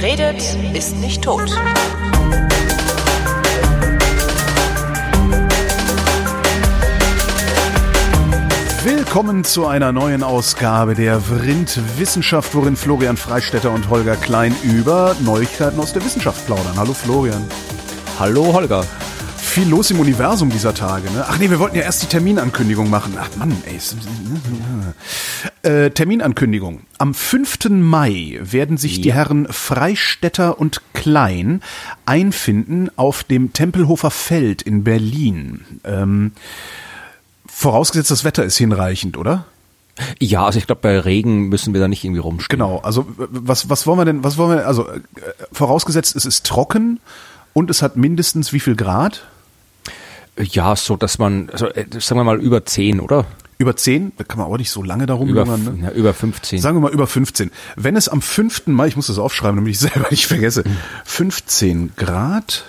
Wer redet, ist nicht tot. Willkommen zu einer neuen Ausgabe der Vrind Wissenschaft, worin Florian Freistetter und Holger Klein über Neuigkeiten aus der Wissenschaft plaudern. Hallo Florian. Hallo Holger. Viel los im Universum dieser Tage, ne? Ach nee, wir wollten ja erst die Terminankündigung machen. Ach Mann, ey. Äh, Terminankündigung. Am 5. Mai werden sich ja. die Herren Freistetter und Klein einfinden auf dem Tempelhofer Feld in Berlin. Ähm, Vorausgesetzt, das Wetter ist hinreichend, oder? Ja, also ich glaube, bei Regen müssen wir da nicht irgendwie rumstehen. Genau, also was, was wollen wir denn, was wollen wir, also äh, vorausgesetzt, es ist trocken und es hat mindestens wie viel Grad? Ja, so dass man, also, äh, sagen wir mal über 10, oder? Über 10, da kann man auch nicht so lange darum über, ne? ja, über 15. Sagen wir mal über 15. Wenn es am 5. Mai, ich muss das aufschreiben, damit ich selber nicht vergesse, 15 Grad,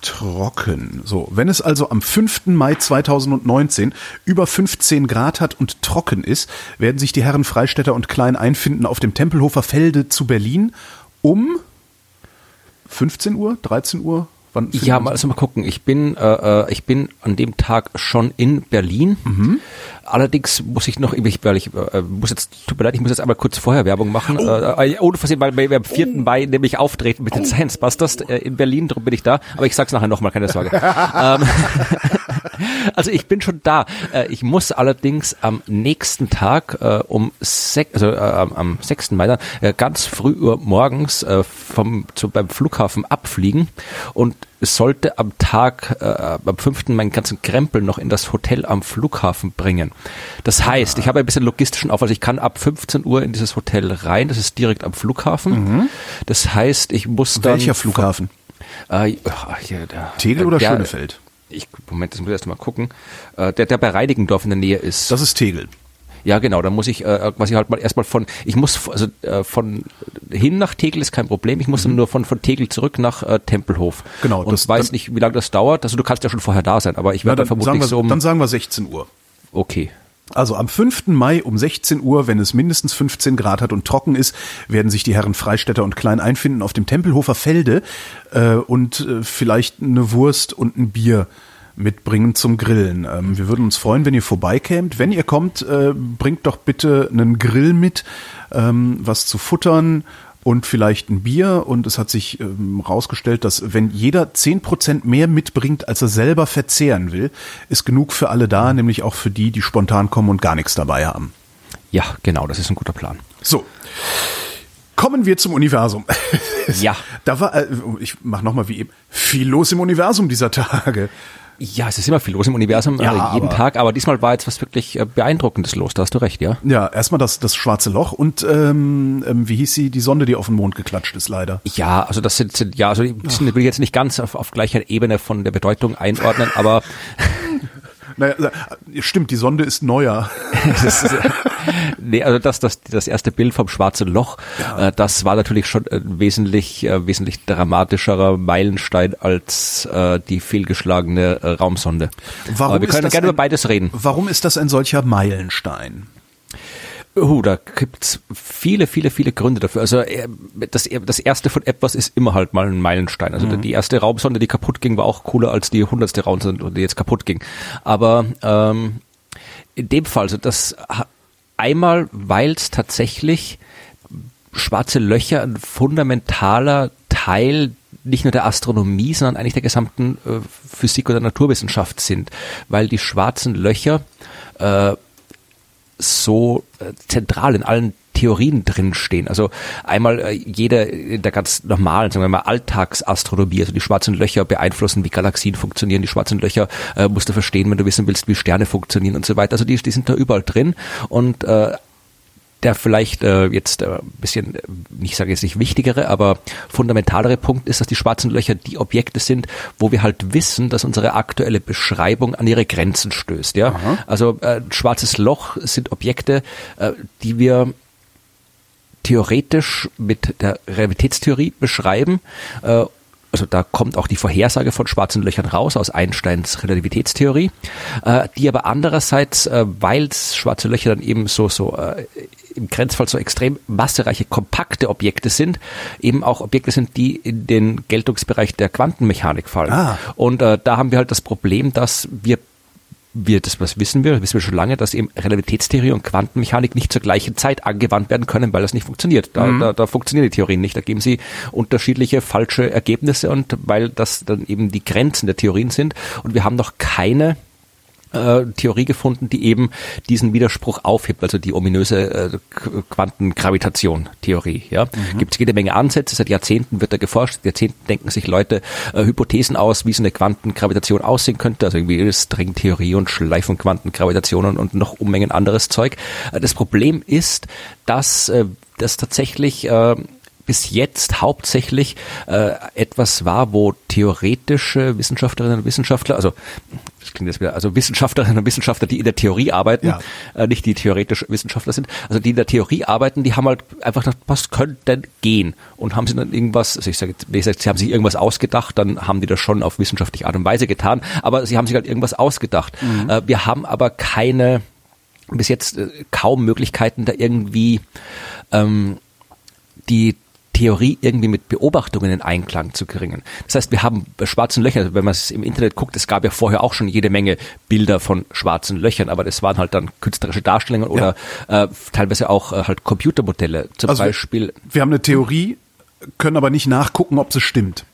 trocken. So, wenn es also am 5. Mai 2019 über 15 Grad hat und trocken ist, werden sich die Herren Freistädter und Klein einfinden auf dem Tempelhofer Felde zu Berlin um 15 Uhr, 13 Uhr, Wann ja, mal, also mal gucken. Ich bin, äh, äh, ich bin an dem Tag schon in Berlin. Mhm. Allerdings muss ich noch, ich, weil ich äh, muss jetzt, tut mir leid, ich muss jetzt einmal kurz vorher Werbung machen. Oh. Äh, ohne Versehen, weil wir am 4. Oh. Mai nämlich auftreten mit den oh. Science Busters äh, in Berlin, darum bin ich da. Aber ich sag's nachher nochmal, keine Sorge. ähm, also ich bin schon da. Äh, ich muss allerdings am nächsten Tag äh, um sech, also äh, am 6. Mai dann äh, ganz früh morgens äh, vom zu, beim Flughafen abfliegen und sollte am Tag, äh, am 5. meinen ganzen Krempel noch in das Hotel am Flughafen bringen. Das heißt, ich habe ein bisschen logistischen Aufwand. Also ich kann ab 15 Uhr in dieses Hotel rein. Das ist direkt am Flughafen. Mhm. Das heißt, ich muss dann. Welcher Flughafen? Äh, ach, ja, der, Tegel oder der, Schönefeld? Ich, Moment, das muss ich erst mal gucken. Äh, der, der bei Reinigendorf in der Nähe ist. Das ist Tegel. Ja, genau, da muss ich äh, quasi halt mal erstmal von, ich muss also äh, von hin nach Tegel ist kein Problem, ich muss mhm. nur von, von Tegel zurück nach äh, Tempelhof. Genau. Und das, weiß dann, nicht, wie lange das dauert. Also du kannst ja schon vorher da sein, aber ich werde vermutlich wir, so um. Dann sagen wir 16 Uhr. Okay. Also am 5. Mai um 16 Uhr, wenn es mindestens 15 Grad hat und trocken ist, werden sich die Herren Freistädter und Klein einfinden auf dem Tempelhofer Felde äh, und äh, vielleicht eine Wurst und ein Bier mitbringen zum Grillen. Ähm, wir würden uns freuen, wenn ihr vorbeikämt. Wenn ihr kommt, äh, bringt doch bitte einen Grill mit, ähm, was zu futtern und vielleicht ein Bier. Und es hat sich ähm, rausgestellt, dass wenn jeder zehn Prozent mehr mitbringt, als er selber verzehren will, ist genug für alle da, nämlich auch für die, die spontan kommen und gar nichts dabei haben. Ja, genau, das ist ein guter Plan. So. Kommen wir zum Universum. Ja. Da war, äh, ich mach nochmal wie eben, viel los im Universum dieser Tage. Ja, es ist immer viel los im Universum, ja, äh, jeden aber Tag, aber diesmal war jetzt was wirklich äh, Beeindruckendes los, da hast du recht, ja? Ja, erstmal das, das schwarze Loch und ähm, ähm, wie hieß sie, die Sonde, die auf den Mond geklatscht ist, leider. Ja, also das sind, sind ja, also die sind, will ich jetzt nicht ganz auf, auf gleicher Ebene von der Bedeutung einordnen, aber Naja, stimmt, die Sonde ist neuer. das ist, nee, also das, das, das erste Bild vom schwarzen Loch, ja. äh, das war natürlich schon ein wesentlich, äh, wesentlich dramatischerer Meilenstein als äh, die fehlgeschlagene äh, Raumsonde. Warum Aber wir können gerne ein, über beides reden. Warum ist das ein solcher Meilenstein? Oh, da gibt's viele, viele, viele Gründe dafür. Also äh, das, das erste von etwas ist immer halt mal ein Meilenstein. Also mhm. die erste Raumsonde, die kaputt ging, war auch cooler als die hundertste Raumsonde, die jetzt kaputt ging. Aber ähm, in dem Fall, also das einmal, weil es tatsächlich schwarze Löcher ein fundamentaler Teil nicht nur der Astronomie, sondern eigentlich der gesamten äh, Physik oder Naturwissenschaft sind, weil die schwarzen Löcher äh, so äh, zentral in allen Theorien drinstehen. Also einmal äh, in der ganz normalen, sagen wir mal, Alltagsastronomie, also die schwarzen Löcher beeinflussen, wie Galaxien funktionieren. Die schwarzen Löcher äh, musst du verstehen, wenn du wissen willst, wie Sterne funktionieren und so weiter. Also die, die sind da überall drin und äh, der vielleicht äh, jetzt äh, bisschen, äh, ich sage jetzt nicht wichtigere, aber fundamentalere Punkt ist, dass die schwarzen Löcher die Objekte sind, wo wir halt wissen, dass unsere aktuelle Beschreibung an ihre Grenzen stößt. Ja, Aha. also äh, schwarzes Loch sind Objekte, äh, die wir theoretisch mit der Realitätstheorie beschreiben äh, also da kommt auch die Vorhersage von schwarzen Löchern raus aus Einsteins Relativitätstheorie, äh, die aber andererseits, äh, weil schwarze Löcher dann eben so so äh, im Grenzfall so extrem massereiche, kompakte Objekte sind, eben auch Objekte sind, die in den Geltungsbereich der Quantenmechanik fallen. Ah. Und äh, da haben wir halt das Problem, dass wir wir, das was wissen wir, wissen wir schon lange, dass eben Relativitätstheorie und Quantenmechanik nicht zur gleichen Zeit angewandt werden können, weil das nicht funktioniert. Da, Mhm. da, da funktionieren die Theorien nicht. Da geben sie unterschiedliche falsche Ergebnisse und weil das dann eben die Grenzen der Theorien sind und wir haben noch keine äh, Theorie gefunden, die eben diesen Widerspruch aufhebt, also die ominöse äh, Qu- Quantengravitation-Theorie. Ja, gibt es jede Menge Ansätze. Seit Jahrzehnten wird da geforscht. Seit Jahrzehnten denken sich Leute äh, Hypothesen aus, wie so eine Quantengravitation aussehen könnte. Also irgendwie Stringtheorie und Schleifenquantengravitation und, und noch Unmengen anderes Zeug. Äh, das Problem ist, dass äh, das tatsächlich äh, bis jetzt hauptsächlich äh, etwas war, wo theoretische Wissenschaftlerinnen und Wissenschaftler, also das klingt jetzt wieder, also Wissenschaftlerinnen und Wissenschaftler, die in der Theorie arbeiten, Ja. äh, nicht die theoretisch Wissenschaftler sind, also die in der Theorie arbeiten, die haben halt einfach gedacht, was könnte denn gehen? Und haben sie dann irgendwas, also ich sage, jetzt- wenn ich sage, sie haben sich irgendwas ausgedacht, dann haben die das schon auf wissenschaftliche Art und Weise getan, aber sie haben sich halt irgendwas ausgedacht. Äh, wir haben aber keine, bis jetzt äh, kaum Möglichkeiten, da irgendwie ähm, die Theorie irgendwie mit Beobachtungen in Einklang zu bringen. Das heißt, wir haben schwarzen Löchern, wenn man es im Internet guckt, es gab ja vorher auch schon jede Menge Bilder von schwarzen Löchern, aber das waren halt dann künstlerische Darstellungen oder äh, teilweise auch äh, halt Computermodelle. Zum Also wir- Beispiel Wir haben eine Theorie, können aber nicht nachgucken, ob sie stimmt.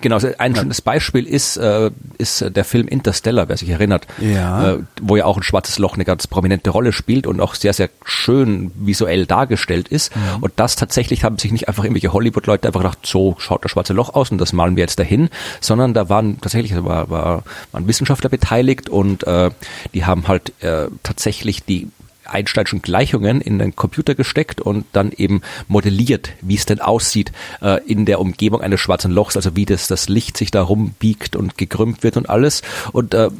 Genau, ein schönes Beispiel ist, äh, ist äh, der Film Interstellar, wer sich erinnert, Ja. äh, wo ja auch ein schwarzes Loch eine ganz prominente Rolle spielt und auch sehr, sehr schön visuell dargestellt ist. Und das tatsächlich haben sich nicht einfach irgendwelche Hollywood-Leute einfach gedacht, so schaut das schwarze Loch aus und das malen wir jetzt dahin, sondern da waren tatsächlich war, war, waren Wissenschaftler beteiligt und äh, die haben halt äh, tatsächlich die Einsteinschen Gleichungen in den Computer gesteckt und dann eben modelliert, wie es denn aussieht äh, in der Umgebung eines schwarzen Lochs, also wie das, das Licht sich da rumbiegt und gekrümmt wird und alles. Und äh,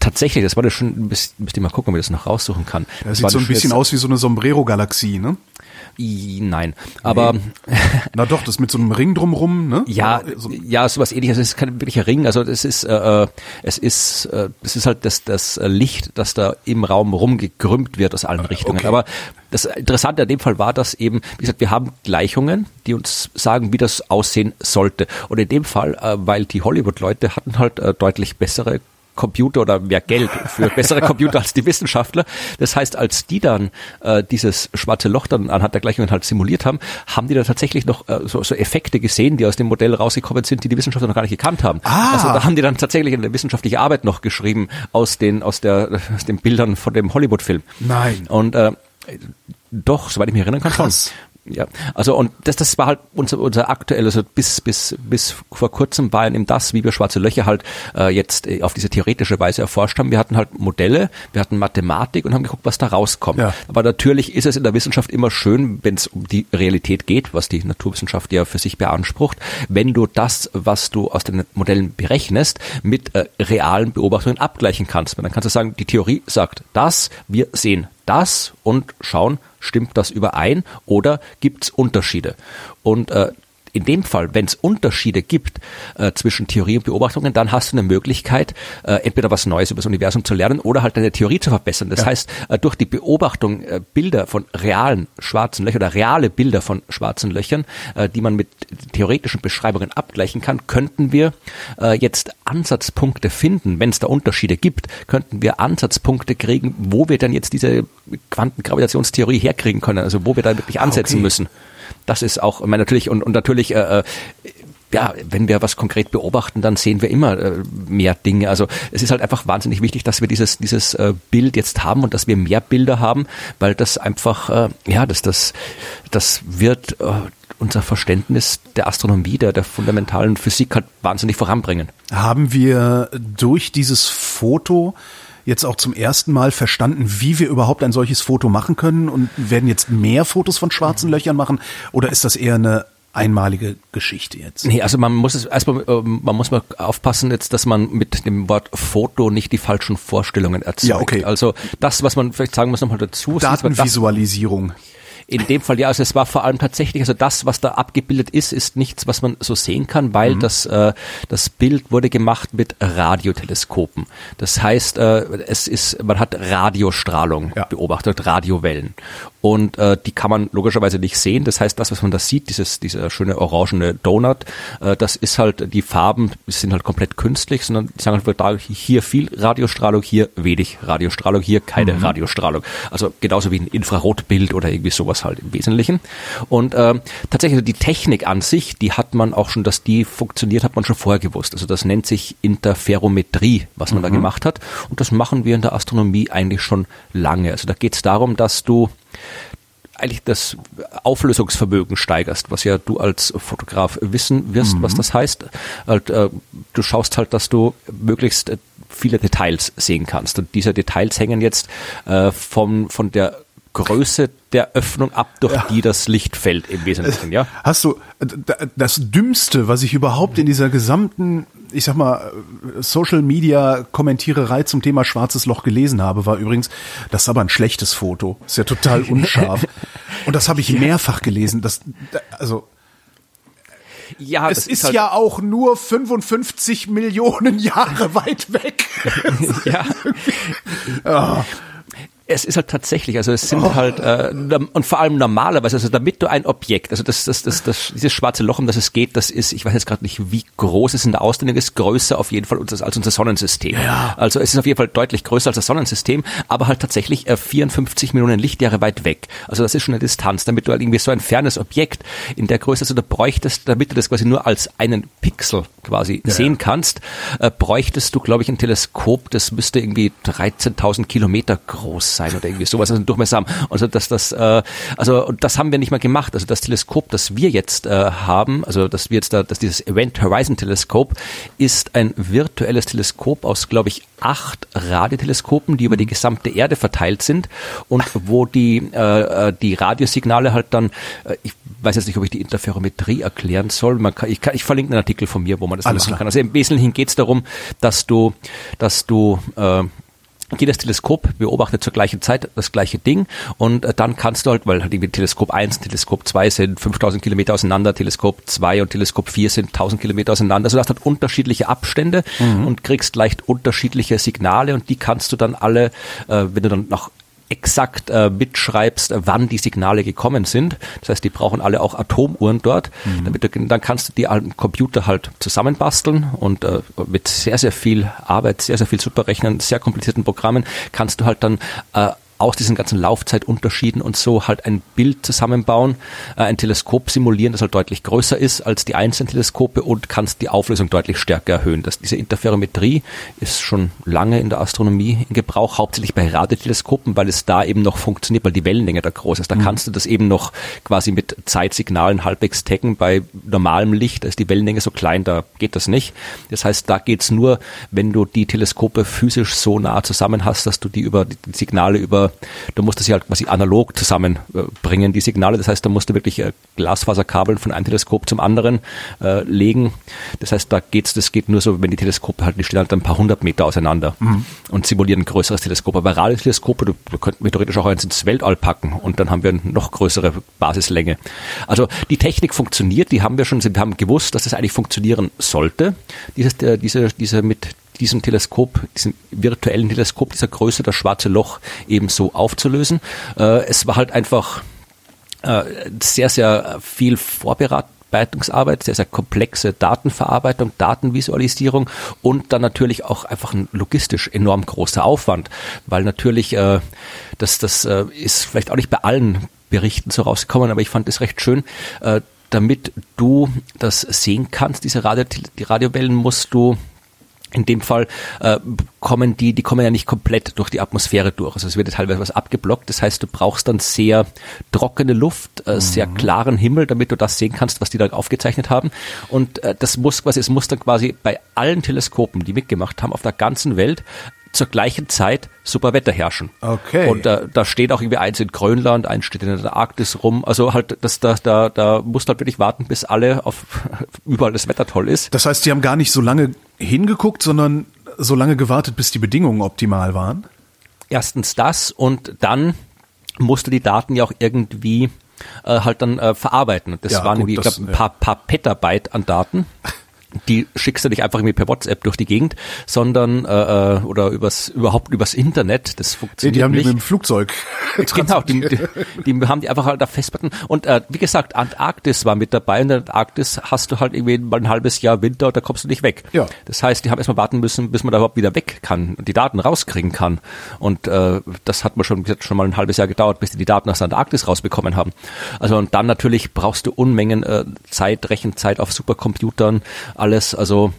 tatsächlich, das war das schon, müsst, müsst ihr mal gucken, ob ich das noch raussuchen kann. Das sieht so ein bisschen aus wie so eine Sombrero-Galaxie, ne? I, nein, aber Na doch, das mit so einem Ring drumrum, ne? Ja, So, ja, sowas ähnliches. Es ist kein wirklicher Ring. Also es ist, äh, es ist, äh, es ist halt das, das äh, Licht, das da im Raum rumgekrümmt wird aus allen Richtungen. okay. Aber das Interessante an dem Fall war, dass eben, wie gesagt, wir haben Gleichungen, die uns sagen, wie das aussehen sollte. Und in dem Fall, äh, weil die Hollywood-Leute hatten halt äh, deutlich bessere Computer oder mehr Geld für bessere Computer als die Wissenschaftler. Das heißt, als die dann äh, dieses schwarze Loch dann anhand der Gleichungen halt simuliert haben, haben die da tatsächlich noch äh, so, so Effekte gesehen, die aus dem Modell rausgekommen sind, die die Wissenschaftler noch gar nicht gekannt haben. Ah. Also da haben die dann tatsächlich eine wissenschaftliche Arbeit noch geschrieben aus den aus der aus den Bildern von dem Hollywood-Film. Nein. Und äh, doch, soweit ich mich erinnern kann, Krass. schon. Ja, also und das, das war halt unser, unser aktuell, also bis, bis, bis vor kurzem war eben das, wie wir schwarze Löcher halt äh, jetzt äh, auf diese theoretische Weise erforscht haben. Wir hatten halt Modelle, wir hatten Mathematik und haben geguckt, was da rauskommt. Ja. Aber natürlich ist es in der Wissenschaft immer schön, wenn es um die Realität geht, was die Naturwissenschaft ja für sich beansprucht, wenn du das, was du aus den Modellen berechnest, mit äh, realen Beobachtungen abgleichen kannst. Weil dann kannst du sagen, die Theorie sagt das, wir sehen das und schauen, stimmt das überein oder gibt es Unterschiede? Und äh, in dem Fall, wenn es Unterschiede gibt äh, zwischen Theorie und Beobachtungen, dann hast du eine Möglichkeit, äh, entweder was Neues über das Universum zu lernen oder halt deine Theorie zu verbessern. Das heißt, äh, durch die Beobachtung äh, Bilder von realen schwarzen Löchern oder reale Bilder von schwarzen Löchern, äh, die man mit theoretischen Beschreibungen abgleichen kann, könnten wir äh, jetzt Ansatzpunkte finden. Wenn es da Unterschiede gibt, könnten wir Ansatzpunkte kriegen, wo wir dann jetzt diese Quantengravitationstheorie herkriegen können, also wo wir da wirklich ansetzen okay. müssen. Das ist auch, ich meine, natürlich, und, und natürlich, äh, äh, ja, wenn wir was konkret beobachten, dann sehen wir immer äh, mehr Dinge. Also es ist halt einfach wahnsinnig wichtig, dass wir dieses, dieses äh, Bild jetzt haben und dass wir mehr Bilder haben, weil das einfach, äh, ja, das, das, das wird äh, unser Verständnis der Astronomie, der, der fundamentalen Physik halt wahnsinnig voranbringen. Haben wir durch dieses Foto jetzt auch zum ersten Mal verstanden, wie wir überhaupt ein solches Foto machen können und werden jetzt mehr Fotos von schwarzen Löchern machen oder ist das eher eine einmalige Geschichte jetzt? Nee, also man muss es erstmal, ähm, man muss mal aufpassen jetzt, dass man mit dem Wort Foto nicht die falschen Vorstellungen erzeugt. Ja, okay. Also das, was man vielleicht sagen muss nochmal dazu, ist, In dem Fall ja, also es war vor allem tatsächlich, also das, was da abgebildet ist, ist nichts, was man so sehen kann, weil mhm. das, äh, das Bild wurde gemacht mit Radioteleskopen. Das heißt, äh, es ist, man hat Radiostrahlung ja. beobachtet, Radiowellen. Und äh, die kann man logischerweise nicht sehen. Das heißt, das, was man da sieht, dieses, dieser schöne orangene Donut, äh, das ist halt, die Farben sind halt komplett künstlich, sondern die sagen halt, hier viel Radiostrahlung, hier wenig Radiostrahlung, hier keine mhm. Radiostrahlung. Also genauso wie ein Infrarotbild oder irgendwie sowas halt im Wesentlichen. Und äh, tatsächlich die Technik an sich, die hat man auch schon, dass die funktioniert, hat man schon vorher gewusst. Also das nennt sich Interferometrie, was man mhm. da gemacht hat. Und das machen wir in der Astronomie eigentlich schon lange. Also da geht es darum, dass du eigentlich das Auflösungsvermögen steigerst, was ja du als Fotograf wissen wirst, mhm. was das heißt. Halt, äh, du schaust halt, dass du möglichst äh, viele Details sehen kannst. Und diese Details hängen jetzt äh, vom, von der Größe der Öffnung ab, durch ja. die das Licht fällt im Wesentlichen, ja? Hast du das Dümmste, was ich überhaupt in dieser gesamten, ich sag mal, Social Media Kommentiererei zum Thema schwarzes Loch gelesen habe, war übrigens, das ist aber ein schlechtes Foto. Ist ja total unscharf. Und das habe ich mehrfach gelesen. Das, also, ja, es ist, ist halt ja auch nur 55 Millionen Jahre weit weg. ja. oh. Es ist halt tatsächlich, also es sind oh. halt äh, und vor allem normalerweise, also damit du ein Objekt, also das, das, das, das dieses schwarze Loch, um das es geht, das ist, ich weiß jetzt gerade nicht, wie groß es in der Ausdehnung ist, größer auf jeden Fall als, unser Sonnensystem. Ja. Also es ist auf jeden Fall deutlich größer als das Sonnensystem, aber halt tatsächlich äh, 54 Millionen Lichtjahre weit weg. Also das ist schon eine Distanz, damit du halt irgendwie so ein fernes Objekt in der Größe, also du bräuchtest, damit du das quasi nur als einen Pixel quasi ja. sehen kannst, äh, bräuchtest du, glaube ich, ein Teleskop, das müsste irgendwie 13.000 Kilometer groß sein oder irgendwie sowas, also einen Durchmesser haben. Also dass das, äh, also das haben wir nicht mal gemacht. Also das Teleskop, das wir jetzt äh, haben, also dass wir jetzt da, dass dieses Event Horizon Teleskop ist ein virtuelles Teleskop aus, glaube ich, acht Radioteleskopen, die über die gesamte Erde verteilt sind und wo die äh, äh die Radiosignale halt dann, äh, ich weiß jetzt nicht, ob ich die Interferometrie erklären soll. Man kann, ich, kann, ich verlinke einen Artikel von mir, wo man das Alles machen klar. kann. Also im Wesentlichen geht es darum, dass du, dass du äh, jedes Teleskop beobachtet zur gleichen Zeit das gleiche Ding und äh, dann kannst du halt, weil halt irgendwie Teleskop 1 und Teleskop 2 sind 5000 Kilometer auseinander, Teleskop 2 und Teleskop 4 sind 1000 Kilometer auseinander. Also du hast halt unterschiedliche Abstände mhm. und kriegst leicht unterschiedliche Signale und die kannst du dann alle, äh, wenn du dann nach exakt äh, mitschreibst, wann die Signale gekommen sind. Das heißt, die brauchen alle auch Atomuhren dort. Mhm. Damit du, dann kannst du die alten Computer halt zusammenbasteln und äh, mit sehr, sehr viel Arbeit, sehr, sehr viel Superrechnen, sehr komplizierten Programmen kannst du halt dann äh, aus diesen ganzen Laufzeitunterschieden und so halt ein Bild zusammenbauen, äh, ein Teleskop simulieren, das halt deutlich größer ist als die einzelnen Teleskope und kannst die Auflösung deutlich stärker erhöhen. Das, diese Interferometrie ist schon lange in der Astronomie in Gebrauch, hauptsächlich bei Radioteleskopen, weil es da eben noch funktioniert, weil die Wellenlänge da groß ist. Da mhm. kannst du das eben noch quasi mit Zeitsignalen halbwegs taggen. Bei normalem Licht da ist die Wellenlänge so klein, da geht das nicht. Das heißt, da geht's nur, wenn du die Teleskope physisch so nah zusammen hast, dass du die über die Signale über du musst das ja halt quasi analog zusammenbringen, die Signale. Das heißt, da musst du wirklich äh, Glasfaserkabeln von einem Teleskop zum anderen äh, legen. Das heißt, da geht's, das geht nur so, wenn die Teleskope halt, die stehen halt ein paar hundert Meter auseinander mhm. und simulieren ein größeres Teleskop. Aber Radioteleskope, du, du könnten wir theoretisch auch eins ins Weltall packen und dann haben wir eine noch größere Basislänge. Also die Technik funktioniert, die haben wir schon, wir haben gewusst, dass das eigentlich funktionieren sollte. Dieses, äh, diese, diese mit diesem Teleskop, diesem virtuellen Teleskop dieser Größe, das schwarze Loch eben so aufzulösen. Äh, es war halt einfach äh, sehr, sehr viel Vorbereitungsarbeit, sehr, sehr komplexe Datenverarbeitung, Datenvisualisierung und dann natürlich auch einfach ein logistisch enorm großer Aufwand, weil natürlich äh, das, das äh, ist vielleicht auch nicht bei allen Berichten so rausgekommen, aber ich fand es recht schön, äh, damit du das sehen kannst, diese Radio, die Radiowellen musst du in dem Fall äh, kommen die, die kommen ja nicht komplett durch die Atmosphäre durch. Also es wird teilweise was abgeblockt. Das heißt, du brauchst dann sehr trockene Luft, äh, mhm. sehr klaren Himmel, damit du das sehen kannst, was die da aufgezeichnet haben. Und äh, das muss quasi, es muss dann quasi bei allen Teleskopen, die mitgemacht haben, auf der ganzen Welt zur gleichen Zeit super Wetter herrschen. Okay. Und äh, da steht auch irgendwie eins in Grönland, eins steht in der Arktis rum. Also halt, das, da, da, da musst du halt wirklich warten, bis alle auf überall das Wetter toll ist. Das heißt, die haben gar nicht so lange hingeguckt, sondern so lange gewartet, bis die Bedingungen optimal waren? Erstens das und dann musst du die Daten ja auch irgendwie äh, halt dann äh, verarbeiten. Das Ja, waren gut, irgendwie, ich glaube, ein paar, paar Petabyte an Daten. Die schickst du nicht einfach irgendwie per WhatsApp durch die Gegend, sondern äh, äh, oder übers überhaupt übers Internet. Das Nee, funktioniert die haben die nicht. mit dem Flugzeug. Genau, die, die, die haben die einfach halt auf Festplatten. Und äh, wie gesagt, Antarktis war mit dabei. Und in der Antarktis hast du halt irgendwie mal ein halbes Jahr Winter und da kommst du nicht weg. Ja. Das heißt, die haben erstmal warten müssen, bis man da überhaupt wieder weg kann und die Daten rauskriegen kann. Und äh, das hat man schon, gesagt, schon mal ein halbes Jahr gedauert, bis die die Daten aus der Antarktis rausbekommen haben. Also und dann natürlich brauchst du Unmengen äh, Zeit, Rechenzeit auf Supercomputern, alles. Also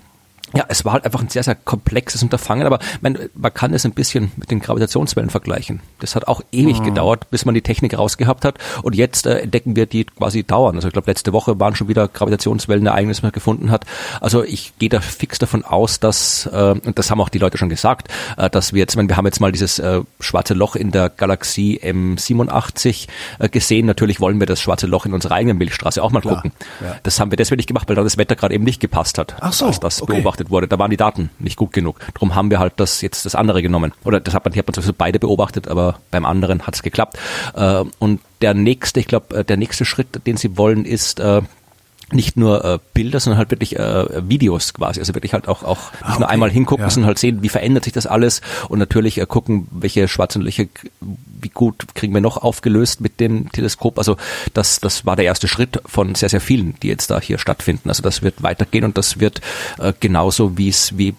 ja, es war halt einfach ein sehr, sehr komplexes Unterfangen, aber man, man kann es ein bisschen mit den Gravitationswellen vergleichen. Das hat auch ewig gedauert, bis man die Technik rausgehabt hat und jetzt äh, entdecken wir die quasi dauern. Also ich glaube, letzte Woche waren schon wieder Gravitationswellen Ereignis, man gefunden hat. Also ich gehe da fix davon aus, dass, äh, und das haben auch die Leute schon gesagt, äh, dass wir jetzt, ich meine, wir haben jetzt mal dieses äh, schwarze Loch in der Galaxie M87 äh, gesehen. Natürlich wollen wir das schwarze Loch in unserer eigenen Milchstraße auch mal Klar, gucken. ja. Das haben wir deswegen nicht gemacht, weil da das Wetter gerade eben nicht gepasst hat, Ach so, als das okay. beobachtet wurde. Da waren die Daten nicht gut genug. Darum haben wir halt das jetzt das andere genommen. Oder das hat man, hat man sowieso beide beobachtet, aber beim anderen hat es geklappt. Äh, und der nächste, ich glaube, der nächste Schritt, den sie wollen, ist äh, nicht nur äh, Bilder, sondern halt wirklich äh, Videos quasi. Also wirklich halt auch, auch nicht nur okay. einmal hingucken, Ja. sondern halt sehen, wie verändert sich das alles und natürlich äh, gucken, welche schwarzen Löcher, wie gut kriegen wir noch aufgelöst mit dem Teleskop. Also das, das war der erste Schritt von sehr, sehr vielen, die jetzt da hier stattfinden. Also das wird weitergehen und das wird äh, genauso wie es, wie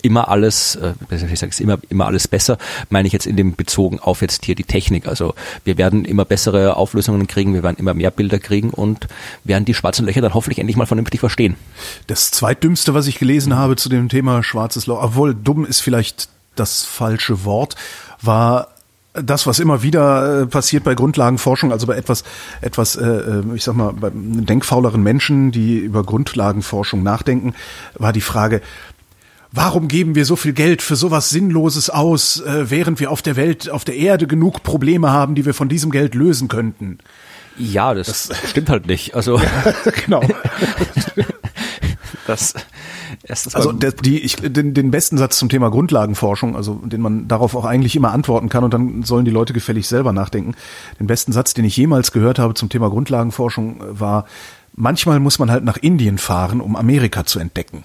immer alles, äh, ich sage es immer, immer alles besser, meine ich jetzt in dem bezogen auf jetzt hier die Technik. Also wir werden immer bessere Auflösungen kriegen, wir werden immer mehr Bilder kriegen und werden die schwarzen Löcher dann hoffentlich endlich mal vernünftig verstehen. Das zweitdümmste, was ich gelesen habe zu dem Thema schwarzes Loch, obwohl dumm ist vielleicht das falsche Wort, war das, was immer wieder äh, passiert bei Grundlagenforschung, also bei etwas, etwas, äh, äh, ich sag mal, bei denkfauleren Menschen, die über Grundlagenforschung nachdenken, war die Frage, Warum geben wir so viel Geld für sowas Sinnloses aus, äh, während wir auf der Welt, auf der Erde genug Probleme haben, die wir von diesem Geld lösen könnten? Ja, das, stimmt halt nicht. Also genau. das erstens Also der, die, ich, den, den besten Satz zum Thema Grundlagenforschung, also den man darauf auch eigentlich immer antworten kann und dann sollen die Leute gefällig selber nachdenken. Den besten Satz, den ich jemals gehört habe zum Thema Grundlagenforschung, äh, war: Manchmal muss man halt nach Indien fahren, um Amerika zu entdecken.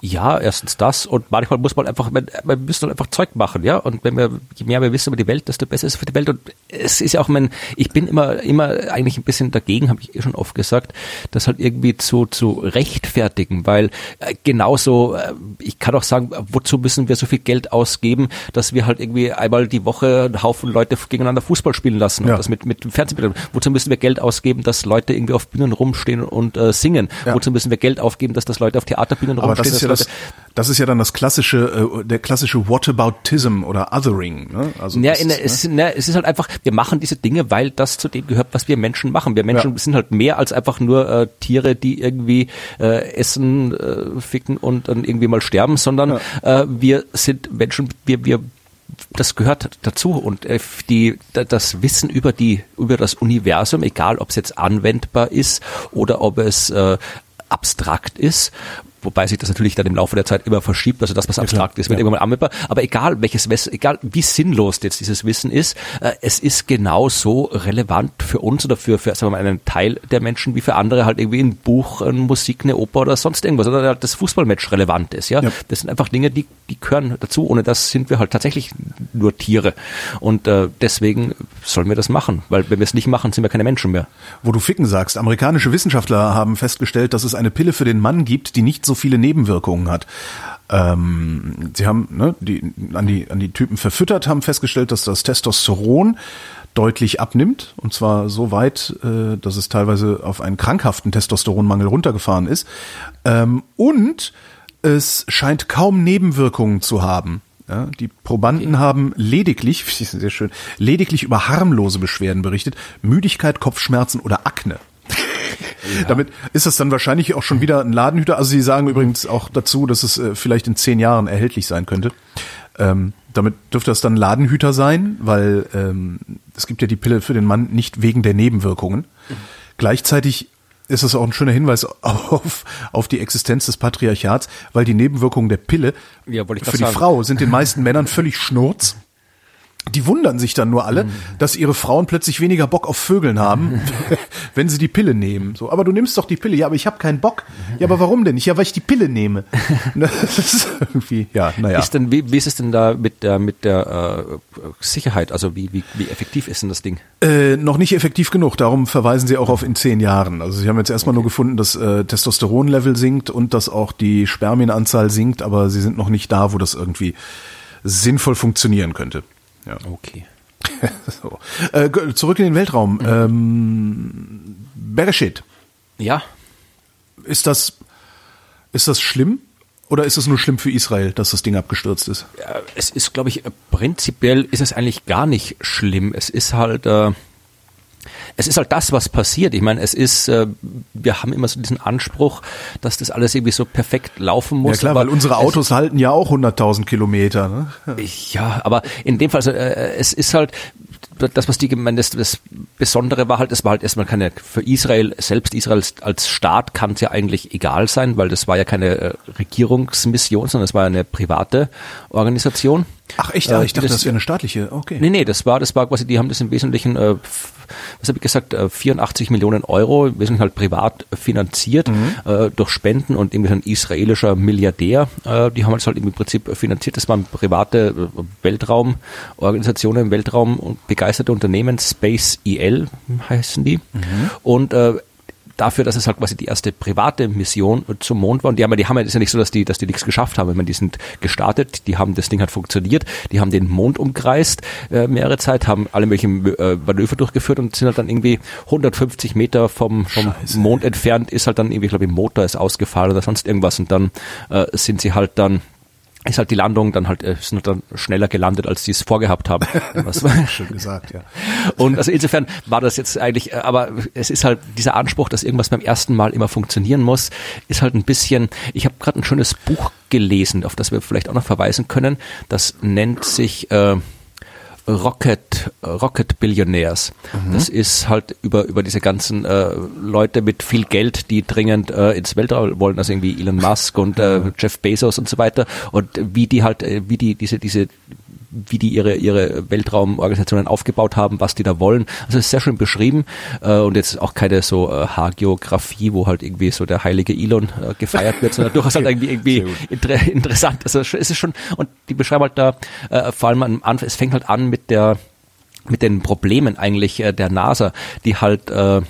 Ja, erstens das und manchmal muss man einfach, man, man müssen halt einfach Zeug machen, ja. Und wenn wir, je mehr wir wissen über die Welt, desto besser ist es für die Welt. Und es ist ja auch mein, ich bin immer, immer eigentlich ein bisschen dagegen, habe ich eh schon oft gesagt, das halt irgendwie zu, zu rechtfertigen, weil äh, genauso, äh, ich kann auch sagen, wozu müssen wir so viel Geld ausgeben, dass wir halt irgendwie einmal die Woche einen Haufen Leute gegeneinander Fußball spielen lassen Ja. und das mit, mit Fernsehbildern. Wozu müssen wir Geld ausgeben, dass Leute irgendwie auf Bühnen rumstehen und äh, singen? Ja. Wozu müssen wir Geld aufgeben, dass das Leute auf Theaterbühnen Aber das ist ja das, das ist ja dann das klassische, äh, der klassische Whataboutism oder Othering. Ne? Also Ja, in, ist, es, ne, es ist halt einfach, wir machen diese Dinge, weil das zu dem gehört, was wir Menschen machen. Wir Menschen Ja. sind halt mehr als einfach nur äh, Tiere, die irgendwie äh, essen, äh, ficken und dann irgendwie mal sterben, sondern äh, wir sind Menschen, wir, wir das gehört dazu und äh, die, da- das Wissen über die über das Universum, egal ob es jetzt anwendbar ist oder ob es äh, abstrakt ist, wobei sich das natürlich dann im Laufe der Zeit immer verschiebt, also das, was abstrakt ist, wird Ja. irgendwann mal anwendbar, aber egal welches egal wie sinnlos jetzt dieses Wissen ist, äh, es ist genauso relevant für uns oder für, für sagen wir mal, einen Teil der Menschen wie für andere halt irgendwie ein Buch, eine Musik, eine Oper oder sonst irgendwas oder halt das Fußballmatch relevant ist, ja. Ja. Das sind einfach Dinge, die, die gehören dazu, ohne das sind wir halt tatsächlich nur Tiere und äh, deswegen sollen wir das machen, weil wenn wir es nicht machen, sind wir keine Menschen mehr. Wo du Ficken sagst, amerikanische Wissenschaftler haben festgestellt, dass es eine Pille für den Mann gibt, die nicht so viele Nebenwirkungen hat. Ähm, sie haben ne, die, an, die, an die Typen verfüttert, haben festgestellt, dass das Testosteron deutlich abnimmt. Und zwar so weit, äh, dass es teilweise auf einen krankhaften Testosteronmangel runtergefahren ist. Ähm, und es scheint kaum Nebenwirkungen zu haben. Ja, die Probanden haben lediglich, sehr schön, lediglich über harmlose Beschwerden berichtet, Müdigkeit, Kopfschmerzen oder Akne. Damit ist das dann wahrscheinlich auch schon wieder ein Ladenhüter. Also sie sagen übrigens auch dazu, dass es äh, vielleicht in zehn Jahren erhältlich sein könnte. Ähm, damit dürfte das dann Ladenhüter sein, weil ähm, es gibt ja die Pille für den Mann nicht wegen der Nebenwirkungen. Gleichzeitig ist es auch ein schöner Hinweis auf, auf die Existenz des Patriarchats, weil die Nebenwirkungen der Pille Ja, für die sagen. Frau sind den meisten Männern völlig schnurz. Die wundern sich dann nur alle, dass ihre Frauen plötzlich weniger Bock auf Vögeln haben, wenn sie die Pille nehmen. So, aber du nimmst doch die Pille. Ja, aber ich habe keinen Bock. Ja, aber warum denn nicht? Ja, weil ich die Pille nehme. Das ist irgendwie, ja, naja. Ist denn, wie, wie ist es denn da mit der, mit der äh, Sicherheit? Also wie, wie, wie effektiv ist denn das Ding? Äh, noch nicht effektiv genug. Darum verweisen sie auch auf in zehn Jahren. Also sie haben jetzt erstmal nur gefunden, dass äh, Testosteronlevel sinkt und dass auch die Spermienanzahl sinkt, aber sie sind noch nicht da, wo das irgendwie sinnvoll funktionieren könnte. Ja. Okay. so. äh, zurück in den Weltraum. Ähm, Bereshit, Ja, ist das, ist das schlimm? Oder ist es nur schlimm für Israel, dass das Ding abgestürzt ist? äh, es ist, glaube ich, prinzipiell ist es eigentlich gar nicht schlimm. Es ist halt, äh, es ist halt das, was passiert. Ich meine, es ist, äh, wir haben immer so diesen Anspruch, dass das alles irgendwie so perfekt laufen muss. Ja klar, weil unsere Autos halten ja auch 100.000 Kilometer. Ne? Ja, aber in dem Fall, also, äh, es ist halt das, was die gemeint das, das Besondere war halt, es war halt erstmal keine, für Israel, selbst Israel als Staat kann es ja eigentlich egal sein, weil das war ja keine äh, Regierungsmission, sondern es war eine private Organisation. Ach echt? Äh, Ah, ich dachte, die das wäre eine staatliche. Okay. Nee, nee, das war, das war quasi, die haben das im Wesentlichen, äh, was habe ich gesagt, äh, 84 Millionen Euro, im Wesentlichen halt privat finanziert, äh, durch Spenden und irgendwie so ein israelischer Milliardär, äh, die haben das halt im Prinzip finanziert. Das waren private äh, Weltraumorganisationen, Weltraum und begeisterte Unternehmen, Space EL heißen die. Und äh, dafür, dass es halt quasi die erste private Mission zum Mond war. Und die haben ja, die haben ja, ist ja nicht so, dass die, dass die nichts geschafft haben. Ich meine, die sind gestartet, die haben, das Ding hat funktioniert, die haben den Mond umkreist äh, mehrere Zeit, haben alle möglichen äh, Manöver durchgeführt und sind halt dann irgendwie 150 Meter vom, vom Scheiße, Mond entfernt, ist halt dann irgendwie, ich glaube, im Motor ist ausgefallen oder sonst irgendwas und dann äh, sind sie halt dann ist halt die Landung dann halt, äh, sind dann schneller gelandet, als sie es vorgehabt haben. Was, Schön gesagt, ja. und also insofern war das jetzt eigentlich, äh, aber es ist halt dieser Anspruch, dass irgendwas beim ersten Mal immer funktionieren muss, ist halt ein bisschen, ich habe gerade ein schönes Buch gelesen, auf das wir vielleicht auch noch verweisen können. Das nennt sich äh, Rocket, Rocket Billionaires. Das ist halt über, über diese ganzen äh, Leute mit viel Geld, die dringend äh, ins Weltraum wollen, also irgendwie Elon Musk und äh, Jeff Bezos und so weiter. Und wie die halt, äh, wie die diese, diese wie die ihre, ihre Weltraumorganisationen aufgebaut haben, was die da wollen. Also ist sehr schön beschrieben äh, und jetzt auch keine so äh, Haargeografie, wo halt irgendwie so der heilige Elon äh, gefeiert wird, sondern durchaus halt irgendwie, irgendwie inter interessant. Also es ist schon, und die beschreiben halt da äh, vor allem am Anfang, es fängt halt an mit der mit den Problemen eigentlich äh, der NASA, die halt äh,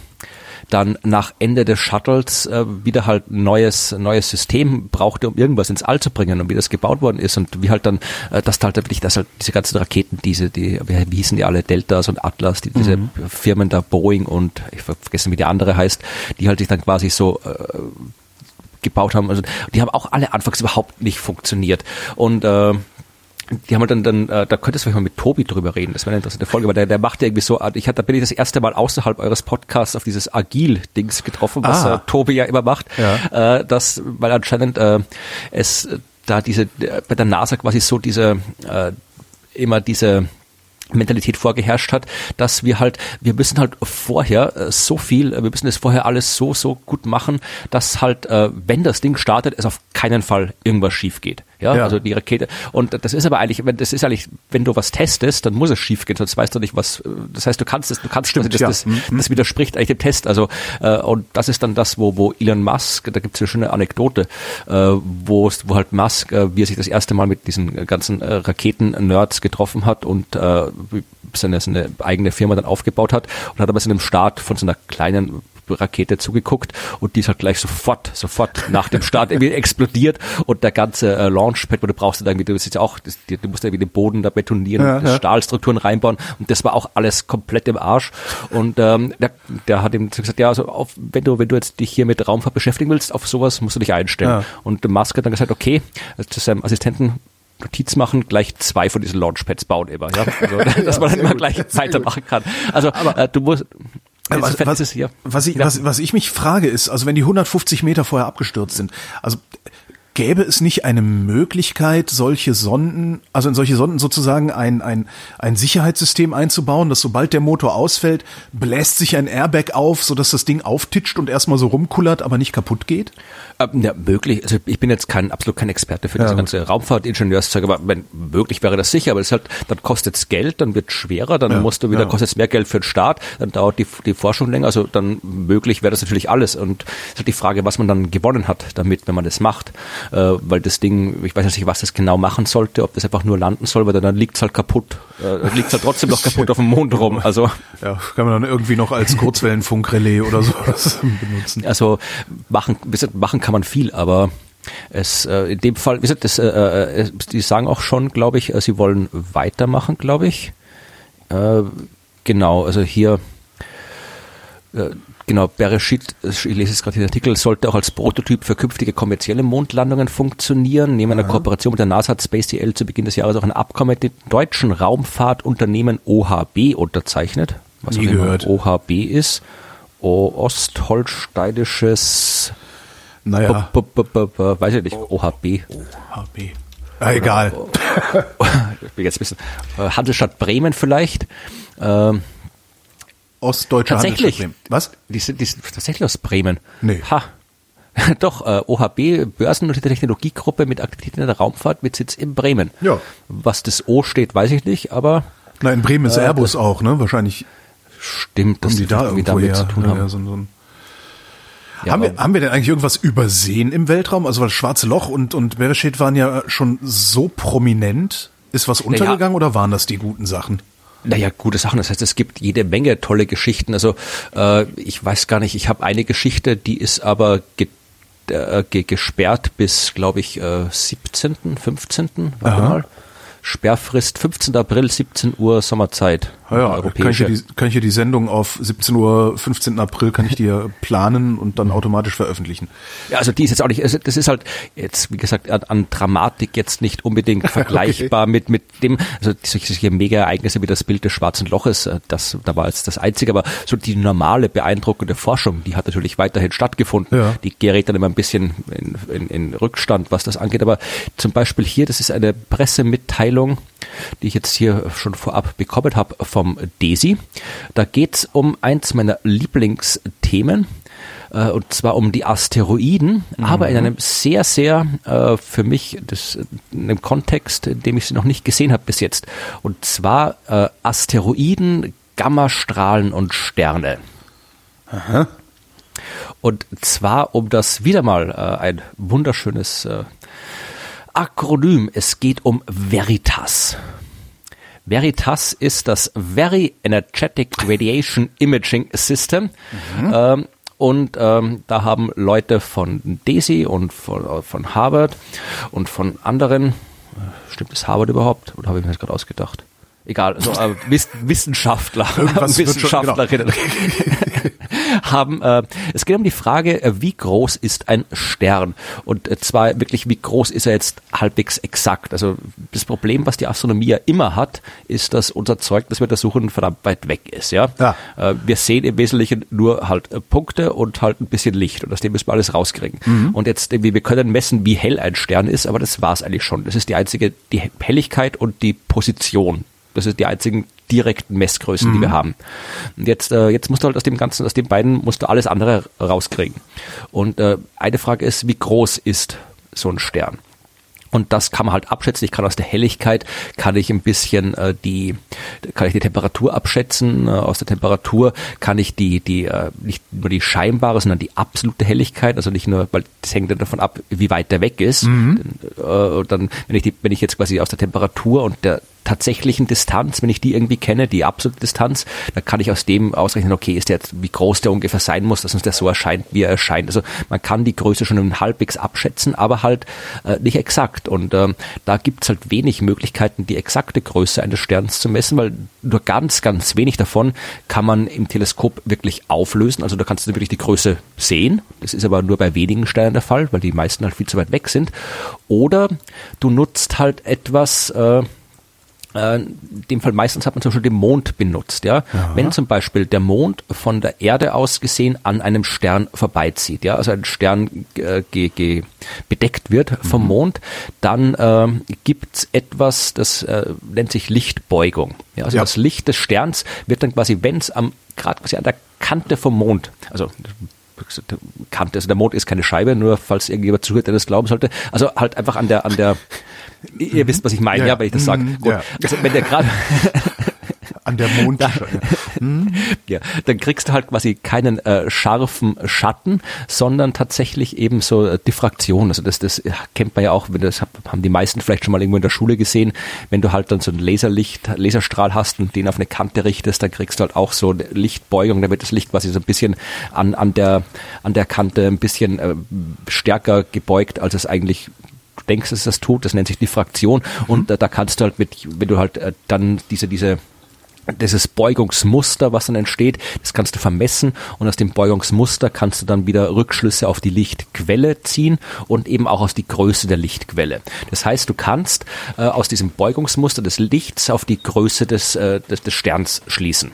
dann nach Ende des Shuttles äh, wieder halt ein neues neues System brauchte, um irgendwas ins All zu bringen und wie das gebaut worden ist und wie halt dann, äh, dass da halt wirklich, dass halt diese ganzen Raketen, diese, die, wie, hießen die alle, Deltas und Atlas, die, diese Firmen da, Boeing und ich ver- vergessen, wie die andere heißt, die halt sich dann quasi so äh, gebaut haben. Also die haben auch alle anfangs überhaupt nicht funktioniert. Und äh, die haben halt dann, dann äh, da könntest du vielleicht mal mit Tobi drüber reden. Das wäre eine interessante Folge, weil der, der macht ja irgendwie so, ich hatte, da bin ich das erste Mal außerhalb eures Podcasts auf dieses Agil-Dings getroffen, was Ah. äh, Tobi ja immer macht. Ja. Äh, das, weil anscheinend äh, es äh, da diese, äh, bei der NASA quasi so diese, äh, immer diese Mentalität vorgeherrscht hat, dass wir halt, wir müssen halt vorher äh, so viel, äh, wir müssen das vorher alles so, so gut machen, dass halt, äh, wenn das Ding startet, es auf keinen Fall irgendwas schief geht. Ja, Ja. also die Rakete. Und das ist aber eigentlich, wenn das ist eigentlich, wenn du was testest, dann muss es schief gehen, sonst weißt du nicht, was. äh, Das heißt, du kannst es, du kannst Stimmt, das, ja. das, das widerspricht eigentlich dem Test. Also äh, und das ist dann das, wo wo Elon Musk, da gibt es eine schöne Anekdote, äh, wo es- wo halt Musk, äh, wie er sich das erste Mal mit diesen ganzen äh, Raketen-Nerds getroffen hat und äh, seine, seine eigene Firma dann aufgebaut hat und hat aber so einem Start von so einer kleinen Rakete zugeguckt und die ist halt gleich sofort, sofort nach dem Start irgendwie explodiert und der ganze äh, Launchpad, wo du brauchst dann irgendwie, du ja auch, das, die- du musst ja irgendwie den Boden da betonieren, Ja, ja. Stahlstrukturen reinbauen und das war auch alles komplett im Arsch und ähm, der, der hat ihm gesagt, ja, also auf, wenn du wenn du jetzt dich hier mit Raumfahrt beschäftigen willst, auf sowas musst du dich einstellen. Ja. Und Musk hat dann gesagt, okay, also zu seinem Assistenten Notiz machen, gleich zwei von diesen Launchpads bauen immer, ja, also, dass man dann immer gleich weitermachen kann. Also äh, du musst Was, insofern was, ist es hier. was, ich, was, was ich mich frage ist, also wenn die 150 Meter vorher abgestürzt sind, also gäbe es nicht eine Möglichkeit, solche Sonden, also in solche Sonden sozusagen ein, ein, ein Sicherheitssystem einzubauen, dass sobald der Motor ausfällt, bläst sich ein Airbag auf, sodass das Ding auftitscht und erstmal so rumkullert, aber nicht kaputt geht? Ähm, ja, möglich. Also ich bin jetzt kein absolut kein Experte für Ja, diese gut. ganze Raumfahrtingenieurszeug, aber wenn, möglich wäre das sicher, aber das halt, dann kostet es Geld, dann wird schwerer, dann Ja, musst du wieder, ja. kostet es mehr Geld für den Staat, dann dauert die, die Forschung länger, also dann möglich wäre das natürlich alles und es ist halt die Frage, was man dann gewonnen hat damit, wenn man das macht, äh, weil das Ding, ich weiß nicht, was das genau machen sollte, ob das einfach nur landen soll, weil dann liegt es halt kaputt, äh, liegt es halt trotzdem noch kaputt auf dem Mond rum, also Ja, kann man dann irgendwie noch als Kurzwellenfunkrelais oder sowas benutzen. Also machen, machen kann man viel, aber es äh, in dem Fall, wie gesagt, das, äh, äh, die sagen auch schon, glaube ich, äh, sie wollen weitermachen, glaube ich. Äh, genau, also hier äh, Genau, Bereshit, ich lese jetzt gerade den Artikel, sollte auch als Prototyp für künftige kommerzielle Mondlandungen funktionieren. Neben einer Kooperation mit der NASA hat SpaceDL zu Beginn des Jahres auch ein Abkommen mit dem deutschen Raumfahrtunternehmen OHB unterzeichnet. Was Nie auch gehört. OHB ist. O Ostholsteinisches, Naja, b -b -b -b weiß ich nicht, OHB. HB. Ah, egal. Ich bin jetzt bisschen, äh, Hansestadt Bremen vielleicht. Ähm, Ostdeutsche Tatsächlich. Handelsstadt Bremen. Was? Die sind, die sind tatsächlich aus Bremen. Nee. Ha. Doch, äh, OHB, börsennotierte Technologiegruppe mit Aktivitäten in der Raumfahrt mit Sitz in Bremen. Ja. Was das O steht, weiß ich nicht, aber Na, in Bremen ist Äh, Airbus auch, ne? Wahrscheinlich stimmt, dass haben die da irgendwie irgendwo damit her. zu tun Ja, haben. ja, so, so ein Ja, haben, wir, haben wir denn eigentlich irgendwas übersehen im Weltraum? Also weil Schwarze Loch und, und Bereshit waren ja schon so prominent. Ist was untergegangen oder waren das die guten Sachen? Naja, gute Sachen. Das heißt, es gibt jede Menge tolle Geschichten. Also äh, ich weiß gar nicht, ich habe eine Geschichte, die ist aber ge äh, ge gesperrt bis, glaube ich, äh, 17., 15. Warte Aha. mal. Sperrfrist 15. April, 17 Uhr Sommerzeit. Ja, ja kann, ich die, kann ich hier die Sendung auf 17 Uhr, 15. April, kann ich dir planen und dann automatisch veröffentlichen. Ja, also die ist jetzt auch nicht, also das ist halt jetzt, wie gesagt, an, Dramatik jetzt nicht unbedingt vergleichbar mit, mit dem, also solche, solche Mega-Ereignisse wie das Bild des Schwarzen Loches, äh, das, da war jetzt das Einzige, aber so die normale, beeindruckende Forschung, die hat natürlich weiterhin stattgefunden. Ja. Die gerät dann immer ein bisschen in, in, in Rückstand, was das angeht, aber zum Beispiel hier, das ist eine Pressemitteilung, die ich jetzt hier schon vorab bekommen habe vom DESI. Da geht's um eins meiner Lieblingsthemen, äh, und zwar um die Asteroiden, aber in einem sehr, sehr äh, für mich das, in einem Kontext, in dem ich sie noch nicht gesehen habe bis jetzt. Und zwar äh, Asteroiden, Gammastrahlen und Sterne. Und zwar um das wieder mal äh, ein wunderschönes äh, Akronym. Es geht um Veritas. Veritas ist das Very Energetic Radiation Imaging System. Ähm, und ähm, da haben Leute von DESI und von, äh, von Harvard und von anderen, äh, stimmt es Harvard überhaupt? Oder habe ich mir das gerade ausgedacht? Egal, also, äh, Wiss Wissenschaftler, Irgendwas wird schon- genau. Haben, äh, es geht um die Frage, äh, wie groß ist ein Stern? Und äh, zwar wirklich, wie groß ist er jetzt halbwegs exakt? Also das Problem, was die Astronomie ja immer hat, ist, dass unser Zeug, das wir untersuchen, verdammt weit weg ist. Ja? Ja. Äh, wir sehen im Wesentlichen nur halt äh, Punkte und halt ein bisschen Licht und aus dem müssen wir alles rauskriegen. Und jetzt, äh, wir können messen, wie hell ein Stern ist, aber das war's eigentlich schon. Das ist die einzige, die Helligkeit und die Position. Das ist die einzigen direkten Messgrößen, die wir haben. Und jetzt, äh, jetzt musst du halt aus dem Ganzen, aus den beiden musst du alles andere rauskriegen. Und äh, eine Frage ist, wie groß ist so ein Stern? Und das kann man halt abschätzen. Ich kann aus der Helligkeit, kann ich ein bisschen äh, die, kann ich die Temperatur abschätzen. Äh, aus der Temperatur kann ich die, die, äh, nicht nur die scheinbare, sondern die absolute Helligkeit, also nicht nur, weil das hängt dann davon ab, wie weit der weg ist. Dann, äh, dann, wenn ich die, wenn ich jetzt quasi aus der Temperatur und der tatsächlichen Distanz, wenn ich die irgendwie kenne, die absolute Distanz, dann kann ich aus dem ausrechnen, okay, ist der jetzt, wie groß der ungefähr sein muss, dass uns der so erscheint, wie er erscheint. Also man kann die Größe schon halbwegs abschätzen, aber halt äh, nicht exakt. Und ähm, da gibt's halt wenig Möglichkeiten, die exakte Größe eines Sterns zu messen, weil nur ganz, ganz wenig davon kann man im Teleskop wirklich auflösen. Also da kannst du wirklich die Größe sehen. Das ist aber nur bei wenigen Sternen der Fall, weil die meisten halt viel zu weit weg sind. Oder du nutzt halt etwas, äh, in dem Fall meistens hat man zum Beispiel den Mond benutzt. Ja? Wenn zum Beispiel der Mond von der Erde aus gesehen an einem Stern vorbeizieht, ja, also ein Stern äh, ge, ge, bedeckt wird vom Mond, dann äh, gibt's etwas, das äh, nennt sich Lichtbeugung. Ja, also Ja. das Licht des Sterns wird dann quasi, wenn es am gerade quasi an der Kante vom Mond, also Kante, also der Mond ist keine Scheibe, nur falls irgendjemand zuhört, der das glauben sollte. Also halt einfach an der, an der, ihr wisst, was ich meine, ja, ja wenn ich das sage. Mhm, Gut. ja. Also wenn der gerade An der Mond. ja, dann kriegst du halt quasi keinen äh, scharfen Schatten, sondern tatsächlich eben so äh, Diffraktion. Also das, das kennt man ja auch, wenn das hab- haben die meisten vielleicht schon mal irgendwo in der Schule gesehen, wenn du halt dann so ein Laserlicht, Laserstrahl hast und den auf eine Kante richtest, dann kriegst du halt auch so eine Lichtbeugung, da wird das Licht quasi so ein bisschen an, an der an der Kante ein bisschen äh, stärker gebeugt, als es eigentlich denkst, dass es das tut, das nennt sich Diffraktion und äh, da kannst du halt mit, wenn du halt äh, dann diese, diese dieses Beugungsmuster, was dann entsteht, das kannst du vermessen und aus dem Beugungsmuster kannst du dann wieder Rückschlüsse auf die Lichtquelle ziehen und eben auch aus die Größe der Lichtquelle. Das heißt, du kannst äh, aus diesem Beugungsmuster des Lichts auf die Größe des, äh, des, des Sterns schließen.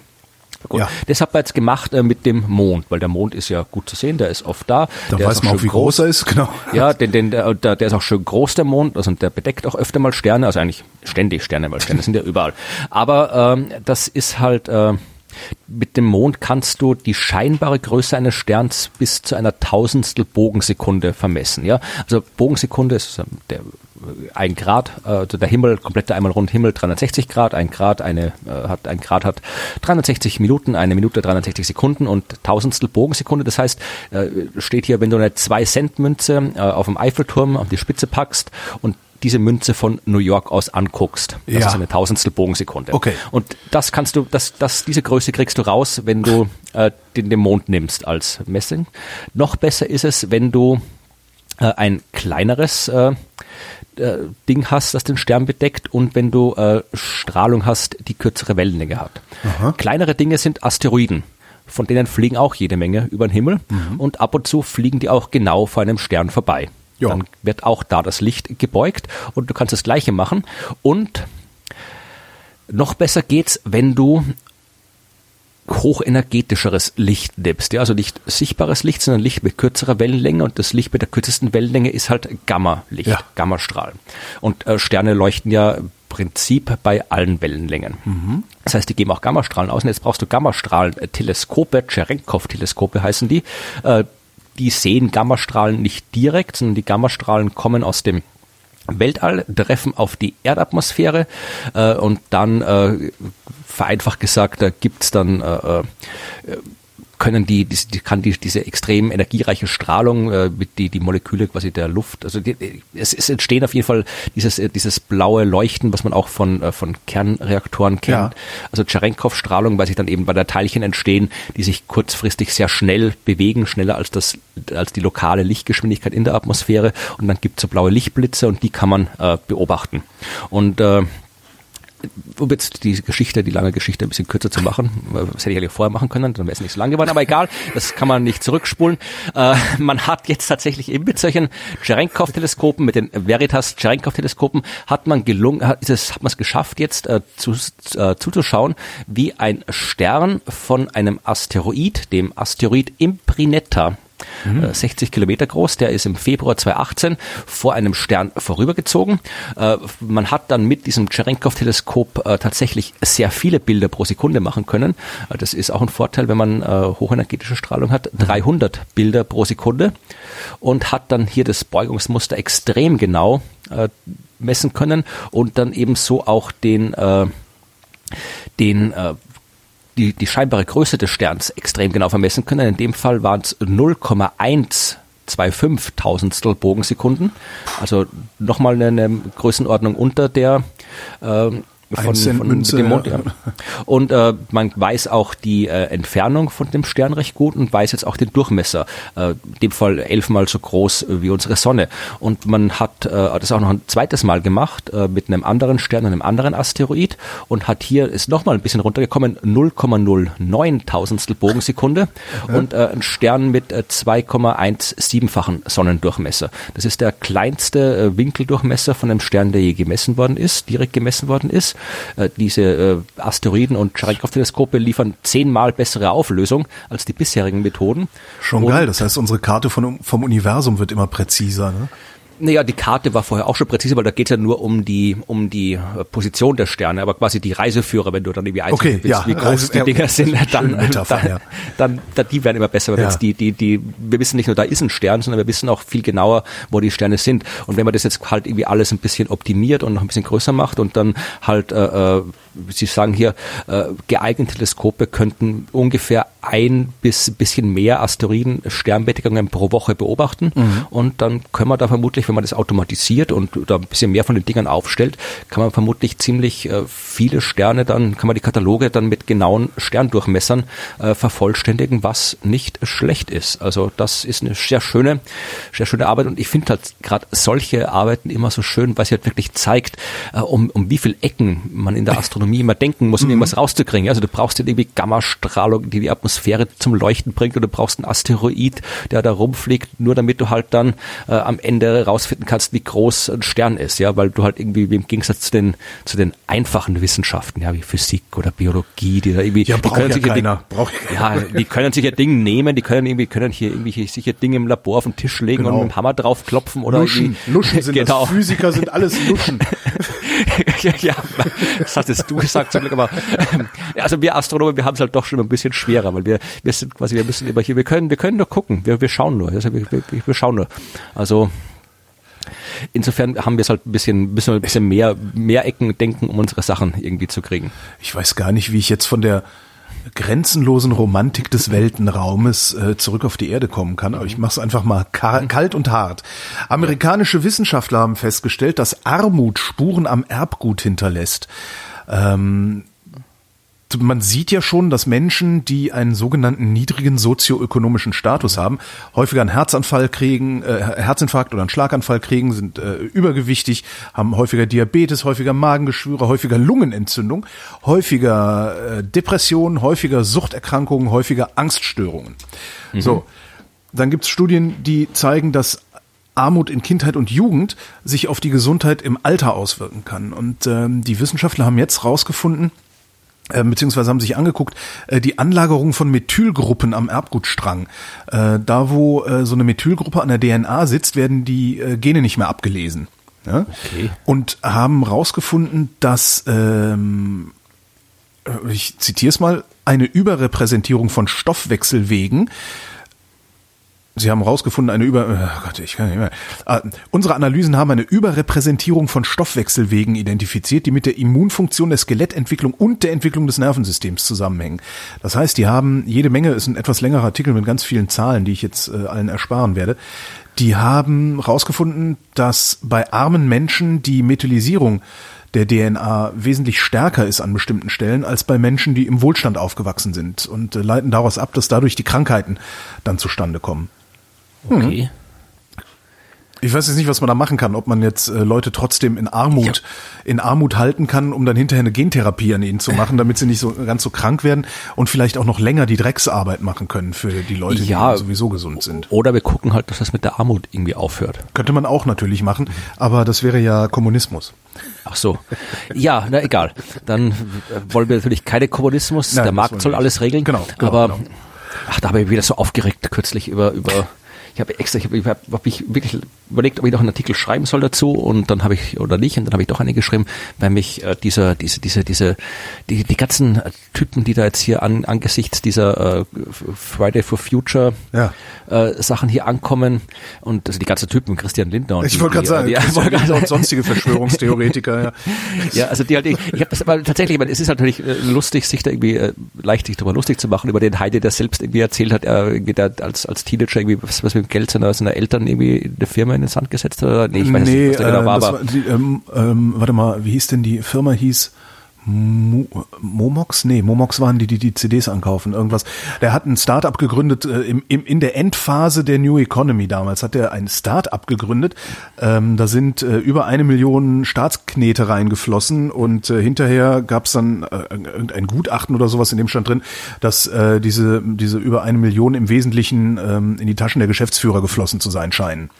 Gut. Ja. Das hat man jetzt gemacht äh, mit dem Mond, weil der Mond ist ja gut zu sehen, der ist oft da. Da der weiß man auch, wie groß er ist, genau. ja, den, den, der, der der ist auch schön groß, der Mond, also der bedeckt auch öfter mal Sterne, also eigentlich ständig Sterne, weil Sterne sind ja überall. Aber ähm, das ist halt, äh, mit dem Mond kannst du die scheinbare Größe eines Sterns bis zu einer Tausendstel Bogensekunde vermessen. Ja, also Bogensekunde ist ähm, der ein Grad, also der Himmel, komplett einmal rund Himmel 360 Grad, ein Grad, eine äh, hat ein Grad hat 360 Minuten, eine Minute 360 Sekunden und Tausendstel Bogensekunde. Das heißt, äh, steht hier, wenn du eine 2 Cent Münze äh, auf dem Eiffelturm auf die Spitze packst und diese Münze von New York aus anguckst. Das Ja. ist eine Tausendstel Bogensekunde. Okay. Und das kannst du, das, das, diese Größe kriegst du raus, wenn du äh, den, den Mond nimmst als Messing. Noch besser ist es, wenn du äh, ein kleineres äh, äh, Ding hast, das den Stern bedeckt und wenn du äh, Strahlung hast, die kürzere Wellenlänge hat. Kleinere Dinge sind Asteroiden. Von denen fliegen auch jede Menge über den Himmel und ab und zu fliegen die auch genau vor einem Stern vorbei. Ja. Dann wird auch da das Licht gebeugt und du kannst das gleiche machen. Und noch besser geht's, wenn du hochenergetischeres Licht nimmst. Ja, also nicht sichtbares Licht, sondern Licht mit kürzerer Wellenlänge und das Licht mit der kürzesten Wellenlänge ist halt Gamma-Licht, Ja. Gammastrahl. Und äh, Sterne leuchten ja im Prinzip bei allen Wellenlängen. Das heißt, die geben auch Gammastrahlen aus. Und jetzt brauchst du Gammastrahlen-Teleskope, Cherenkov-Teleskope heißen die. Äh, die sehen Gammastrahlen nicht direkt, sondern die Gammastrahlen kommen aus dem Weltall, treffen auf die Erdatmosphäre äh, und dann, äh, vereinfacht gesagt, da gibt's dann äh, äh, können die, die, die kann die, diese extrem energiereiche Strahlung äh, die, die Moleküle quasi der Luft, also die, es, es entstehen auf jeden Fall dieses, äh, dieses blaue Leuchten, was man auch von, äh, von Kernreaktoren kennt. Ja. Also Cherenkov-Strahlung, weil sich dann eben bei der Teilchen entstehen, die sich kurzfristig sehr schnell bewegen, schneller als das, als die lokale Lichtgeschwindigkeit in der Atmosphäre. Und dann gibt es so blaue Lichtblitze und die kann man äh, beobachten. Und äh, um jetzt die Geschichte, die lange Geschichte ein bisschen kürzer zu machen, das hätte ich eigentlich vorher machen können, dann wäre es nicht so lang geworden, aber egal, das kann man nicht zurückspulen. Äh, man hat jetzt tatsächlich eben mit solchen Cherenkov-Teleskopen, mit den Veritas Cherenkov-Teleskopen, hat man gelungen, hat, hat man es geschafft, jetzt äh, zu, äh, zuzuschauen, wie ein Stern von einem Asteroid, dem Asteroid Imprinetta, äh, 60 Kilometer groß, der ist im Februar 2018 vor einem Stern vorübergezogen. Äh, man hat dann mit diesem Cherenkov-Teleskop äh, tatsächlich sehr viele Bilder pro Sekunde machen können. Äh, das ist auch ein Vorteil, wenn man äh, hochenergetische Strahlung hat. 300 Bilder pro Sekunde und hat dann hier das Beugungsmuster extrem genau äh, messen können und dann ebenso auch den äh, den äh, die, die scheinbare Größe des Sterns extrem genau vermessen können. In dem Fall waren es 0,125 Tausendstel Bogensekunden. Also nochmal eine, eine Größenordnung unter der äh, von, von Münze, dem Mond. ja. Ja. Und äh, man weiß auch die äh, Entfernung von dem Stern recht gut und weiß jetzt auch den Durchmesser. Äh, in dem Fall elfmal so groß äh, wie unsere Sonne. Und man hat äh, das auch noch ein zweites Mal gemacht äh, mit einem anderen Stern und einem anderen Asteroid und hat hier ist nochmal ein bisschen runtergekommen 0,09 Tausendstel Bogensekunde und äh, ein Stern mit äh, 2,17-fachen Sonnendurchmesser. Das ist der kleinste äh, Winkeldurchmesser von einem Stern, der je gemessen worden ist, direkt gemessen worden ist. Äh, diese äh, Asteroiden und Cherenkov-Teleskope liefern zehnmal bessere Auflösung als die bisherigen Methoden. Schon Und- geil. Das heißt, unsere Karte von, vom Universum wird immer präziser. Ne? Naja, die Karte war vorher auch schon präzise, weil da geht es ja nur um die um die äh, Position der Sterne, aber quasi die Reiseführer, wenn du dann irgendwie okay, willst, ja, wie groß also, die ja, Dinger sind, dann, Metapher, dann, ja. dann, dann, die werden immer besser. Weil Ja. jetzt die, die, die, wir wissen nicht nur, da ist ein Stern, sondern wir wissen auch viel genauer, wo die Sterne sind. Und wenn man das jetzt halt irgendwie alles ein bisschen optimiert und noch ein bisschen größer macht und dann halt, äh, äh, Sie sagen hier, äh, geeignete Teleskope könnten ungefähr ein bis bisschen mehr Asteroiden Sternbedeckungen pro Woche beobachten. Mhm. Und dann können wir da vermutlich, wenn man das automatisiert und da ein bisschen mehr von den Dingern aufstellt, kann man vermutlich ziemlich äh, viele Sterne dann, kann man die Kataloge dann mit genauen Sterndurchmessern äh, vervollständigen, was nicht schlecht ist. Also das ist eine sehr schöne, sehr schöne Arbeit und ich finde halt gerade solche Arbeiten immer so schön, weil sie halt wirklich zeigt, äh, um, um wie viel Ecken man in der Astronomie immer denken muss, um irgendwas rauszukriegen. Also du brauchst ja irgendwie Gammastrahlung, die die Atmosphäre zum Leuchten bringt oder du brauchst einen Asteroid, der da rumfliegt, nur damit du halt dann äh, am Ende rausfinden kannst, wie groß ein Stern ist, ja, weil du halt irgendwie im Gegensatz zu den zu den einfachen Wissenschaften, ja, wie Physik oder Biologie, die da irgendwie Ja, die können ja sich ja keiner. Ding- ja die können sich ja Dinge nehmen, die können irgendwie können hier irgendwie sicher Dinge im Labor auf den Tisch legen Genau. und mit dem Hammer draufklopfen oder Luschen, irgendwie- Luschen sind genau. das. Physiker sind alles Luschen. ja, das hattest du gesagt zum Glück, aber ähm, also wir Astronomen, wir haben es halt doch schon ein bisschen schwerer, weil wir wir sind quasi, wir müssen immer hier, wir können wir können nur gucken, wir, wir schauen nur, also wir, wir, wir schauen nur. Also insofern haben wir es halt ein bisschen, ein bisschen mehr mehr Ecken denken, um unsere Sachen irgendwie zu kriegen. Ich weiß gar nicht, wie ich jetzt von der grenzenlosen Romantik des Weltenraumes äh, zurück auf die Erde kommen kann, aber ich mache es einfach mal ka- kalt und hart. Amerikanische Wissenschaftler haben festgestellt, dass Armut Spuren am Erbgut hinterlässt. Ähm, man sieht ja schon, dass Menschen, die einen sogenannten niedrigen sozioökonomischen Status haben, häufiger einen Herzanfall kriegen, äh, Herzinfarkt oder einen Schlaganfall kriegen, sind äh, übergewichtig, haben häufiger Diabetes, häufiger Magengeschwüre, häufiger Lungenentzündung, häufiger äh, Depressionen, häufiger Suchterkrankungen, häufiger Angststörungen. So, dann gibt's Studien, die zeigen, dass Armut in Kindheit und Jugend sich auf die Gesundheit im Alter auswirken kann. Und ähm, die Wissenschaftler haben jetzt rausgefunden, beziehungsweise haben sich angeguckt, äh, die Anlagerung von Methylgruppen am Erbgutstrang. Äh, da, wo äh, so eine Methylgruppe an der DNA sitzt, werden die äh, Gene nicht mehr abgelesen. Okay. Und haben rausgefunden, dass, ähm, äh, ich zitiere es mal, eine Überrepräsentierung von Stoffwechselwegen Sie haben herausgefunden, eine Über... Oh Gott, ich kann nicht mehr. Ah, unsere Analysen haben eine Überrepräsentierung von Stoffwechselwegen identifiziert, die mit der Immunfunktion der Skelettentwicklung und der Entwicklung des Nervensystems zusammenhängen. Das heißt, die haben jede Menge, ist ein etwas längerer Artikel mit ganz vielen Zahlen, die ich jetzt äh, allen ersparen werde. Die haben herausgefunden, dass bei armen Menschen die Methylisierung der DNA wesentlich stärker ist an bestimmten Stellen als bei Menschen, die im Wohlstand aufgewachsen sind und äh, leiten daraus ab, dass dadurch die Krankheiten dann zustande kommen. Okay. Ich weiß jetzt nicht, was man da machen kann, ob man jetzt äh, Leute trotzdem in Armut, in Armut halten kann, um dann hinterher eine Gentherapie an ihnen zu machen, damit sie nicht so ganz so krank werden und vielleicht auch noch länger die Drecksarbeit machen können für die Leute, Ja. die sowieso gesund sind. Oder wir gucken halt, dass das mit der Armut irgendwie aufhört. Könnte man auch natürlich machen, aber das wäre ja Kommunismus. Ach so. Ja, na egal. Dann wollen wir natürlich keine Kommunismus. Nein, der Markt soll alles regeln. Genau, genau, Aber genau. ach, da habe ich wieder so aufgeregt kürzlich über über. Ich habe extra, ich habe hab, hab ich wirklich überlegt, ob ich noch einen Artikel schreiben soll dazu und dann habe ich oder nicht und dann habe ich doch eine geschrieben, weil mich äh, dieser diese diese diese die die ganzen äh, Typen, die da jetzt hier an, angesichts dieser äh, Friday for Future Ja. äh, Sachen hier ankommen und also die ganzen Typen Christian Lindner und Ich die- wollte gerade die- sagen, die- Christian Lindner und sonstige Verschwörungstheoretiker. Ja. ja, also die halt, ich, ich habe das aber tatsächlich, ich meine, es ist natürlich äh, lustig, sich da irgendwie äh, leicht sich darüber lustig zu machen über den Heide, der selbst irgendwie erzählt hat, er irgendwie da als als Teenager irgendwie was, was mit dem Geld seiner, seiner Eltern irgendwie in der Firma in den Sand gesetzt hat. Oder? Nee, ich weiß nee, nicht, was da genau äh, war, das aber war die, ähm, ähm, warte mal, wie hieß denn die Firma hieß Mo Momox? Nee, Momox waren die, die die CDs ankaufen, irgendwas. Der hat ein Startup gegründet, äh, im, im, in der Endphase der New Economy damals hat er ein Startup gegründet. Ähm, da sind äh, über eine Million Staatsknete reingeflossen und äh, hinterher gab es dann äh, irgendein Gutachten oder sowas, in dem stand drin, dass äh, diese, diese über eine Million im Wesentlichen ähm, in die Taschen der Geschäftsführer geflossen zu sein scheinen.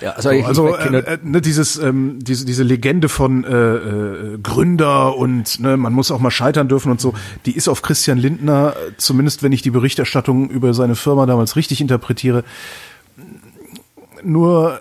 Ja, also, also äh, äh, ne, dieses ähm, diese diese Legende von äh, äh, Gründer und ne, man muss auch mal scheitern dürfen und so, die ist auf Christian Lindner zumindest wenn ich die Berichterstattung über seine Firma damals richtig interpretiere, nur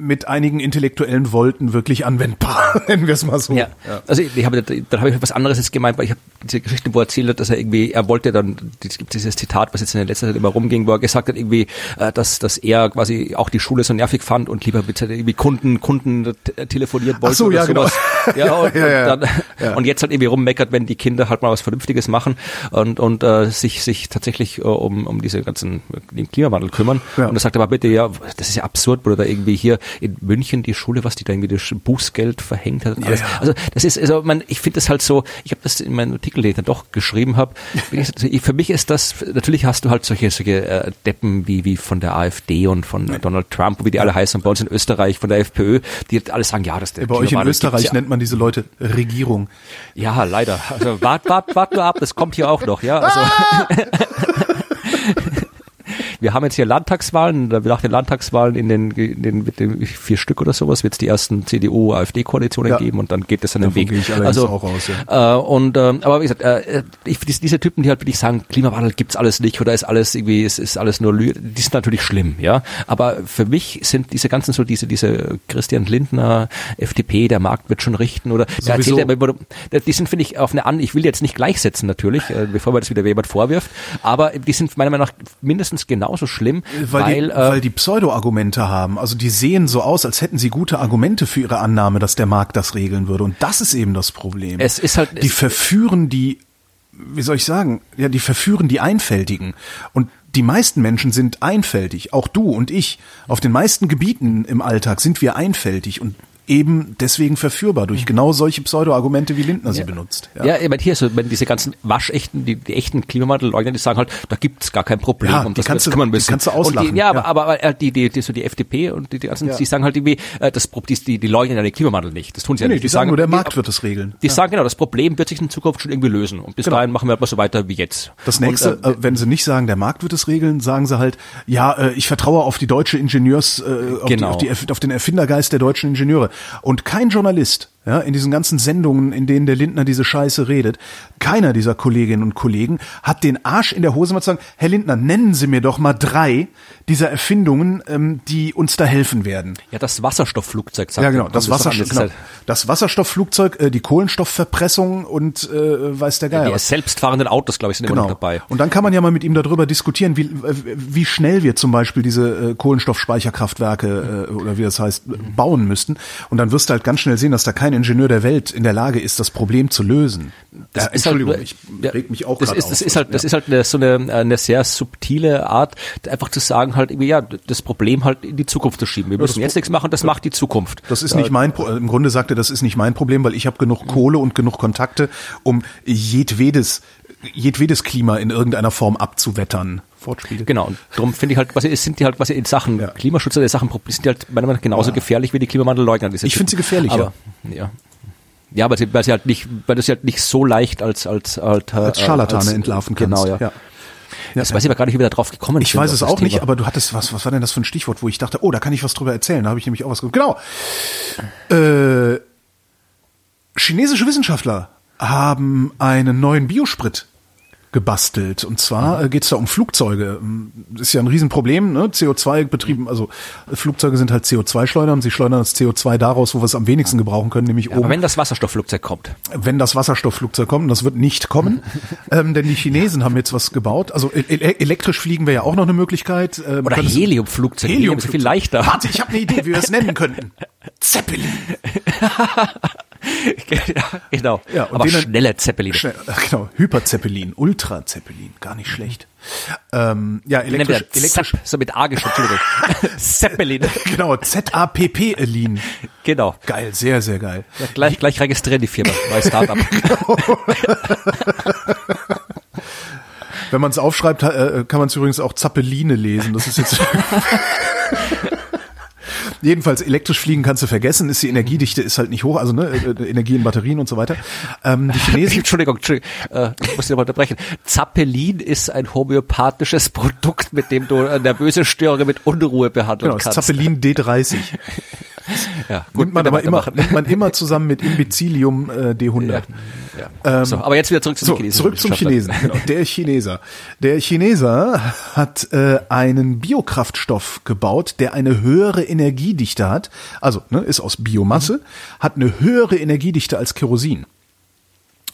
mit einigen intellektuellen Volten wirklich anwendbar, nennen wir es mal so. Ja. Also ich habe dann habe ich was anderes jetzt gemeint, weil ich habe diese Geschichte, wo er erzählt hat, dass er irgendwie, er wollte dann, es gibt dieses Zitat, was jetzt in der letzten Zeit immer rumging, wo er gesagt hat, irgendwie, äh, dass, dass er quasi auch die Schule so nervig fand und lieber mit irgendwie Kunden, Kunden telefoniert wollte Ach so, oder ja, genau. sowas. Ja, und, Ja, ja, und, dann, ja. und jetzt halt irgendwie rummeckert, wenn die Kinder halt mal was Vernünftiges machen und, und äh, sich, sich tatsächlich äh, um, um diese ganzen den Klimawandel kümmern. Ja. Und er sagt aber bitte, ja, das ist ja absurd, da irgendwie hier in München die Schule, was die da irgendwie das Bußgeld verhängt hat. Und alles. ja. Also das ist, also man, ich finde das halt so, ich habe das in meinem Artikel, den ich dann doch geschrieben habe, für mich ist das, natürlich hast du halt solche, solche äh, Deppen wie, wie von der AfD und von Donald Trump, wie die alle heißen, bei uns in Österreich von der FPÖ, die alle sagen, ja, das der Bei euch in Österreich ja, nennt man diese Leute Regierung. ja, leider. Also wart, wart, wart nur ab, das kommt hier auch noch, ja. Also wir haben jetzt hier Landtagswahlen, nach den Landtagswahlen in den, in den, den vier Stück oder sowas wird es die ersten CDU-AfD-Koalitionen Ja. geben und dann geht es dann den Davon Weg. ich also, auch aus, ja. äh, und ähm, aber wie gesagt, äh, ich, diese, Typen, die halt wirklich sagen, Klimawandel gibt's alles nicht oder ist alles irgendwie, es ist alles nur Lü die sind natürlich schlimm, ja. Aber für mich sind diese ganzen so diese, diese Christian Lindner, FDP, der Markt wird schon richten oder der Sowieso. erzählt, wo- die sind, finde ich, auf eine an, ich will jetzt nicht gleichsetzen natürlich, äh, bevor mir das wieder jemand vorwirft, aber die sind meiner Meinung nach mindestens genauso schlimm, Weil, weil, die, äh, weil die Pseudo-Argumente haben. Also die sehen so aus, als hätten sie gute Argumente für ihre Annahme, dass der Markt das regeln würde. Und das ist eben das Problem. Es ist halt- die es- verführen die, wie soll ich sagen, ja, die verführen die Einfältigen. Und die meisten Menschen sind einfältig. Auch du und ich. Auf den meisten Gebieten im Alltag sind wir einfältig und eben deswegen verführbar durch genau solche Pseudo-Argumente, wie Lindner sie benutzt. Ja, ich meine, hier so, wenn diese ganzen waschechten, die, die echten Klimawandelleugner, die sagen halt, da gibt's gar kein Problem, Ja, um die das kannst du- kümmern die müssen. kannst du auslachen, Die, ja, ja. aber, aber äh, die, die, die, so die FDP und die, die ganzen, die sagen halt irgendwie, äh, das, die, die, die leugnen ja den Klimawandel nicht. Das tun sie ja Nee, nicht. die sagen nur, der die- Markt wird es regeln. Die sagen genau, das Problem wird sich in Zukunft schon irgendwie lösen. Und bis Genau. dahin machen wir halt mal so weiter wie jetzt. Das nächste, Und, äh, äh, wenn sie nicht sagen, der Markt wird es regeln, sagen sie halt, ja, äh, ich vertraue auf die deutsche Ingenieurs, äh, auf, Genau. die, auf, die, auf den Erfindergeist der deutschen Ingenieure. Und kein Journalist, ja, in diesen ganzen Sendungen, in denen der Lindner diese Scheiße redet, keiner dieser Kolleginnen und Kollegen hat den Arsch in der Hose mal zu sagen, Herr Lindner, nennen Sie mir doch mal drei dieser Erfindungen, ähm, die uns da helfen werden. ja, das Wasserstoffflugzeug sagt Ja, genau, das, Wasserstoff, genau. halt- das Wasserstoffflugzeug, äh, die Kohlenstoffverpressung und äh, weiß der Geier. Die was. selbstfahrenden Autos, glaube ich, sind immer Genau. noch dabei. Und dann kann man ja mal mit ihm darüber diskutieren, wie, äh, wie schnell wir zum Beispiel diese äh, Kohlenstoffspeicherkraftwerke äh, oder wie das heißt bauen müssten. Und dann wirst du halt ganz schnell sehen, dass da kein Ingenieur der Welt in der Lage ist, das Problem zu lösen. Das ist halt- Entschuldigung, ich ja, reg mich auch gerade auf. das ist halt, das Ja. ist halt eine, so eine, eine sehr subtile Art, einfach zu sagen halt irgendwie, ja, das Problem halt in die Zukunft zu schieben. Wir müssen jetzt nichts machen, das macht die Zukunft. Das ist nicht mein Pro Im Grunde sagt er, das ist nicht mein Problem, weil ich habe genug Kohle und genug Kontakte, um jedwedes, jedwedes Klima in irgendeiner Form abzuwettern. Wortspiele. Genau, und darum finde ich halt, quasi, es sind die halt quasi in Sachen Ja. Klimaschutz oder Sachen, sind die halt meiner Meinung nach genauso gefährlich wie die Klimawandelleugner. Ich finde sie gefährlicher. Aber, ja. Ja, aber sie, weil sie halt nicht, weil du sie halt nicht so leicht als, als, als, Als Scharlatane entlarven kannst. Genau, ja. ja. Das weiß ich aber gar nicht, wie wir da drauf gekommen Ich sind, weiß auf es das auch nicht, aber du hattest was, was war denn das für ein Stichwort, wo ich dachte, oh, da kann ich was drüber erzählen. Da habe ich nämlich auch was ge- Genau. Äh, chinesische Wissenschaftler haben einen neuen Biosprit gebastelt. Und zwar äh, geht es da um Flugzeuge. Ähm, Das ist ja ein Riesenproblem, ne? CO2 betrieben, also äh, Flugzeuge sind halt CO2-Schleudern und sie schleudern das CO2 daraus, wo wir es am wenigsten gebrauchen können, nämlich Aber oben wenn das Wasserstoffflugzeug kommt, wenn das Wasserstoffflugzeug kommt, das wird nicht kommen, ähm, denn die Chinesen haben jetzt was gebaut. Also e e elektrisch fliegen wäre ja auch noch eine Möglichkeit. Ähm, oder Heliumflugzeug, Helium ist viel leichter. Warte, ich habe eine Idee, wie wir es nennen könnten. Zeppelin. ja, genau. Ja, und aber schnelle Zeppeline. Schnell, ach, genau, Hyperzeppelin, Ultrazeppelin, gar nicht schlecht. Ähm, ja, elektrisch, elektrisch, Zepp, so mit A geschrieben. Zeppelin. genau, Z-A-P-P-Elin. Genau. Geil, sehr, sehr geil. Ja, gleich, gleich registrieren die Firma bei Startup. Wenn man es aufschreibt, äh, kann man es übrigens auch Zappeline lesen. Das ist jetzt. Jedenfalls elektrisch fliegen kannst du vergessen, ist die Energiedichte ist halt nicht hoch, also ne, äh, Energie in Batterien und so weiter. Ähm, die Chinesen, Entschuldigung, Entschuldigung, äh, ich muss dich mal unterbrechen. Zappelin ist ein homöopathisches Produkt, mit dem du äh, nervöse Störungen mit Unruhe behandeln genau, kannst. Zappelin D30. Ja, nimmt man aber immer, nimmt man immer zusammen mit Imbecilium äh, D100. Ja. so, aber jetzt wieder zurück zum So, Chinesen. zurück zum Chinesen. Genau, der Chineser. Der Chineser hat äh, einen Biokraftstoff gebaut, der eine höhere Energiedichte hat. Also ne, ist aus Biomasse, hat eine höhere Energiedichte als Kerosin.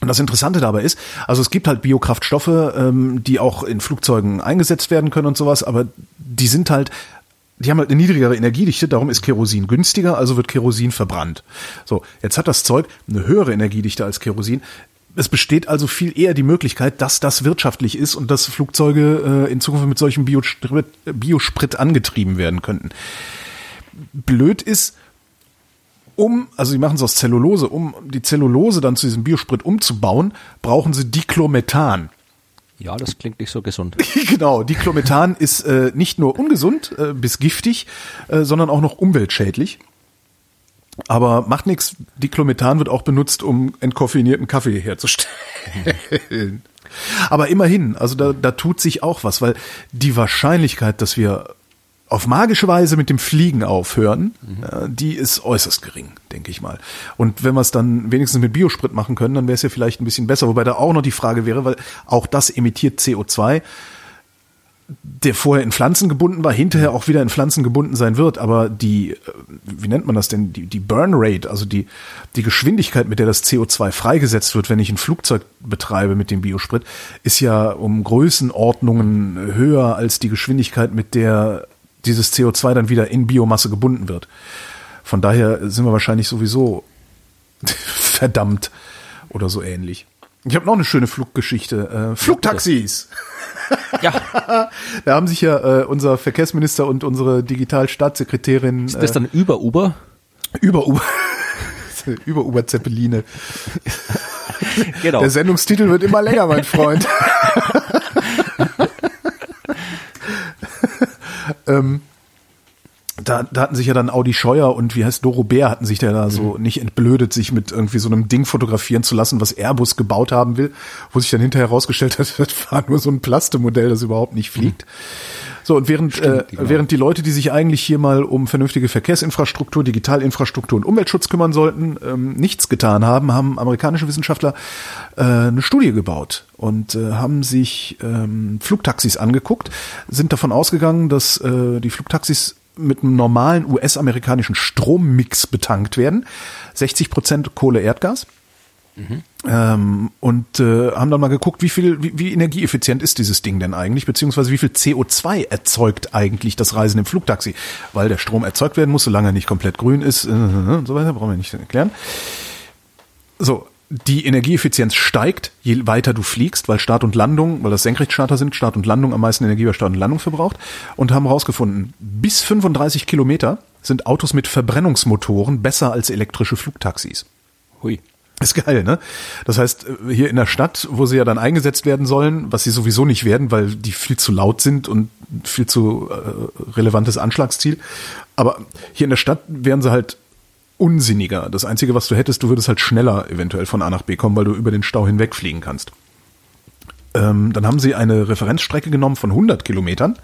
Und das Interessante dabei ist, also es gibt halt Biokraftstoffe, ähm, die auch in Flugzeugen eingesetzt werden können und sowas, aber die sind halt, die haben halt eine niedrigere Energiedichte, darum ist Kerosin günstiger, also wird Kerosin verbrannt. So, jetzt hat das Zeug eine höhere Energiedichte als Kerosin. Es besteht also viel eher die Möglichkeit, dass das wirtschaftlich ist und dass Flugzeuge äh, in Zukunft mit solchem Biosprit, Biosprit angetrieben werden könnten. Blöd ist, um, also sie machen es aus Zellulose, um die Zellulose dann zu diesem Biosprit umzubauen, brauchen sie Diclomethan. Ja, das klingt nicht so gesund. genau, Diclomethan ist äh, nicht nur ungesund äh, bis giftig, äh, sondern auch noch umweltschädlich. Aber macht nichts, Diclomethan wird auch benutzt, um entkoffeinierten Kaffee herzustellen. Aber immerhin, also da, da tut sich auch was, weil die Wahrscheinlichkeit, dass wir auf magische Weise mit dem Fliegen aufhören, äh, die ist äußerst gering, denke ich mal. Und wenn wir es dann wenigstens mit Biosprit machen können, dann wäre es ja vielleicht ein bisschen besser. Wobei da auch noch die Frage wäre, weil auch das emittiert CO2, der vorher in Pflanzen gebunden war, hinterher auch wieder in Pflanzen gebunden sein wird. Aber die, äh, wie nennt man das denn, die, die Burn Rate, also die, die Geschwindigkeit, mit der das CO2 freigesetzt wird, wenn ich ein Flugzeug betreibe mit dem Biosprit, ist ja um Größenordnungen höher als die Geschwindigkeit, mit der dieses CO2 dann wieder in Biomasse gebunden wird. Von daher sind wir wahrscheinlich sowieso verdammt oder so ähnlich. Ich habe noch eine schöne Fluggeschichte. Äh, Flugtaxis. Ja, Da haben sich ja äh, unser Verkehrsminister und unsere Digitalstaatssekretärin ist das dann über Uber? äh, über Uber über Uber Zeppeline. Genau. Der Sendungstitel wird immer länger, mein Freund. Ähm, da, da hatten sich ja dann Audi Scheuer und wie heißt Doro Bär hatten sich ja da so nicht entblödet, sich mit irgendwie so einem Ding fotografieren zu lassen, was Airbus gebaut haben will, wo sich dann hinterher herausgestellt hat, das war nur so ein Plastemodell, das überhaupt nicht fliegt. So, und während, äh, genau. während die Leute, die sich eigentlich hier mal um vernünftige Verkehrsinfrastruktur, Digitalinfrastruktur und Umweltschutz kümmern sollten, ähm, nichts getan haben, haben amerikanische Wissenschaftler äh, eine Studie gebaut und äh, haben sich ähm, Flugtaxis angeguckt, sind davon ausgegangen, dass äh, die Flugtaxis mit einem normalen US-amerikanischen Strommix betankt werden. 60 Prozent Kohle, Erdgas. Ähm, und äh, haben dann mal geguckt, wie viel, wie, wie energieeffizient ist dieses Ding denn eigentlich, beziehungsweise wie viel CO2 erzeugt eigentlich das Reisen im Flugtaxi, weil der Strom erzeugt werden muss, solange er nicht komplett grün ist äh, und so weiter, brauchen wir nicht erklären. So, die Energieeffizienz steigt, je weiter du fliegst, weil Start und Landung, weil das Senkrechtstarter sind, Start und Landung am meisten Energie bei Start und Landung verbraucht und haben herausgefunden, bis 35 Kilometer sind Autos mit Verbrennungsmotoren besser als elektrische Flugtaxis. Hui. Ist geil, ne? Das heißt, äh, hier in der Stadt, wo sie ja dann eingesetzt werden sollen, was sie sowieso nicht werden, weil die viel zu laut sind und viel zu äh, relevantes Anschlagsziel. Aber hier in der Stadt wären sie halt unsinniger. Das Einzige, was du hättest, du würdest halt schneller eventuell von A nach B kommen, weil du über den Stau hinwegfliegen kannst. Ähm, dann haben sie eine Referenzstrecke genommen von 100 Kilometern.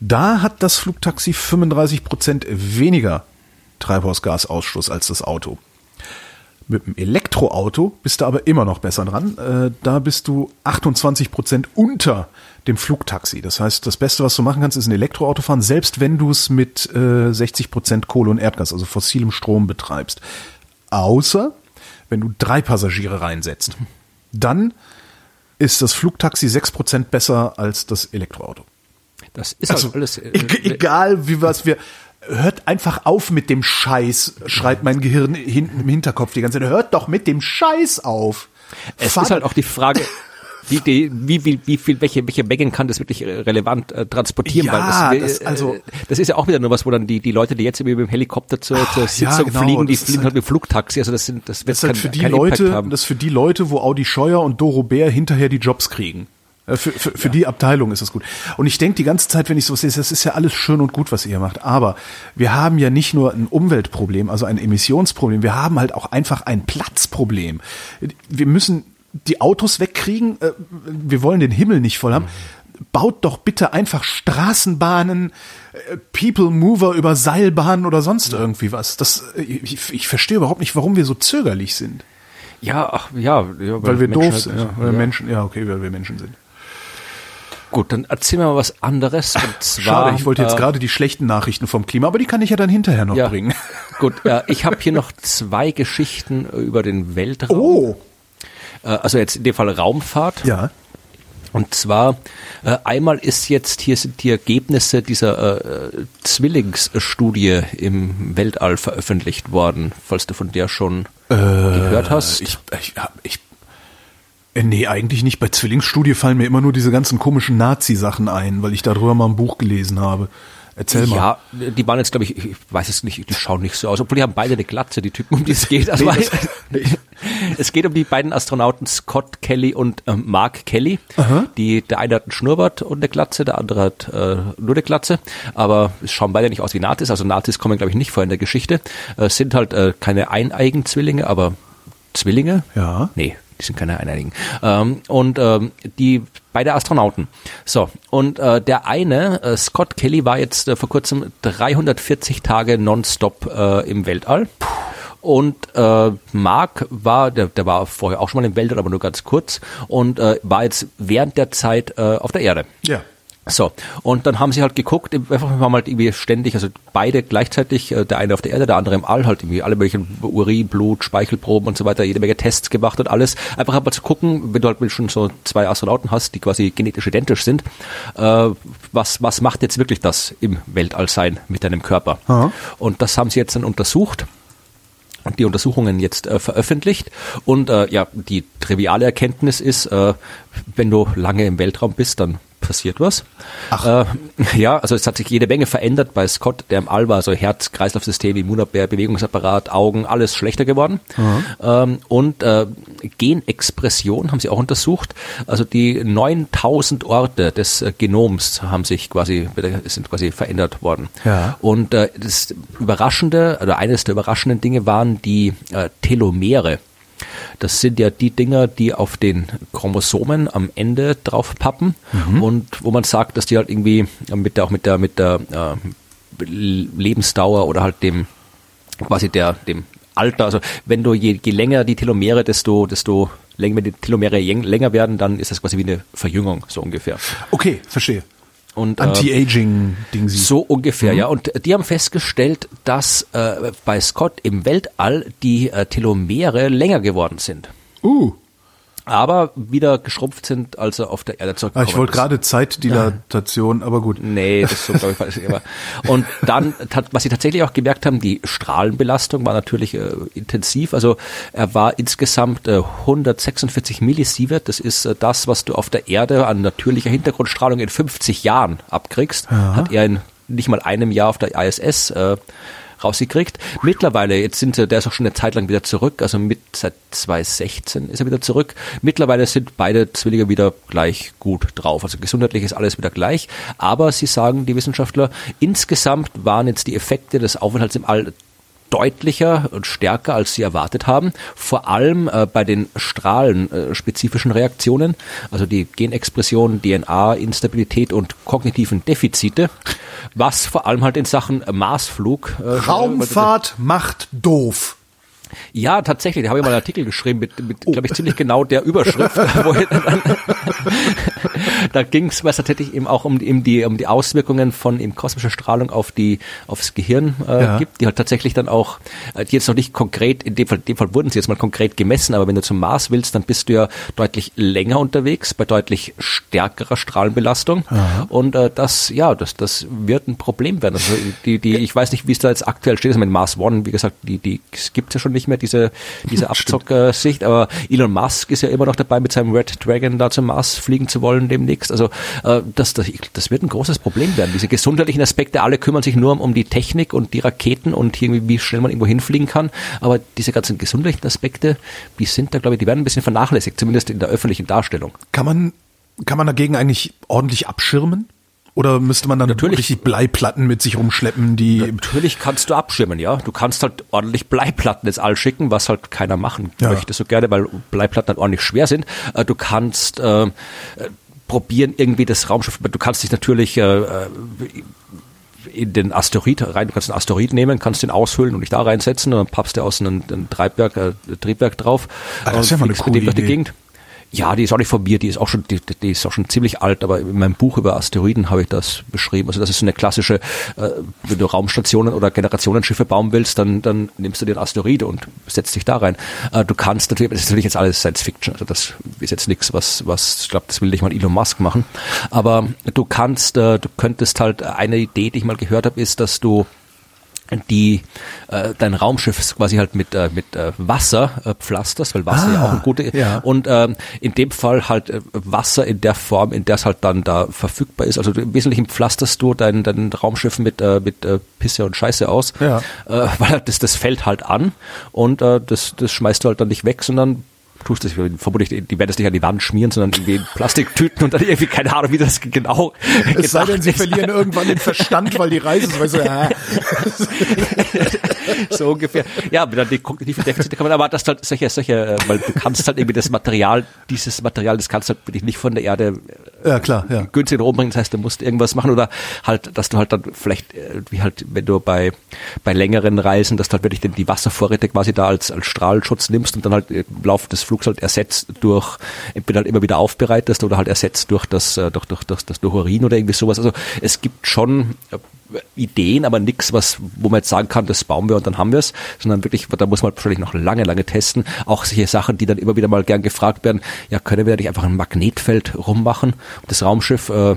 Da hat das Flugtaxi 35 Prozent weniger Treibhausgasausstoß als das Auto. Mit dem Elektroauto bist du aber immer noch besser dran. Äh, da bist du 28 Prozent unter dem Flugtaxi. Das heißt, das Beste, was du machen kannst, ist ein Elektroauto fahren, selbst wenn du es mit äh, 60 Prozent Kohle und Erdgas, also fossilem Strom betreibst. Außer, wenn du drei Passagiere reinsetzt. Dann ist das Flugtaxi 6 Prozent besser als das Elektroauto. Das ist Also, halt alles. äh, e- egal wie was wir, hört einfach auf mit dem Scheiß, schreit mein Gehirn hinten im Hinterkopf die ganze Zeit. Hört doch mit dem Scheiß auf. Es Fahrt- ist halt auch die Frage, wie, die, wie, wie, wie viel, welche, welche Mengen kann das wirklich relevant äh, transportieren? Ja, weil das- äh, also- das ist ja auch wieder nur was, wo dann die, die Leute, die jetzt mit dem Helikopter zur, zur ja, Sitzung genau, fliegen, die das fliegen halt- halt mit Flugtaxi. Also das sind, das wird Das halt kein, für die Leute, haben. das ist für die Leute, wo Audi Scheuer und Doro Bär hinterher die Jobs kriegen. Äh, Für, für, für die Abteilung ist das gut. Und ich denke die ganze Zeit, wenn ich so sehe, das ist ja alles schön und gut, was ihr macht. Aber wir haben ja nicht nur ein Umweltproblem, also ein Emissionsproblem, wir haben halt auch einfach ein Platzproblem. Wir müssen die Autos wegkriegen, äh, wir wollen den Himmel nicht voll haben. baut doch bitte einfach Straßenbahnen, äh, People Mover über Seilbahnen oder sonst irgendwie was. Das, ich, ich verstehe überhaupt nicht, warum wir so zögerlich sind. Ja, ach, ja, ja Weil, wir Menschen doof halt- sind. Ja, weil wir Menschen, ja, okay, weil wir Menschen sind. Gut, dann erzähl mir mal was anderes. Und zwar, Schade, ich wollte jetzt äh, gerade die schlechten Nachrichten vom Klima, aber die kann ich ja dann hinterher noch ja, bringen. Gut, äh, ich habe hier noch zwei Geschichten äh, über den Weltraum. Oh, Äh, also jetzt in dem Fall Raumfahrt. ja. Und zwar äh, einmal ist jetzt hier sind die Ergebnisse dieser äh, Zwillingsstudie im Weltall veröffentlicht worden, falls du von der schon gehört hast. Äh, Ich, ich, ich, äh, nee, eigentlich nicht. Bei Zwillingsstudie fallen mir immer nur diese ganzen komischen Nazi-Sachen ein, weil ich darüber mal ein Buch gelesen habe. Erzähl mal. ja, die waren jetzt, glaube ich, ich weiß es nicht, die schauen nicht so aus, obwohl die haben beide eine Glatze, die Typen, um die es geht. Also Nee, das- es geht um die beiden Astronauten Scott Kelly und ähm, Mark Kelly. Die, der eine hat einen Schnurrbart und eine Glatze, der andere hat äh, nur eine Glatze. Aber es schauen beide nicht aus wie Nazis. Also Nazis kommen, glaube ich, nicht vor in der Geschichte. Äh, Es sind halt äh, keine eineigen Zwillinge, aber Zwillinge? Ja. Nee, die sind keine eineigen. Ähm, und ähm, die beide Astronauten. So, und äh, der eine, äh, Scott Kelly, war jetzt äh, vor kurzem 340 Tage nonstop äh, im Weltall. Und äh, Mark war, der, der war vorher auch schon mal im Weltall, aber nur ganz kurz, und äh, war jetzt während der Zeit äh, auf der Erde. Ja. So, und dann haben sie halt geguckt, einfach wir haben halt irgendwie ständig, also beide gleichzeitig, äh, der eine auf der Erde, der andere im All, halt irgendwie alle möglichen Urin, Blut, Speichelproben und so weiter, jede Menge Tests gemacht und alles. Einfach halt mal zu gucken, wenn du halt schon so zwei Astronauten hast, die quasi genetisch identisch sind, äh, was, was macht jetzt wirklich das im Weltall sein mit deinem Körper? Aha. Und das haben sie jetzt dann untersucht und die Untersuchungen jetzt äh, veröffentlicht. Und äh, ja, die triviale Erkenntnis ist, äh, wenn du lange im Weltraum bist, dann passiert was. Äh, ja, also es hat sich jede Menge verändert bei Scott, der im All war, also Herz, Kreislaufsystem, Immunabwehr, Bewegungsapparat, Augen, alles schlechter geworden. Ähm, und äh, Genexpression haben sie auch untersucht. Also die 9000 Orte des äh, Genoms haben sich quasi, sind quasi verändert worden. Ja. Und äh, das Überraschende, oder eines der überraschenden Dinge waren die äh, Telomere. Das sind ja die Dinger, die auf den Chromosomen am Ende drauf pappen und wo man sagt, dass die halt irgendwie mit der auch mit der mit der äh, Lebensdauer oder halt dem quasi der dem Alter, also wenn du je, je länger die Telomere, desto desto länger wenn die Telomere länger werden, dann ist das quasi wie eine Verjüngung so ungefähr. Okay, verstehe. Und äh, Anti-Aging-Ding so ungefähr, ja. Und die haben festgestellt, dass äh, bei Scott im Weltall die äh, Telomere länger geworden sind. Uh. Aber wieder geschrumpft sind, als er auf der Erde Ah, zurückgekommen ich wollte gerade Zeitdilatation, aber gut. Nee, das ist so, glaube ich, falsch. Und dann, was sie tatsächlich auch gemerkt haben, die Strahlenbelastung war natürlich äh, intensiv. Also er war insgesamt äh, 146 Millisievert. Das ist äh, das, was du auf der Erde an natürlicher Hintergrundstrahlung in 50 Jahren abkriegst. Hat er in nicht mal einem Jahr auf der ISS äh, rausgekriegt. Mittlerweile, jetzt sind der ist auch schon eine Zeit lang wieder zurück, also mit seit 2016 ist er wieder zurück. Mittlerweile sind beide Zwillinge wieder gleich gut drauf. Also gesundheitlich ist alles wieder gleich. Aber sie sagen, die Wissenschaftler, insgesamt waren jetzt die Effekte des Aufenthalts im All deutlicher und stärker, als sie erwartet haben. Vor allem äh, bei den strahlenspezifischen Reaktionen, also die Genexpression, DNA-Instabilität und kognitiven Defizite, was vor allem halt in Sachen Marsflug äh, Raumfahrt macht doof. Ja, tatsächlich. Da habe ich mal einen Artikel geschrieben mit, mit glaube ich, ziemlich genau der Überschrift. dann, da ging es, tatsächlich eben auch um, die- um, die, um die Auswirkungen von eben kosmischer Strahlung auf die, aufs Gehirn äh, Ja. gibt, die halt tatsächlich dann auch, äh, die jetzt noch nicht konkret, in dem Fall, in dem Fall wurden sie jetzt mal konkret gemessen, aber wenn du zum Mars willst, dann bist du ja deutlich länger unterwegs, bei deutlich stärkerer Strahlenbelastung. Und äh, das, ja, das, das wird ein Problem werden. Also die, die, ich weiß nicht, wie es da jetzt aktuell steht, also mit Mars One, wie gesagt, die, die gibt's ja schon nicht mehr, diese, diese Abzockersicht, aber Elon Musk ist ja immer noch dabei, mit seinem Red Dragon da zum Mars fliegen zu wollen demnächst. Also äh, das, das, das wird ein großes Problem werden. Diese gesundheitlichen Aspekte, alle kümmern sich nur um, um die Technik und die Raketen und irgendwie, wie schnell man irgendwo hinfliegen kann. Aber diese ganzen gesundheitlichen Aspekte, die sind da, glaube ich, die werden ein bisschen vernachlässigt, zumindest in der öffentlichen Darstellung. Kann man, kann man dagegen eigentlich ordentlich abschirmen? Oder müsste man dann Natürlich. richtig Bleiplatten mit sich rumschleppen, die, Natürlich kannst du abschirmen, ja. Du kannst halt ordentlich Bleiplatten ins All schicken, was halt keiner machen Ja. möchte so gerne, weil Bleiplatten halt ordentlich schwer sind. Äh, Du kannst äh, probieren irgendwie das Raumschiff, du kannst dich natürlich äh, in den Asteroid rein, du kannst einen Asteroid nehmen, kannst den aushöhlen und dich da reinsetzen und dann pappst du aus einem, einem Treibwerk, äh, Triebwerk drauf. Ah, das ist ja mal eine coole Idee. Gegend. Ja, die ist auch nicht von mir, die ist auch schon, die, die ist auch schon ziemlich alt, aber in meinem Buch über Asteroiden habe ich das beschrieben. Also das ist so eine klassische, äh, wenn du Raumstationen oder Generationenschiffe bauen willst, dann, dann nimmst du den Asteroid und setzt dich da rein. Äh, du kannst natürlich, das ist natürlich jetzt alles Science Fiction, also das ist jetzt nichts, was, was, ich glaube, das will nicht mal Elon Musk machen. Aber du kannst, äh, du könntest halt, eine Idee, die ich mal gehört habe, ist, dass du die äh, dein Raumschiff quasi halt mit äh, mit äh, Wasser äh, pflasterst, weil Wasser ah, ja auch ein gute ja. und ähm, in dem Fall halt äh, Wasser in der Form, in der es halt dann da verfügbar ist. Also im Wesentlichen pflasterst du dein dein Raumschiff mit äh, mit äh, Pisse und Scheiße aus, ja. äh, weil das das fällt halt an und äh, das das schmeißt du halt dann nicht weg, sondern tust das, vermutlich, die werden das nicht an die Wand schmieren, sondern irgendwie in Plastiktüten und dann irgendwie, keine Ahnung, wie das genau Es sei denn, sie verlieren irgendwann den Verstand, weil die Reise so, so, ja. So ungefähr. Ja, aber dann die kognitive Defizite kann man, aber das halt solche, solche, äh, weil du kannst halt irgendwie das Material, dieses Material, das kannst du halt wirklich nicht von der Erde ja, klar, ja. günstig nach oben bringen. Das heißt, du musst irgendwas machen oder halt, dass du halt dann vielleicht, äh, wie halt, wenn du bei, bei längeren Reisen, dass du halt wirklich die Wasservorräte quasi da als, als Strahlschutz nimmst und dann halt im Laufe des Flugs halt ersetzt durch, entweder halt immer wieder aufbereitest oder halt ersetzt durch das, äh, durch, durch, durch, das durch Urin oder irgendwie sowas. Also es gibt schon Ideen, aber nichts, was, wo man jetzt sagen kann, das bauen wir und dann haben wir es, sondern wirklich, da muss man wahrscheinlich noch lange, lange testen. Auch solche Sachen, die dann immer wieder mal gern gefragt werden, ja, können wir nicht einfach ein Magnetfeld rummachen? Das Raumschiff, äh,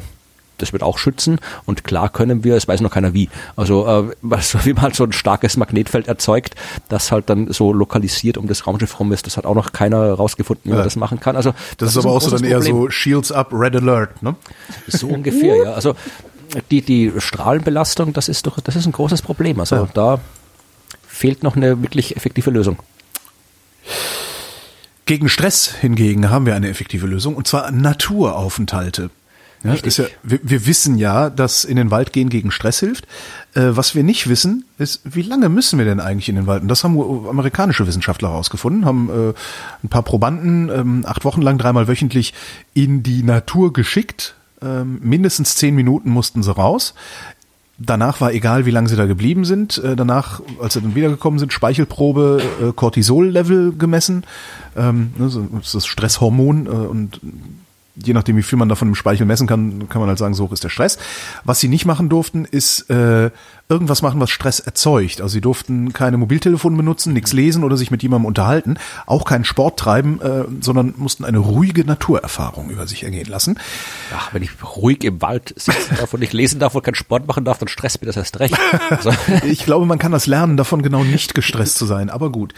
das wird auch schützen und klar können wir, es weiß noch keiner wie. Also äh, was, wie man halt so ein starkes Magnetfeld erzeugt, das halt dann so lokalisiert um das Raumschiff rum ist, das hat auch noch keiner rausgefunden, wie man das machen kann. Also das, das ist aber auch so dann eher so Shields up, Red Alert, ne? So ungefähr, ja. Also die, die Strahlenbelastung, das ist doch, das ist ein großes Problem. Also ja. da fehlt noch eine wirklich effektive Lösung. Gegen Stress hingegen haben wir eine effektive Lösung und zwar Naturaufenthalte. Ja, ja, wir, wir, wissen ja, dass in den Wald gehen gegen Stress hilft. Äh, was wir nicht wissen, ist, wie lange müssen wir denn eigentlich in den Wald? Und das haben amerikanische Wissenschaftler herausgefunden, haben äh, ein paar Probanden ähm, acht Wochen lang dreimal wöchentlich in die Natur geschickt, ähm, mindestens zehn Minuten mussten sie raus. Danach war egal, wie lange sie da geblieben sind. Äh, danach, als sie dann wiedergekommen sind, Speichelprobe, äh, Cortisol-Level gemessen. Ähm, ne, das ist das Stresshormon äh, und je nachdem, wie viel man davon im Speichel messen kann, kann man halt sagen, so hoch ist der Stress. Was sie nicht machen durften, ist äh, irgendwas machen, was Stress erzeugt. Also sie durften keine Mobiltelefone benutzen, nichts lesen oder sich mit jemandem unterhalten, auch keinen Sport treiben, äh, sondern mussten eine ruhige Naturerfahrung über sich ergehen lassen. Ach, wenn ich ruhig im Wald sitzen darf und nicht lesen darf und keinen Sport machen darf, dann stresst mir das erst recht. Also. ich glaube, man kann das lernen, davon genau nicht gestresst zu sein, aber gut.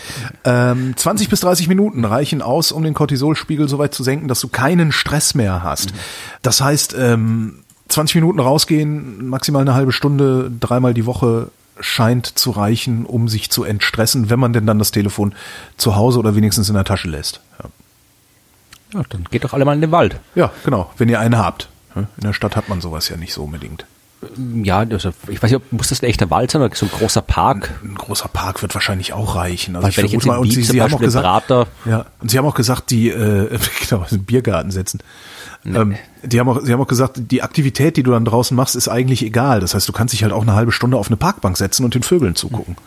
Ähm, 20 bis 30 Minuten reichen aus, um den Cortisolspiegel so weit zu senken, dass du keinen Stress mehr hast. Das heißt, ähm, 20 Minuten rausgehen, maximal eine halbe Stunde, dreimal die Woche scheint zu reichen, um sich zu entstressen, wenn man denn dann das Telefon zu Hause oder wenigstens in der Tasche lässt. Ja, ja dann geht doch alle mal in den Wald. Ja, genau, wenn ihr einen habt. In der Stadt hat man sowas ja nicht so unbedingt. Ja, also ich weiß nicht, muss das ein echter Wald sein oder so ein großer Park? Ein, ein großer Park wird wahrscheinlich auch reichen. Also Weil ich wenn ich jetzt mal, und Sie, Sie haben auch gesagt, ja, und Sie haben auch gesagt, die äh, genau, einen Biergarten setzen. Nee. Ähm, die haben auch, sie haben auch gesagt, die Aktivität, die du dann draußen machst, ist eigentlich egal. Das heißt, du kannst dich halt auch eine halbe Stunde auf eine Parkbank setzen und den Vögeln zugucken.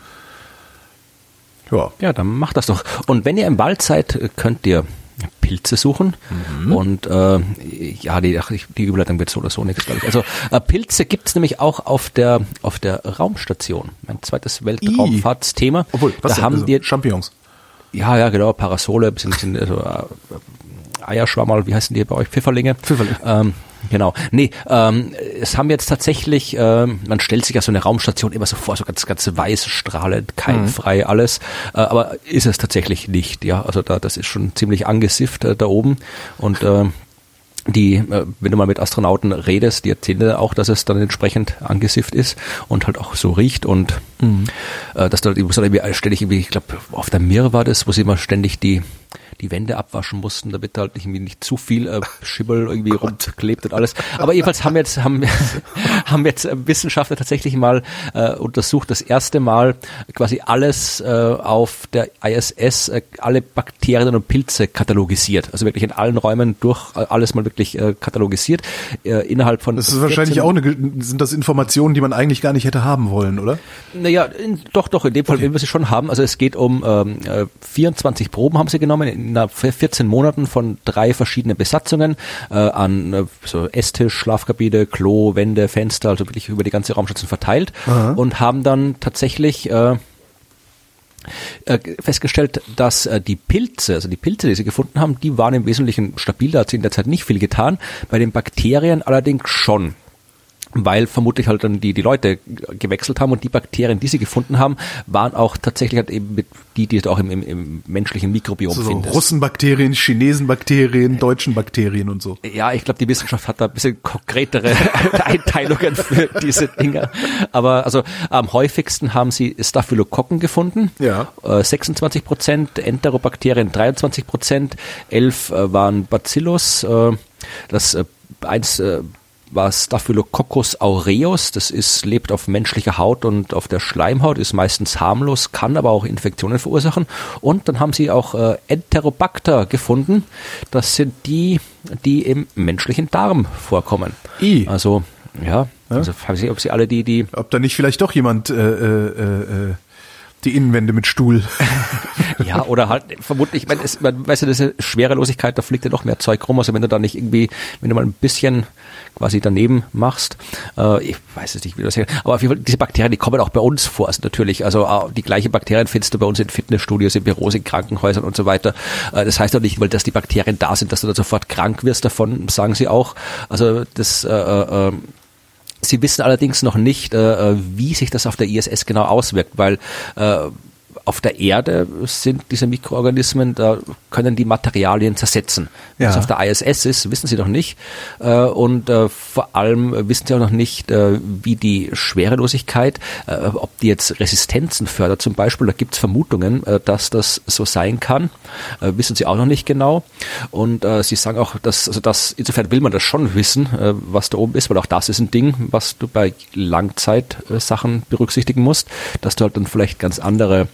Ja. Ja, dann macht das doch. Und wenn ihr im Wald seid, könnt ihr Pilze suchen. Mhm. Und äh, ja, die, die Überleitung wird so oder so nichts, glaube ich. Also äh, Pilze gibt es nämlich auch auf der auf der Raumstation. Mein zweites Weltraumfahrtsthema. Obwohl, was da haben also die Champignons. Ja, ja, genau, Parasole, bisschen, bisschen also, äh, Eierschwammerl, wie heißen die bei euch? Pfifferlinge? Pfifferlinge. Ähm, genau. Nee, ähm, es haben jetzt tatsächlich, ähm, man stellt sich ja so eine Raumstation immer so vor, so ganz, ganz weiß, strahlend, keimfrei, mhm. alles. Äh, aber ist es tatsächlich nicht, ja. Also da, das ist schon ziemlich angesifft äh, da oben. Und äh, die, äh, wenn du mal mit Astronauten redest, die erzählen auch, dass es dann entsprechend angesifft ist und halt auch so riecht und mhm. äh, dass du, ich muss dann irgendwie ständig irgendwie, ich glaube, auf der Mir war das, wo sie immer ständig die die Wände abwaschen mussten, damit da halt irgendwie nicht zu viel äh, Schimmel irgendwie oh rumklebt und alles. Aber jedenfalls haben jetzt haben, haben jetzt Wissenschaftler tatsächlich mal äh, untersucht, das erste Mal quasi alles äh, auf der ISS, äh, alle Bakterien und Pilze katalogisiert. Also wirklich in allen Räumen durch äh, alles mal wirklich äh, katalogisiert. Äh, innerhalb von Das ist wahrscheinlich auch eine, sind das Informationen, die man eigentlich gar nicht hätte haben wollen, oder? Naja, in, doch, doch, in dem Fall okay. wir sie schon haben. Also es geht um ähm, 24 äh, Proben haben sie genommen in 14 Monaten von drei verschiedenen Besatzungen äh, an äh, so Esstisch, Schlafkabine, Klo, Wände, Fenster, also wirklich über die ganze Raumstation verteilt Aha. und haben dann tatsächlich äh, äh, festgestellt, dass äh, die Pilze, also die Pilze, die sie gefunden haben, die waren im Wesentlichen stabil, da hat sie in der Zeit nicht viel getan, bei den Bakterien allerdings schon weil vermutlich halt dann die, die Leute gewechselt haben und die Bakterien, die sie gefunden haben, waren auch tatsächlich halt eben mit die, die du auch im, im, im menschlichen Mikrobiom so, findest. Russenbakterien, Chinesenbakterien, deutschen Bakterien und so. Ja, ich glaube, die Wissenschaft hat da ein bisschen konkretere Einteilungen für diese Dinge. Aber also am häufigsten haben sie Staphylokokken gefunden. Ja. 26 äh, Prozent, Enterobakterien 23 Prozent, 11 äh, waren Bacillus, äh, das eins war Staphylococcus aureus. Das ist, lebt auf menschlicher Haut und auf der Schleimhaut, ist meistens harmlos, kann aber auch Infektionen verursachen. Und dann haben sie auch äh, Enterobacter gefunden. Das sind die, die im menschlichen Darm vorkommen. I. Also, ja, ja? also weiß ich, ob sie alle die, die. Ob da nicht vielleicht doch jemand äh, äh, äh, die Innenwände mit Stuhl. ja, oder halt vermutlich, ich meine, es, man weiß ja, diese Schwerelosigkeit, da fliegt ja noch mehr Zeug rum, also wenn du da nicht irgendwie, wenn du mal ein bisschen quasi daneben machst, äh, ich weiß es nicht, wie das hier, aber auf jeden Fall, diese Bakterien, die kommen auch bei uns vor, also natürlich, also äh, die gleichen Bakterien findest du bei uns in Fitnessstudios, in Büros, in Krankenhäusern und so weiter. Äh, das heißt doch nicht, weil dass die Bakterien da sind, dass du da sofort krank wirst davon, sagen sie auch. Also das äh, äh, Sie wissen allerdings noch nicht, äh, äh wie sich das auf der ISS genau auswirkt, weil äh, auf der Erde sind diese Mikroorganismen, da können die Materialien zersetzen. Ja. Was auf der ISS ist, wissen sie noch nicht. Äh, und äh, vor allem wissen sie auch noch nicht, äh, wie die Schwerelosigkeit, ob die jetzt Resistenzen fördert zum Beispiel. Da gibt es Vermutungen, dass das so sein kann. Wissen sie auch noch nicht genau. Und sie sagen auch, dass, also das, insofern will man das schon wissen, was da oben ist, weil auch das ist ein Ding, was du bei Langzeitsachen berücksichtigen musst, dass du halt dann vielleicht ganz andere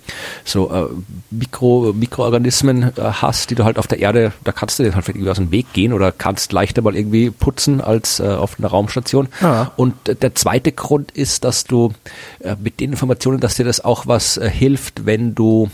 so äh, Mikro, Mikroorganismen äh, hast, die du halt auf der Erde, da kannst du dir halt irgendwie aus dem Weg gehen oder kannst leichter mal irgendwie putzen als äh, auf einer Raumstation. Ja. Und der zweite Grund ist, dass du äh, mit den Informationen, dass dir das auch was äh, hilft, wenn du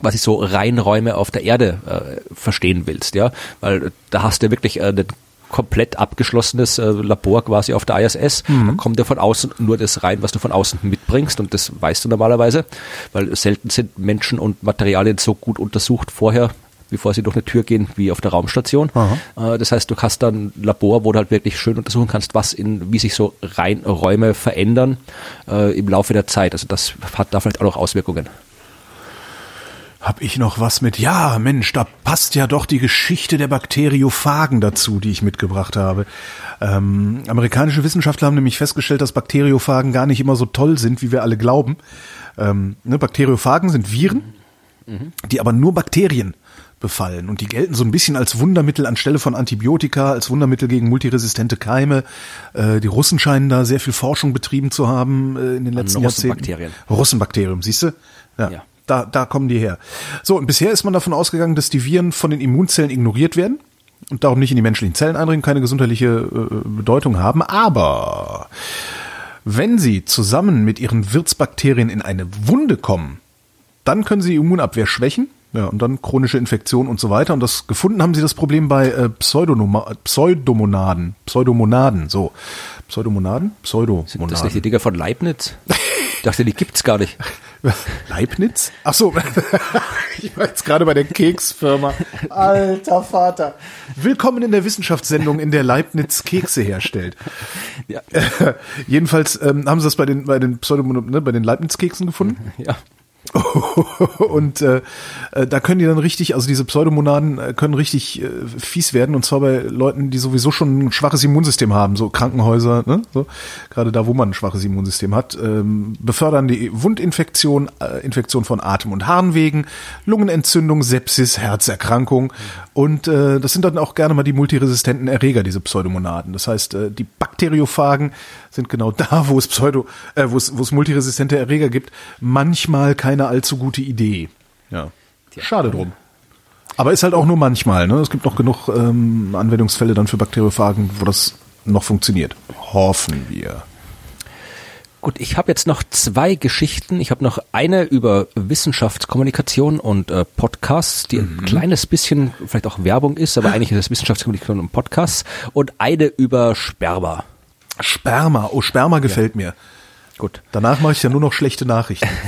quasi so Reinräume auf der Erde äh, verstehen willst, ja, weil da hast du wirklich äh, einen komplett abgeschlossenes äh, Labor quasi auf der ISS. Mhm. Da kommt ja von außen nur das rein, was du von außen mitbringst und das weißt du normalerweise, weil selten sind Menschen und Materialien so gut untersucht vorher, bevor sie durch eine Tür gehen, wie auf der Raumstation. Äh, das heißt, du hast dann ein Labor, wo du halt wirklich schön untersuchen kannst, was in, wie sich so rein Räume verändern äh, im Laufe der Zeit. Also das hat da vielleicht auch noch Auswirkungen. Hab ich noch was mit? Ja, Mensch, da passt ja doch die Geschichte der Bakteriophagen dazu, die ich mitgebracht habe. Ähm, amerikanische Wissenschaftler haben nämlich festgestellt, dass Bakteriophagen gar nicht immer so toll sind, wie wir alle glauben. Ähm, ne, Bakteriophagen sind Viren, mhm. die aber nur Bakterien befallen. Und die gelten so ein bisschen als Wundermittel anstelle von Antibiotika, als Wundermittel gegen multiresistente Keime. Äh, die Russen scheinen da sehr viel Forschung betrieben zu haben äh, in den letzten Jahrzehnten. Russenbakterien. Russenbakterium, siehst du? Ja. ja. Da, da kommen die her. So, und bisher ist man davon ausgegangen, dass die Viren von den Immunzellen ignoriert werden und darum nicht in die menschlichen Zellen eindringen, keine gesundheitliche äh, Bedeutung haben. Aber wenn sie zusammen mit ihren Wirtsbakterien in eine Wunde kommen, dann können sie die Immunabwehr schwächen. Ja, und dann chronische Infektion und so weiter. Und das gefunden haben sie das Problem bei äh, Pseudomonaden, Pseudomonaden, so. Pseudomonaden? Pseudomonaden. Sind das nicht die Dinger von Leibniz? Ich dachte, die gibt's gar nicht. Leibniz? Ach so, ich war jetzt gerade bei der Keksfirma. Alter Vater. Willkommen in der Wissenschaftssendung, in der Leibniz Kekse herstellt. Ja. Äh, jedenfalls ähm, haben sie das bei den bei den Pseudomon ne, bei den Leibniz Keksen gefunden. Ja. und äh, äh, da können die dann richtig, also diese Pseudomonaden äh, können richtig äh, fies werden. Und zwar bei Leuten, die sowieso schon ein schwaches Immunsystem haben, so Krankenhäuser, ne? so, gerade da, wo man ein schwaches Immunsystem hat, ähm, befördern die Wundinfektion, äh, Infektion von Atem- und Harnwegen, Lungenentzündung, Sepsis, Herzerkrankung und äh, das sind dann auch gerne mal die multiresistenten Erreger, diese Pseudomonaden. Das heißt, äh, die Bakteriophagen sind genau da, wo es Pseudo, äh, wo es, wo es multiresistente Erreger gibt, manchmal keine allzu gute Idee. Ja. Schade drum. Aber ist halt auch nur manchmal. Ne? Es gibt noch genug ähm, Anwendungsfälle dann für Bakteriophagen, wo das noch funktioniert. Hoffen wir. Gut, ich habe jetzt noch zwei Geschichten. Ich habe noch eine über Wissenschaftskommunikation und äh, Podcasts, die mhm. ein kleines bisschen vielleicht auch Werbung ist, aber eigentlich ist es Wissenschaftskommunikation und Podcasts. Und eine über Sperma. Sperma, oh, Sperma gefällt ja. mir. Gut. Danach mache ich ja nur noch schlechte Nachrichten.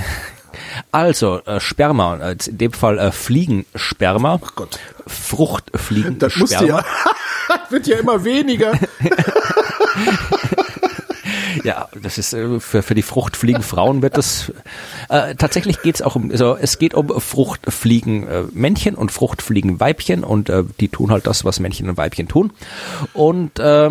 Also, äh, Sperma, in dem Fall äh, Fliegensperma. Ach Gott. Fruchtfliegensperma. Das musst ja, wird ja immer weniger. ja, das ist äh, für, für die Fruchtfliegenfrauen wird das äh, tatsächlich geht es auch um, also es geht um Fruchtfliegenmännchen äh, und Fruchtfliegenweibchen und äh, die tun halt das, was Männchen und Weibchen tun. Und äh,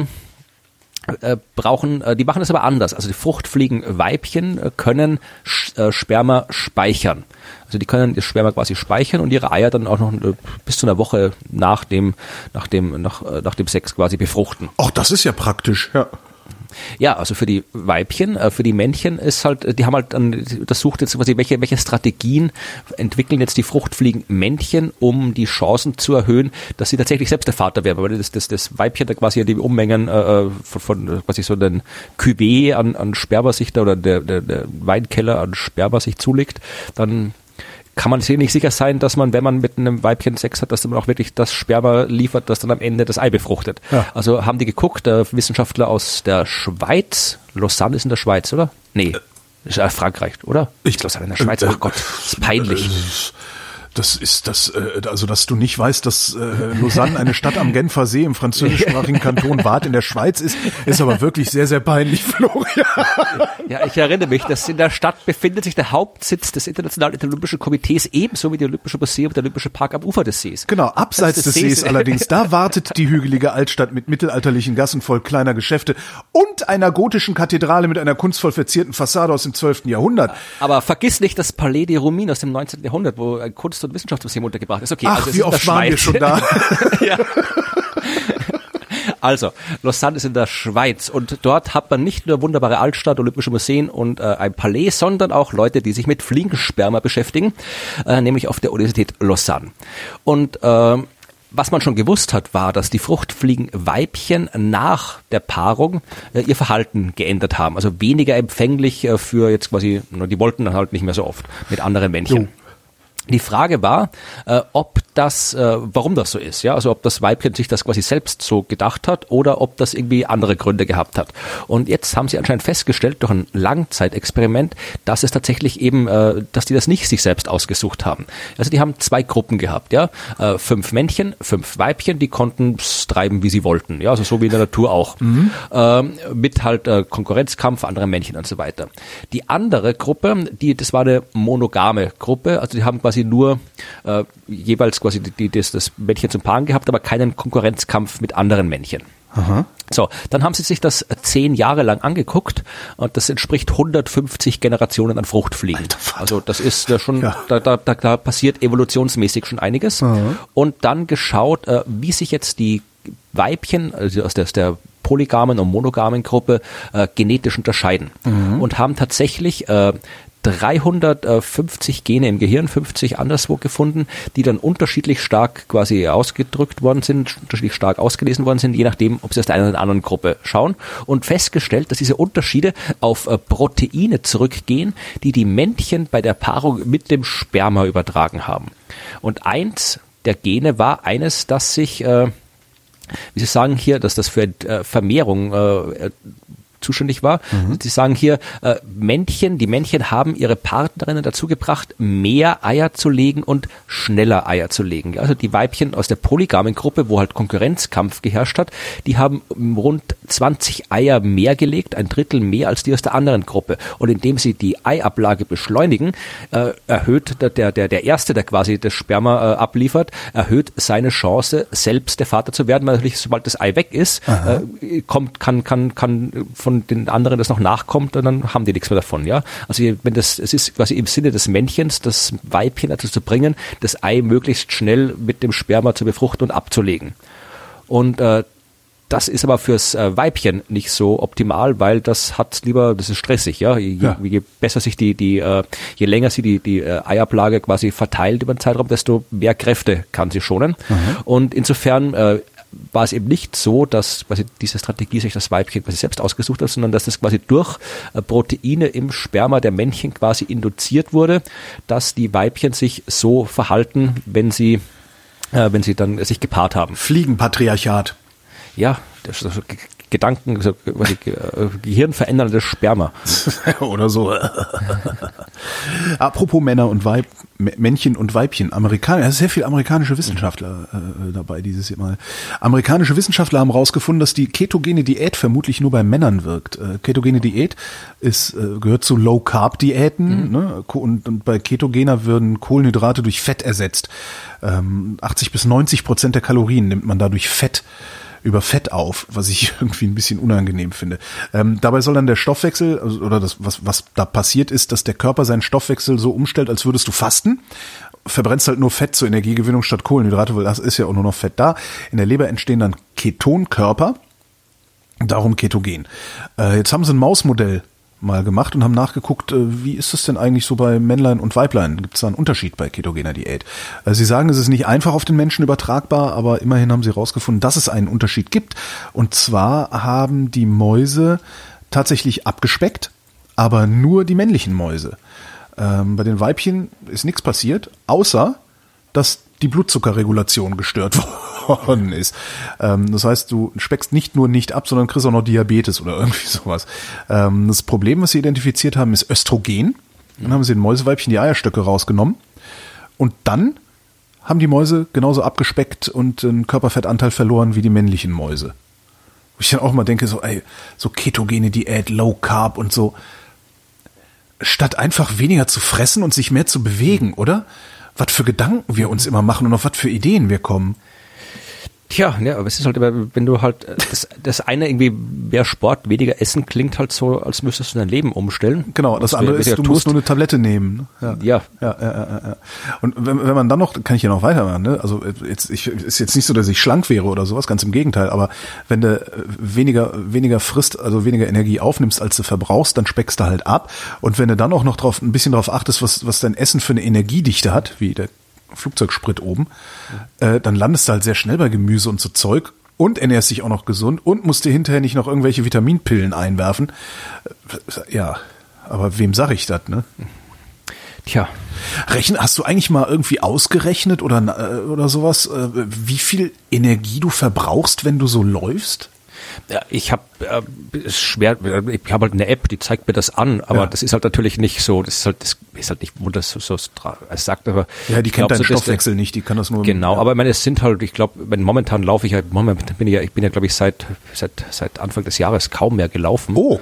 äh, brauchen, äh, die machen das aber anders. Also die Fruchtfliegenweibchen äh, können Sch äh, Sperma speichern. Also die können das Sperma quasi speichern und ihre Eier dann auch noch äh, bis zu einer Woche nach dem, nach dem, nach, äh, nach dem Sex quasi befruchten. Ach, das ist ja praktisch, ja. Ja, also für die Weibchen, äh, für die Männchen ist halt, die haben halt dann, das sucht jetzt quasi, welche, welche Strategien entwickeln jetzt die Fruchtfliegen Männchen, um die Chancen zu erhöhen, dass sie tatsächlich selbst der Vater werden, weil das, das, das Weibchen da quasi die Ummengen äh, äh von, von quasi so den Cuvée an, an Sperma sich da oder der, der, der Weinkeller an Sperma sich zulegt, dann kann man sich nicht sicher sein, dass man, wenn man mit einem Weibchen Sex hat, dass man auch wirklich das Sperma liefert, das dann am Ende das Ei befruchtet. Ja. Also haben die geguckt, der Wissenschaftler aus der Schweiz, Lausanne ist in der Schweiz, oder? Nee, ist Frankreich, oder? Ich Lausanne in der Schweiz, ach Gott, ist peinlich. Das ist das, äh, also dass du nicht weißt, dass äh, Lausanne eine Stadt am Genfer See im französischsprachigen Kanton Waadt in der Schweiz ist, ist aber wirklich sehr, sehr peinlich, Florian. Ja, ich erinnere mich, dass in der Stadt befindet sich der Hauptsitz des Internationalen Olympischen Komitees, ebenso wie die Olympische Museum und der Olympische Park am Ufer des Sees. Genau, abseits des, des Sees, Sees allerdings, da wartet die hügelige Altstadt mit mittelalterlichen Gassen voll kleiner Geschäfte und einer gotischen Kathedrale mit einer kunstvoll verzierten Fassade aus dem 12. Jahrhundert. Aber vergiss nicht das Palais de Rumin aus dem 19. Jahrhundert, wo Kunst Kunst- und Wissenschaftsmuseum untergebracht ist. Okay, Ach, also wie oft waren wir schon da? ja. Also, Lausanne ist in der Schweiz und dort hat man nicht nur wunderbare Altstadt, Olympische Museen und äh, ein Palais, sondern auch Leute, die sich mit Fliegensperma beschäftigen, äh, nämlich auf der Universität Lausanne. Und äh, was man schon gewusst hat, war, dass die Fruchtfliegenweibchen nach der Paarung äh, ihr Verhalten geändert haben. Also weniger empfänglich äh, für jetzt quasi, die wollten dann halt nicht mehr so oft mit anderen Männchen. Die Frage war, äh, ob das, äh, warum das so ist, ja, also ob das Weibchen sich das quasi selbst so gedacht hat oder ob das irgendwie andere Gründe gehabt hat. Und jetzt haben sie anscheinend festgestellt durch ein Langzeitexperiment, dass es tatsächlich eben, äh, dass die das nicht sich selbst ausgesucht haben. Also die haben zwei Gruppen gehabt, ja, äh, fünf Männchen, fünf Weibchen, die konnten treiben, wie sie wollten, ja, also so wie in der Natur auch, mhm. ähm, mit halt äh, Konkurrenzkampf, andere Männchen und so weiter. Die andere Gruppe, die, das war eine monogame Gruppe, also die haben quasi nur äh, jeweils quasi die, das, das Männchen zum Paaren gehabt, aber keinen Konkurrenzkampf mit anderen Männchen. Aha. So, dann haben sie sich das zehn Jahre lang angeguckt und das entspricht 150 Generationen an Fruchtfliegen. Also das ist ja schon, ja. Da, da, da, da passiert evolutionsmäßig schon einiges. Aha. Und dann geschaut, äh, wie sich jetzt die Weibchen, also aus der, aus der polygamen und monogamen Gruppe äh, genetisch unterscheiden mhm. und haben tatsächlich äh, 350 Gene im Gehirn, 50 anderswo gefunden, die dann unterschiedlich stark quasi ausgedrückt worden sind, unterschiedlich stark ausgelesen worden sind, je nachdem, ob sie aus der einen oder anderen Gruppe schauen und festgestellt, dass diese Unterschiede auf äh, Proteine zurückgehen, die die Männchen bei der Paarung mit dem Sperma übertragen haben. Und eins der Gene war eines, das sich, äh, wie Sie sagen hier, dass das für äh, Vermehrung äh, zuständig war. Mhm. Die sagen hier, äh, Männchen, die Männchen haben ihre Partnerinnen dazu gebracht, mehr Eier zu legen und schneller Eier zu legen. Also die Weibchen aus der polygamen Gruppe, wo halt Konkurrenzkampf geherrscht hat, die haben rund 20 Eier mehr gelegt, ein Drittel mehr als die aus der anderen Gruppe. Und indem sie die Eiablage beschleunigen, äh, erhöht der, der, der Erste, der quasi das Sperma äh, abliefert, erhöht seine Chance, selbst der Vater zu werden, weil natürlich, sobald das Ei weg ist, äh, kommt, kann, kann, kann von den anderen das noch nachkommt dann haben die nichts mehr davon, ja. Also wenn das, es ist quasi im Sinne des Männchens, das Weibchen dazu zu bringen, das Ei möglichst schnell mit dem Sperma zu befruchten und abzulegen. Und äh, das ist aber fürs äh, Weibchen nicht so optimal, weil das hat lieber, das ist stressig, ja. Je, ja. je besser sich die, die, äh, je länger sie die, die äh, Eiablage quasi verteilt über den Zeitraum, desto mehr Kräfte kann sie schonen. Mhm. Und insofern äh, war es eben nicht so, dass quasi diese Strategie sich das Weibchen quasi selbst ausgesucht hat, sondern dass das quasi durch äh, Proteine im Sperma der Männchen quasi induziert wurde, dass die Weibchen sich so verhalten, wenn sie äh, wenn sie dann sich gepaart haben. Fliegenpatriarchat ja, das ist Gedanken, so, quasi, äh, gehirnveränderndes Sperma. Oder so. Apropos Männer und Weib, Männchen und Weibchen, Amerikaner, es ist sehr viel amerikanische Wissenschaftler äh, dabei dieses Mal. Amerikanische Wissenschaftler haben herausgefunden, dass die ketogene Diät vermutlich nur bei Männern wirkt. Äh, ketogene Diät ist, äh, gehört zu Low Carb Diäten mhm. ne? und, und bei ketogener würden Kohlenhydrate durch Fett ersetzt. Ähm, 80 bis 90 Prozent der Kalorien nimmt man dadurch Fett über Fett auf, was ich irgendwie ein bisschen unangenehm finde. Ähm, dabei soll dann der Stoffwechsel, also, oder das, was, was da passiert ist, dass der Körper seinen Stoffwechsel so umstellt, als würdest du fasten verbrennst halt nur Fett zur Energiegewinnung statt Kohlenhydrate, weil das ist ja auch nur noch Fett da. In der Leber entstehen dann Ketonkörper, darum Ketogen. Äh, jetzt haben sie ein Mausmodell mal gemacht und haben nachgeguckt, äh, wie ist es denn eigentlich so bei Männlein und Weiblein? Gibt es da einen Unterschied bei ketogener Diät? Äh, sie sagen, es ist nicht einfach auf den Menschen übertragbar, aber immerhin haben sie herausgefunden, dass es einen Unterschied gibt. Und zwar haben die Mäuse tatsächlich abgespeckt, aber nur die männlichen Mäuse. Ähm, bei den Weibchen ist nichts passiert, außer dass die Blutzuckerregulation gestört worden ist. Ähm, das heißt, du speckst nicht nur nicht ab, sondern kriegst auch noch Diabetes oder irgendwie sowas. Ähm, das Problem, was sie identifiziert haben, ist Östrogen. Dann haben sie den Mäuseweibchen die Eierstöcke rausgenommen und dann haben die Mäuse genauso abgespeckt und einen Körperfettanteil verloren wie die männlichen Mäuse. Wo ich dann auch mal denke, so, ey, so ketogene Diät, Low Carb und so. Statt einfach weniger zu fressen und sich mehr zu bewegen, oder? was für Gedanken wir uns immer machen und auf was für Ideen wir kommen. Tja, ja, aber es ist halt immer, wenn du halt, das, das eine irgendwie mehr Sport, weniger Essen klingt halt so, als müsstest du dein Leben umstellen. Genau, das andere ist, du tust. musst nur eine Tablette nehmen. Ja. Ja. ja, ja, ja, ja. Und wenn, wenn man dann noch, kann ich ja noch weitermachen, ne? Also jetzt, ich, ist jetzt nicht so, dass ich schlank wäre oder sowas, ganz im Gegenteil, aber wenn du weniger, weniger frisst, also weniger Energie aufnimmst, als du verbrauchst, dann speckst du halt ab. Und wenn du dann auch noch drauf, ein bisschen drauf achtest, was, was dein Essen für eine Energiedichte hat, wie der Flugzeugsprit oben, äh, dann landest du halt sehr schnell bei Gemüse und so Zeug und ernährst dich auch noch gesund und musst dir hinterher nicht noch irgendwelche Vitaminpillen einwerfen. Äh, ja, aber wem sag ich das, ne? Tja. Rechnen, hast du eigentlich mal irgendwie ausgerechnet oder, äh, oder sowas, äh, wie viel Energie du verbrauchst, wenn du so läufst? Ja, ich habe äh, schwer, ich habe halt eine App, die zeigt mir das an, aber ja. das ist halt natürlich nicht so, das ist halt, das ist halt nicht, wo das so, so es sagt, aber ja, die kennt deinen Stoffwechsel nicht, die kann das nur. Genau, ja. aber ich meine, es sind halt, ich glaube, momentan laufe ich ja, momentan bin ich ja, ich bin ja, glaube ich, seit seit seit Anfang des Jahres kaum mehr gelaufen. Oh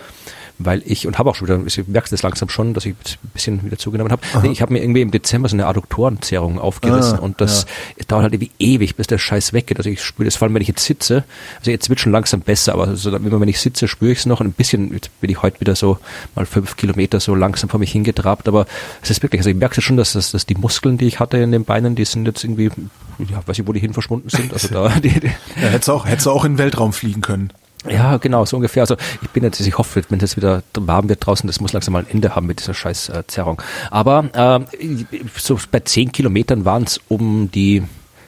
weil ich, und habe auch schon wieder, ich merke das langsam schon, dass ich ein bisschen wieder zugenommen habe. Nee, ich habe mir irgendwie im Dezember so eine Adduktorenzerrung aufgerissen ah, und das ja. dauert halt irgendwie ewig, bis der Scheiß weggeht. Also ich spüre das vor allem, wenn ich jetzt sitze, also jetzt wird schon langsam besser, aber so, immer wenn ich sitze, spüre ich es noch und ein bisschen, jetzt bin ich heute wieder so mal fünf Kilometer so langsam vor mich hingetrabt, aber es ist wirklich, also ich merke schon, dass, dass, dass die Muskeln, die ich hatte in den Beinen, die sind jetzt irgendwie, ja, weiß ich, wo die hin verschwunden sind. Also da, die, die ja, hättest auch, hättest auch in den Weltraum fliegen können. Ja, genau, so ungefähr. Also ich bin jetzt, ich hoffe, wenn es wieder warm wird draußen, das muss langsam mal ein Ende haben mit dieser scheiß äh, Zerrung. Aber äh, so bei zehn Kilometern waren es um die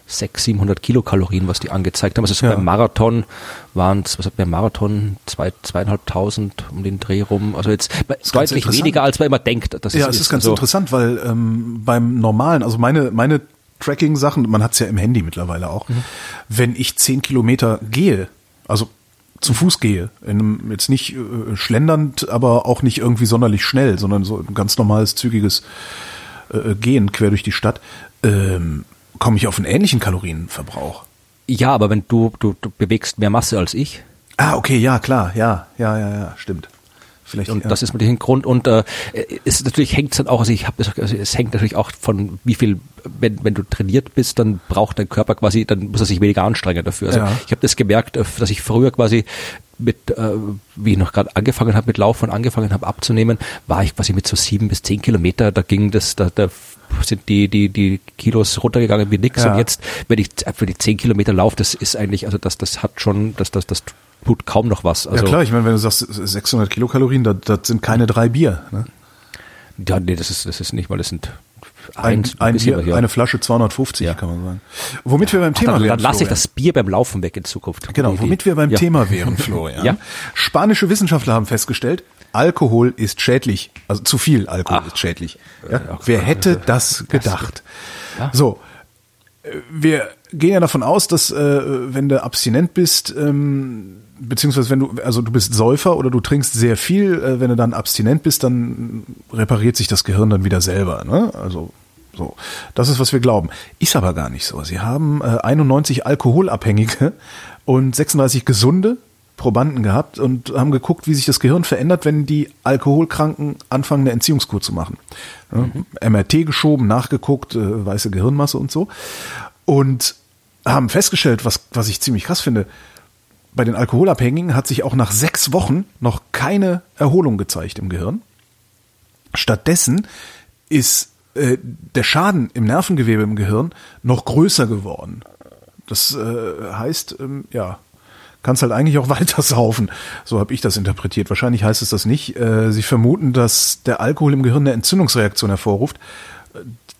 600, 700 Kilokalorien, was die angezeigt haben. Also so ja. beim Marathon waren es, was hat der Marathon, zwei, zweieinhalbtausend um den Dreh rum. Also jetzt deutlich weniger, als man immer denkt. Das ja, ist, es ist ganz so. interessant, weil ähm, beim normalen, also meine, meine Tracking-Sachen, man hat es ja im Handy mittlerweile auch, mhm. wenn ich zehn Kilometer gehe, also zu Fuß gehe. In einem, jetzt nicht äh, schlendernd, aber auch nicht irgendwie sonderlich schnell, sondern so ein ganz normales, zügiges äh, Gehen quer durch die Stadt, ähm, komme ich auf einen ähnlichen Kalorienverbrauch. Ja, aber wenn du, du, du bewegst mehr Masse als ich. Ah, okay, ja, klar, ja, ja, ja, ja, stimmt. Vielleicht, und ja. das ist natürlich ein Grund und äh, es natürlich hängt es dann auch, also ich habe also es hängt natürlich auch von wie viel, wenn, wenn du trainiert bist, dann braucht dein Körper quasi, dann muss er sich weniger anstrengen dafür. Also ja. ich habe das gemerkt, äh, dass ich früher quasi mit, äh, wie ich noch gerade angefangen habe mit Laufen und angefangen habe abzunehmen, war ich quasi mit so sieben bis zehn Kilometer, da ging das, da, da sind die, die, die Kilos runtergegangen wie nix. Ja. Und jetzt, wenn ich, wenn ich zehn Kilometer laufe, das ist eigentlich, also das, das hat schon, das, das, das tut kaum noch was. Also, ja klar, ich meine, wenn du sagst 600 Kilokalorien, das, das sind keine drei Bier. Ne? Ja, nee, das ist, das ist nicht, weil das sind ein, ein, Bier, ja. eine Flasche 250, ja. kann man sagen. Womit wir beim Thema Ach, dann, wären. Dann lasse ich das Bier beim Laufen weg in Zukunft. Genau, womit wir beim ja. Thema wären, Florian. ja. Spanische Wissenschaftler haben festgestellt, Alkohol ist schädlich. Also zu viel Alkohol Ach. ist schädlich. Ja? Wer hätte das gedacht? So, wir gehen ja davon aus, dass äh, wenn du abstinent bist, ähm, beziehungsweise wenn du, also du bist Säufer oder du trinkst sehr viel, äh, wenn du dann abstinent bist, dann repariert sich das Gehirn dann wieder selber. Ne? Also so, das ist, was wir glauben. Ist aber gar nicht so. Sie haben äh, 91 Alkoholabhängige und 36 gesunde Probanden gehabt und haben geguckt, wie sich das Gehirn verändert, wenn die Alkoholkranken anfangen, eine Entziehungskur zu machen. Mhm. MRT geschoben, nachgeguckt, äh, weiße Gehirnmasse und so. Und haben festgestellt, was, was ich ziemlich krass finde, bei den Alkoholabhängigen hat sich auch nach sechs Wochen noch keine Erholung gezeigt im Gehirn. Stattdessen ist äh, der Schaden im Nervengewebe im Gehirn noch größer geworden. Das äh, heißt, ähm, ja, kannst halt eigentlich auch weiter saufen. So habe ich das interpretiert. Wahrscheinlich heißt es das nicht. Äh, sie vermuten, dass der Alkohol im Gehirn eine Entzündungsreaktion hervorruft,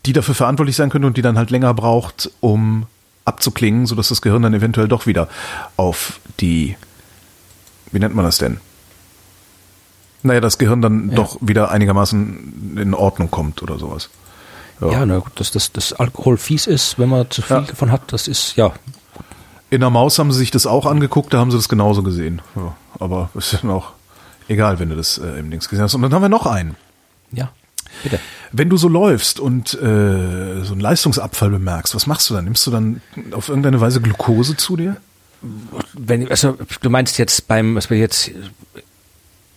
die dafür verantwortlich sein könnte und die dann halt länger braucht, um abzuklingen, sodass das Gehirn dann eventuell doch wieder auf die, wie nennt man das denn? Naja, das Gehirn dann ja. doch wieder einigermaßen in Ordnung kommt oder sowas. Ja, ja na gut, dass das, das Alkohol fies ist, wenn man zu viel ja. davon hat, das ist ja in der Maus haben sie sich das auch angeguckt, da haben sie das genauso gesehen. Ja, aber ist dann auch egal, wenn du das äh, im Dings gesehen hast. Und dann haben wir noch einen. Ja, bitte. Wenn du so läufst und äh, so einen Leistungsabfall bemerkst, was machst du dann? Nimmst du dann auf irgendeine Weise Glukose zu dir? Wenn, also du meinst jetzt beim, was wir jetzt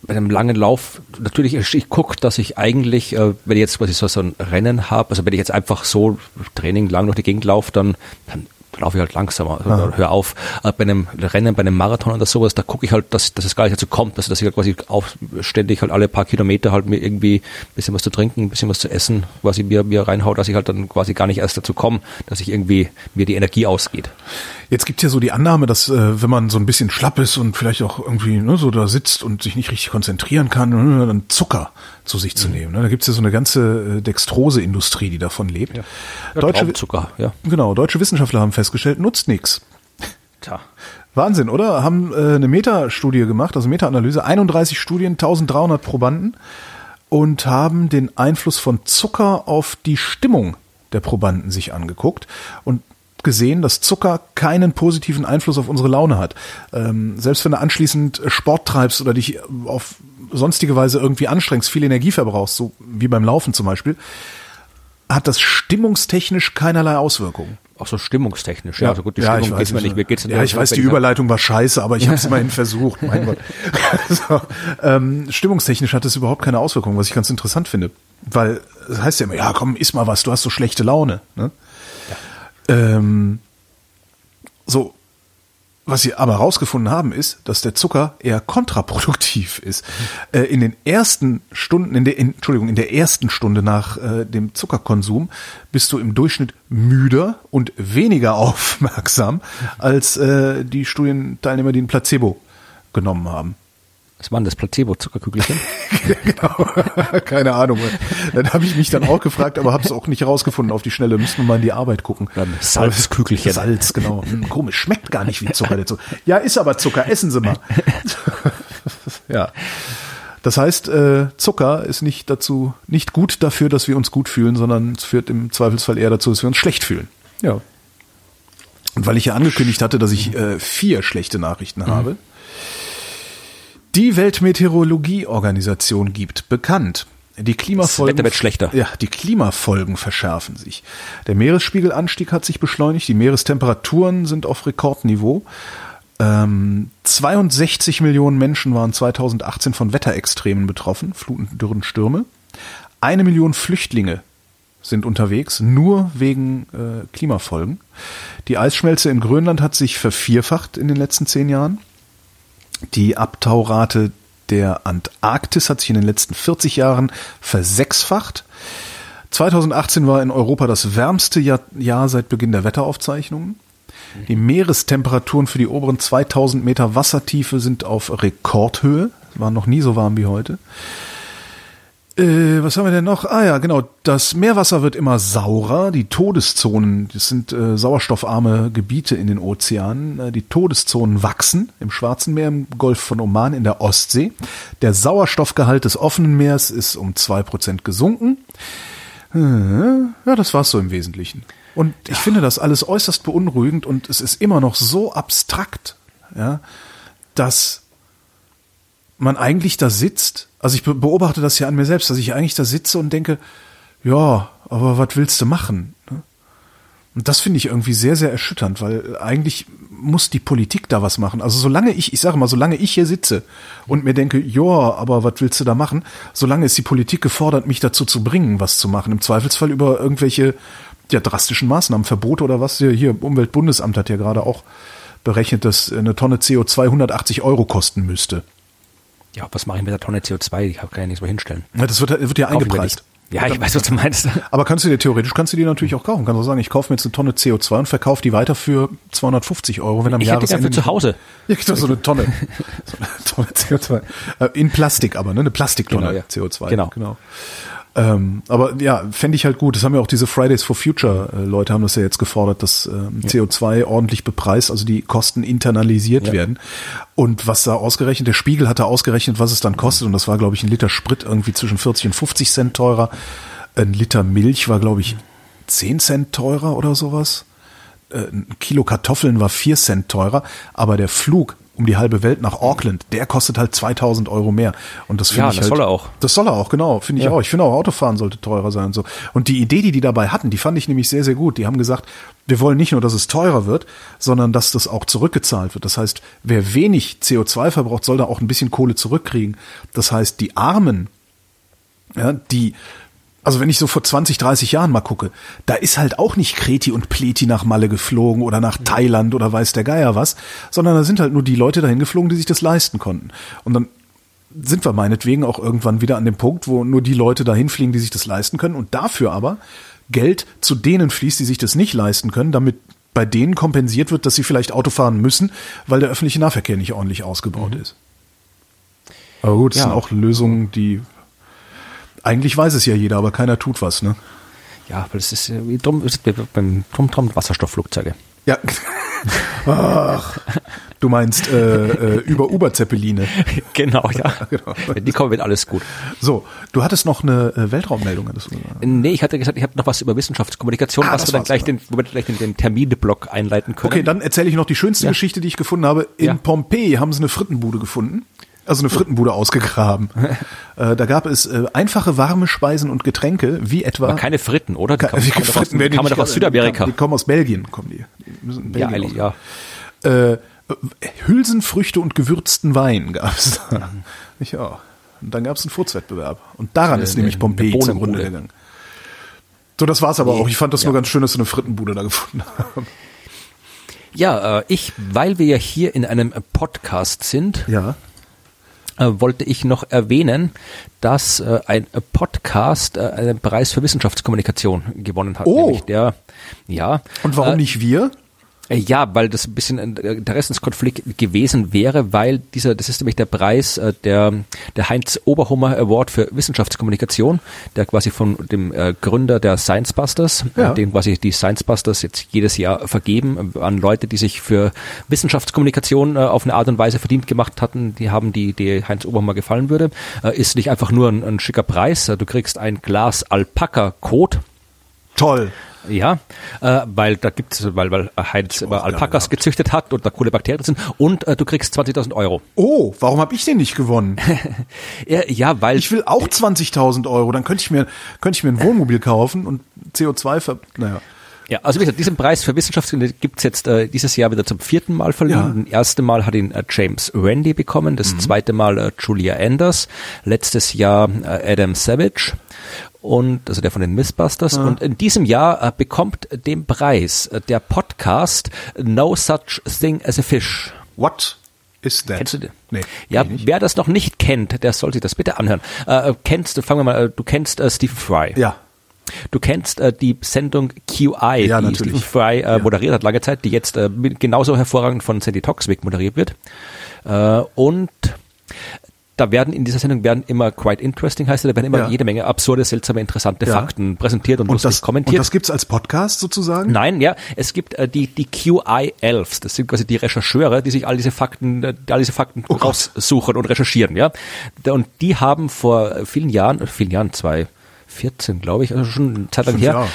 bei einem langen Lauf, natürlich, ich, ich gucke, dass ich eigentlich, äh, wenn ich jetzt quasi so, so ein Rennen habe, also wenn ich jetzt einfach so Training lang durch die Gegend laufe, dann, dann laufe ich halt langsamer, ah. hör auf. Äh, bei einem Rennen, bei einem Marathon oder sowas, da gucke ich halt, dass, dass es gar nicht dazu kommt, also dass ich halt quasi auf, ständig halt alle paar Kilometer halt mir irgendwie ein bisschen was zu trinken, ein bisschen was zu essen, quasi mir, mir reinhaut, dass ich halt dann quasi gar nicht erst dazu komme, dass ich irgendwie mir die Energie ausgeht. Jetzt gibt ja so die Annahme, dass äh, wenn man so ein bisschen schlapp ist und vielleicht auch irgendwie ne, so da sitzt und sich nicht richtig konzentrieren kann, ne, dann Zucker zu sich zu mhm. nehmen. Ne? Da gibt's ja so eine ganze äh, Dextrose-Industrie, die davon lebt. Ja. Ja, deutsche Zucker, ja. Genau, deutsche Wissenschaftler haben festgestellt, nutzt nichts. Tja. Wahnsinn, oder? Haben äh, eine Metastudie gemacht, also Meta-Analyse, 31 Studien, 1300 Probanden und haben den Einfluss von Zucker auf die Stimmung der Probanden sich angeguckt und gesehen, dass Zucker keinen positiven Einfluss auf unsere Laune hat. Ähm, selbst wenn du anschließend Sport treibst oder dich auf sonstige Weise irgendwie anstrengst, viel Energie verbrauchst, so wie beim Laufen zum Beispiel, hat das stimmungstechnisch keinerlei Auswirkungen. Auch so stimmungstechnisch, ja. also gut, die ja, Stimmung geht's mir nicht. Mir geht's ja, ich weiß, die Überleitung war scheiße, aber ich habe es immerhin versucht. Mein Gott. so, ähm, stimmungstechnisch hat es überhaupt keine Auswirkungen, was ich ganz interessant finde. Weil es heißt ja immer, ja komm, iss mal was, du hast so schlechte Laune. Ne? Ja. Ähm, so, was sie aber herausgefunden haben, ist, dass der Zucker eher kontraproduktiv ist. Äh, in den ersten Stunden, in der, in, Entschuldigung, in der ersten Stunde nach äh, dem Zuckerkonsum bist du im Durchschnitt müder und weniger aufmerksam als äh, die Studienteilnehmer, die ein Placebo genommen haben. Was waren das Placebo-Zuckerkügelchen? genau, keine Ahnung. Dann habe ich mich dann auch gefragt, aber habe es auch nicht rausgefunden auf die Schnelle. Müssen wir mal in die Arbeit gucken. Dann Salzkügelchen. Salz, genau. Hm, komisch, schmeckt gar nicht wie Zucker. Der Zucker. Ja, ist aber Zucker, essen Sie mal. ja. Das heißt, äh, Zucker ist nicht dazu, nicht gut dafür, dass wir uns gut fühlen, sondern es führt im Zweifelsfall eher dazu, dass wir uns schlecht fühlen. Ja. Und weil ich ja angekündigt hatte, dass ich äh, vier schlechte Nachrichten habe. Die Weltmeteorologieorganisation gibt bekannt, die Klimafolgen. Das wird schlechter. Ja, die Klimafolgen verschärfen sich. Der Meeresspiegelanstieg hat sich beschleunigt, die Meerestemperaturen sind auf Rekordniveau. Ähm, 62 Millionen Menschen waren 2018 von Wetterextremen betroffen, Fluten, Dürren, Stürme. Eine Million Flüchtlinge sind unterwegs, nur wegen äh, Klimafolgen. Die Eisschmelze in Grönland hat sich vervierfacht in den letzten zehn Jahren. Die Abtaurate der Antarktis hat sich in den letzten 40 Jahren versechsfacht. 2018 war in Europa das wärmste Jahr, Jahr seit Beginn der Wetteraufzeichnungen. Die Meerestemperaturen für die oberen 2000 Meter Wassertiefe sind auf Rekordhöhe. War noch nie so warm wie heute. Äh, was haben wir denn noch? Ah ja, genau. Das Meerwasser wird immer saurer. Die Todeszonen, das sind äh, sauerstoffarme Gebiete in den Ozeanen. Äh, die Todeszonen wachsen im Schwarzen Meer, im Golf von Oman, in der Ostsee. Der Sauerstoffgehalt des offenen Meers ist um zwei Prozent gesunken. Äh, ja, das war's so im Wesentlichen. Und ich finde das alles äußerst beunruhigend und es ist immer noch so abstrakt, ja, dass man eigentlich da sitzt, also ich beobachte das ja an mir selbst, dass ich eigentlich da sitze und denke, ja, aber was willst du machen? Ne? Und das finde ich irgendwie sehr, sehr erschütternd, weil eigentlich muss die Politik da was machen. Also solange ich, ich sage mal, solange ich hier sitze und mir denke, ja, aber was willst du da machen? Solange ist die Politik gefordert, mich dazu zu bringen, was zu machen. Im Zweifelsfall über irgendwelche ja, drastischen Maßnahmen, Verbote oder was. Hier, hier Umweltbundesamt hat ja gerade auch berechnet, dass eine Tonne CO2 180 Euro kosten müsste. Ja, was mache ich mit der Tonne CO2? Ich kann ja nichts mehr hinstellen. Ja, das wird, wird ja eingepreist. Ja, ich weiß, was du meinst. Aber kannst du dir theoretisch kannst du die natürlich auch kaufen. Kannst du sagen, ich kaufe mir jetzt eine Tonne CO2 und verkaufe die weiter für 250 Euro, wenn am ich Jahresende. hätte dafür zu Hause. Ja, genau, so eine Tonne. so eine Tonne CO2. Äh, In Plastik aber, ne? Eine Plastiktonne Genau, ja. CO2. Genau. genau. Ähm, aber ja, fände ich halt gut. Das haben ja auch diese Fridays for Future äh, Leute haben das ja jetzt gefordert, dass ähm, CO2 ordentlich bepreist, also die Kosten internalisiert Ja. werden. Und was da ausgerechnet, der Spiegel hatte ausgerechnet, was es dann kostet. Und das war, glaube ich, ein Liter Sprit irgendwie zwischen 40 und 50 Cent teurer. Ein Liter Milch war, glaube ich, 10 Cent teurer oder sowas. Äh, Ein Kilo Kartoffeln war 4 Cent teurer. Aber der Flug um die halbe Welt nach Auckland, der kostet halt 2000 Euro mehr. Und das finde Ja, ich das halt, soll er auch. Das soll er auch, genau, finde ich Ja. auch. Ich finde auch, Autofahren sollte teurer sein und so. Und die Idee, die die dabei hatten, die fand ich nämlich sehr, sehr gut. Die haben gesagt, wir wollen nicht nur, dass es teurer wird, sondern dass das auch zurückgezahlt wird. Das heißt, wer wenig CO2 verbraucht, soll da auch ein bisschen Kohle zurückkriegen. Das heißt, die Armen, ja, die, also wenn ich so vor 20, 30 Jahren mal gucke, da ist halt auch nicht Kreti und Pleti nach Malle geflogen oder nach Thailand oder weiß der Geier was, sondern da sind halt nur die Leute dahin geflogen, die sich das leisten konnten. Und dann sind wir meinetwegen auch irgendwann wieder an dem Punkt, wo nur die Leute dahin fliegen, die sich das leisten können und dafür aber Geld zu denen fließt, die sich das nicht leisten können, damit bei denen kompensiert wird, dass sie vielleicht Auto fahren müssen, weil der öffentliche Nahverkehr nicht ordentlich ausgebaut ist. Aber gut, das Ja. sind auch Lösungen, die eigentlich weiß es ja jeder, aber keiner tut was, ne? Ja, weil es ist äh, wie drum, ist beim drum, drum Wasserstoffflugzeuge. Ja. Ach, du meinst äh, äh, über Uber-Zeppeline. Genau, ja. Genau. Die kommen, wird alles gut. So, du hattest noch eine äh, Weltraummeldung. hattest du gesagt. Nee, ich hatte gesagt, ich habe noch was über Wissenschaftskommunikation, Ah, was wir dann gleich genau. den, wo wir gleich den, den Terminblock einleiten können. Okay, dann erzähle ich noch die schönste Ja. Geschichte, die ich gefunden habe. In Ja. Pompeji haben sie eine Frittenbude gefunden. Also eine Frittenbude ausgegraben. äh, da gab es äh, einfache warme Speisen und Getränke, wie etwa Aber keine Fritten, oder? Die Ka- kommen, wie kommen, aus, Fritten werden die kamen doch aus Südamerika. Die kommen aus Belgien, kommen die. die Ja, Belgien eigentlich, ja. Äh, Hülsenfrüchte und gewürzten Wein gab es da. Ja. Und dann gab es einen Furzwettbewerb. Und daran ist nämlich Pompeji zugrunde gegangen. So, das war's aber Nee. auch. Ich fand das nur Ja. ganz schön, dass sie eine Frittenbude da gefunden haben. Ja, äh, ich, weil wir ja hier in einem Podcast sind, Ja. Äh, wollte ich noch erwähnen, dass äh, ein Podcast äh, einen Preis für Wissenschaftskommunikation gewonnen hat. Oh. Der, ja. Und warum äh, nicht wir? Äh, Ja, weil das ein bisschen ein äh, Interessenskonflikt gewesen wäre, weil dieser, das ist nämlich der Preis, äh, der, der Heinz Oberhummer Award für Wissenschaftskommunikation, der quasi von dem Gründer der Science Busters, Ja. den quasi die Science Busters jetzt jedes Jahr vergeben an Leute, die sich für Wissenschaftskommunikation auf eine Art und Weise verdient gemacht hatten, die haben die, die Heinz Oberhummer gefallen würde, ist nicht einfach nur ein, ein schicker Preis, du kriegst ein Glas Alpaka-Kot, Toll. Ja, äh, weil da gibt's, weil, weil Heinz immer Alpakas gezüchtet hat und da coole Bakterien sind und äh, du kriegst 20.000 Euro. Oh, warum habe ich den nicht gewonnen? Ja, ja weil Ich will auch 20.000 Euro. Dann könnte ich mir, könnte ich mir ein Wohnmobil kaufen und CO2 ver, naja. Ja, also wie gesagt, diesen Preis für Wissenschaftsgründe gibt's jetzt äh, dieses Jahr wieder zum vierten Mal verliehen. Das erste Mal hat ihn äh, James Randi bekommen, das zweite Mal äh, Julia Anders, letztes Jahr äh, Adam Savage und also der von den Mythbusters. Und in diesem Jahr äh, bekommt den Preis äh, der Podcast No Such Thing as a Fish. What is that? Kennst du den? Nee. Ja, wer das noch nicht kennt, der soll sich das bitte anhören. Äh, äh, kennst du, fangen wir mal, äh, du kennst äh, Stephen Fry. Ja. Du kennst äh, die Sendung QI, Ja, die natürlich. Stephen Fry äh, moderiert hat lange Zeit, die jetzt äh, genauso hervorragend von Sandy Toxwick moderiert wird. Äh, und da werden in dieser Sendung werden immer quite interesting heißt es, da werden immer Ja. jede Menge absurde, seltsame, interessante Ja. Fakten präsentiert und, Und lustig das, und kommentiert. das gibt's als Podcast sozusagen? Nein, ja, es gibt äh, die die QI Elves, das sind quasi die Rechercheure, die sich all diese Fakten, äh, all diese Fakten Oh raussuchen und recherchieren, ja. Und die haben vor vielen Jahren, äh, vielen Jahren, 2014, glaube ich, also schon eine Zeit lang Fünf her. Jahre.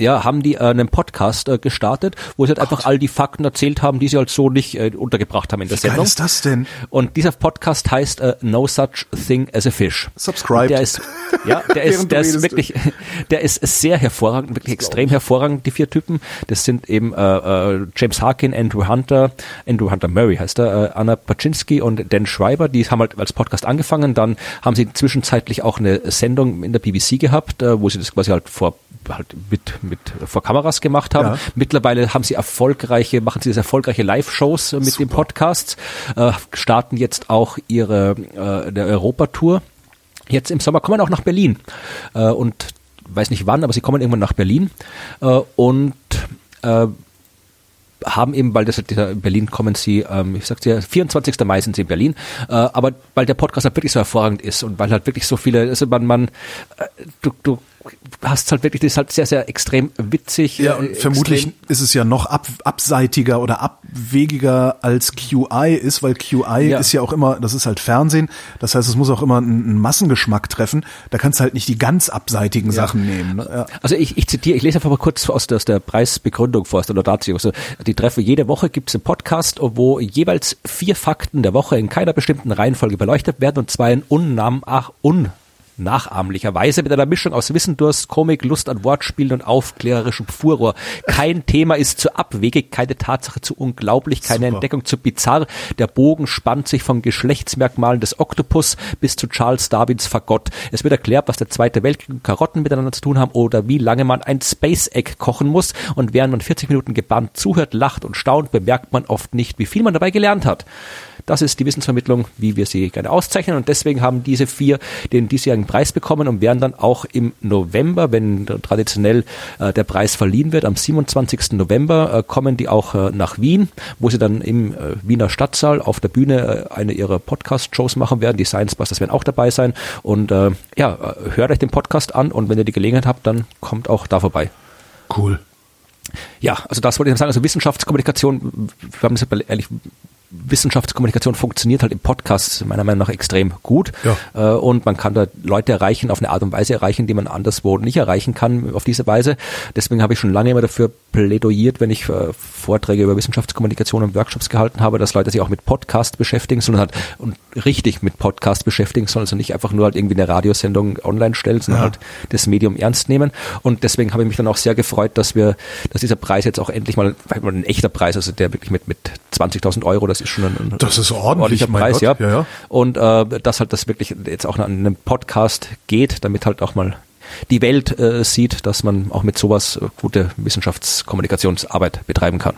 Ja, haben die äh, einen Podcast äh, gestartet, wo sie halt einfach all die Fakten erzählt haben, die sie halt so nicht äh, untergebracht haben in der Wie Sendung. ist das denn? Und dieser Podcast heißt äh, No Such Thing as a Fish. Subscribed. Der ist, ja, der ist, der ist wirklich, der ist sehr hervorragend, wirklich extrem hervorragend, die vier Typen. Das sind eben äh, äh, James Harkin, Andrew Hunter, Andrew Hunter Murray heißt er, äh, Anna Paczynski und Dan Schreiber. Die haben halt als Podcast angefangen. Dann haben sie zwischenzeitlich auch eine Sendung in der BBC gehabt, äh, wo sie das quasi halt vor halt mit, mit vor Kameras gemacht haben. Ja. Mittlerweile haben sie erfolgreiche, machen sie das erfolgreiche Live-Shows äh, mit den Podcasts, äh, starten jetzt auch ihre äh, der Europatour. Jetzt im Sommer kommen auch nach Berlin äh, und weiß nicht wann, aber sie kommen irgendwann nach Berlin äh, und äh, haben eben, weil das in Berlin kommen sie, ähm, ich sag's dir, 24. Mai sind sie in Berlin, äh, aber weil der Podcast halt wirklich so hervorragend ist und weil halt wirklich so viele, also man, man äh, du, du hast halt wirklich, das ist halt sehr, sehr extrem witzig. Ja, äh, und vermutlich ist es ja noch ab, abseitiger oder abwegiger als QI ist, weil QI Ja. ist ja auch immer, das ist halt Fernsehen, das heißt, es muss auch immer einen, einen Massengeschmack treffen. Da kannst du halt nicht die ganz abseitigen Sachen nehmen. Ne? Ja. Also ich, ich zitiere, ich lese einfach mal kurz aus der, aus der Preisbegründung vor, aus der Laudatio. Also die Treffe jede Woche gibt es einen Podcast, wo jeweils vier Fakten der Woche in keiner bestimmten Reihenfolge beleuchtet werden und zwar in unnam, ach, un nachahmlicher Weise mit einer Mischung aus Wissendurst, Komik, Lust an Wortspielen und aufklärerischem Furor. Kein Thema ist zu abwegig, keine Tatsache zu unglaublich, keine Super. Entdeckung zu bizarr. Der Bogen spannt sich von Geschlechtsmerkmalen des Oktopus bis zu Charles Darwins Fagott. Es wird erklärt, was der Zweite Weltkrieg und Karotten miteinander zu tun haben oder wie lange man ein Space Egg kochen muss. Und während man 40 Minuten gebannt zuhört, lacht und staunt, bemerkt man oft nicht, wie viel man dabei gelernt hat. Das ist die Wissensvermittlung, wie wir sie gerne auszeichnen. Und deswegen haben diese vier den diesjährigen Preis bekommen und werden dann auch im November, wenn traditionell äh, der Preis verliehen wird, am 27. November äh, kommen die auch äh, nach Wien, wo sie dann im äh, Wiener Stadtsaal auf der Bühne äh, eine ihrer Podcast-Shows machen werden. Die Science Busters werden auch dabei sein. Und äh, ja, hört euch den Podcast an und wenn ihr die Gelegenheit habt, dann kommt auch da vorbei. Cool. Ja, also das wollte ich sagen. Also Wissenschaftskommunikation, wir haben ja ehrlich, Wissenschaftskommunikation funktioniert halt im Podcast meiner Meinung nach extrem gut. Ja. Äh, und man kann da Leute erreichen, auf eine Art und Weise erreichen, die man anderswo nicht erreichen kann auf diese Weise. Deswegen habe ich schon lange immer dafür plädoyiert, wenn ich äh, Vorträge über Wissenschaftskommunikation und Workshops gehalten habe, dass Leute sich auch mit Podcast beschäftigen sollen halt, und richtig mit Podcast beschäftigen sollen, also nicht einfach nur halt irgendwie eine Radiosendung online stellen, sondern Ja. halt das Medium ernst nehmen. Und deswegen habe ich mich dann auch sehr gefreut, dass wir, dass dieser Preis jetzt auch endlich mal, weil mal ein echter Preis, also der wirklich mit, mit 20.000 Euro, das ist schon ein, ein Das ist ordentlich, ordentlicher mein Preis, Gott. ja. Ja, ja. Und äh, dass halt das wirklich jetzt auch an einem Podcast geht, damit halt auch mal die Welt äh, sieht, dass man auch mit sowas äh, gute Wissenschaftskommunikationsarbeit betreiben kann.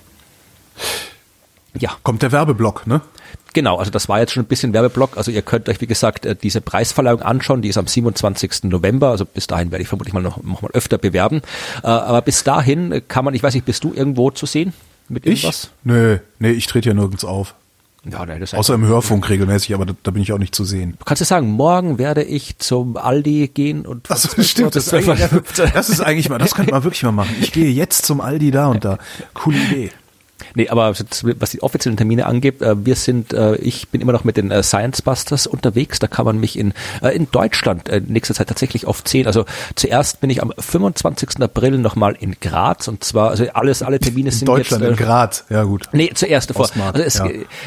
Ja, Kommt der Werbeblock, ne? Genau, also das war jetzt schon ein bisschen Werbeblock. Also ihr könnt euch, wie gesagt, äh, diese Preisverleihung anschauen. Die ist am 27. November. Also bis dahin werde ich vermutlich mal noch, noch mal öfter bewerben. Äh, Aber bis dahin kann man, ich weiß nicht, bist du irgendwo zu sehen mit Ich? irgendwas? Nö, nee, ich trete ja nirgends auf. Ja, nein, das Außer im Hörfunk regelmäßig, aber da, da bin ich auch nicht zu sehen. Du kannst ja sagen, morgen werde ich zum Aldi gehen und Das von 12 Uhr stimmt, bis das ist, 12 Uhr eigentlich, das ist eigentlich mal, das könnte man wirklich mal machen. Ich gehe jetzt zum Aldi da und da. Coole Idee. Nee, aber was die offiziellen Termine angeht, äh, wir sind, äh, ich bin immer noch mit den äh, Science Busters unterwegs. Da kann man mich in, in Deutschland in nächster Zeit tatsächlich oft sehen. Also zuerst bin ich am 25. April nochmal in Graz und zwar, also alles, alle Termine sind in Deutschland, jetzt, in Graz, ja gut. Nee, zuerst davor. Also es,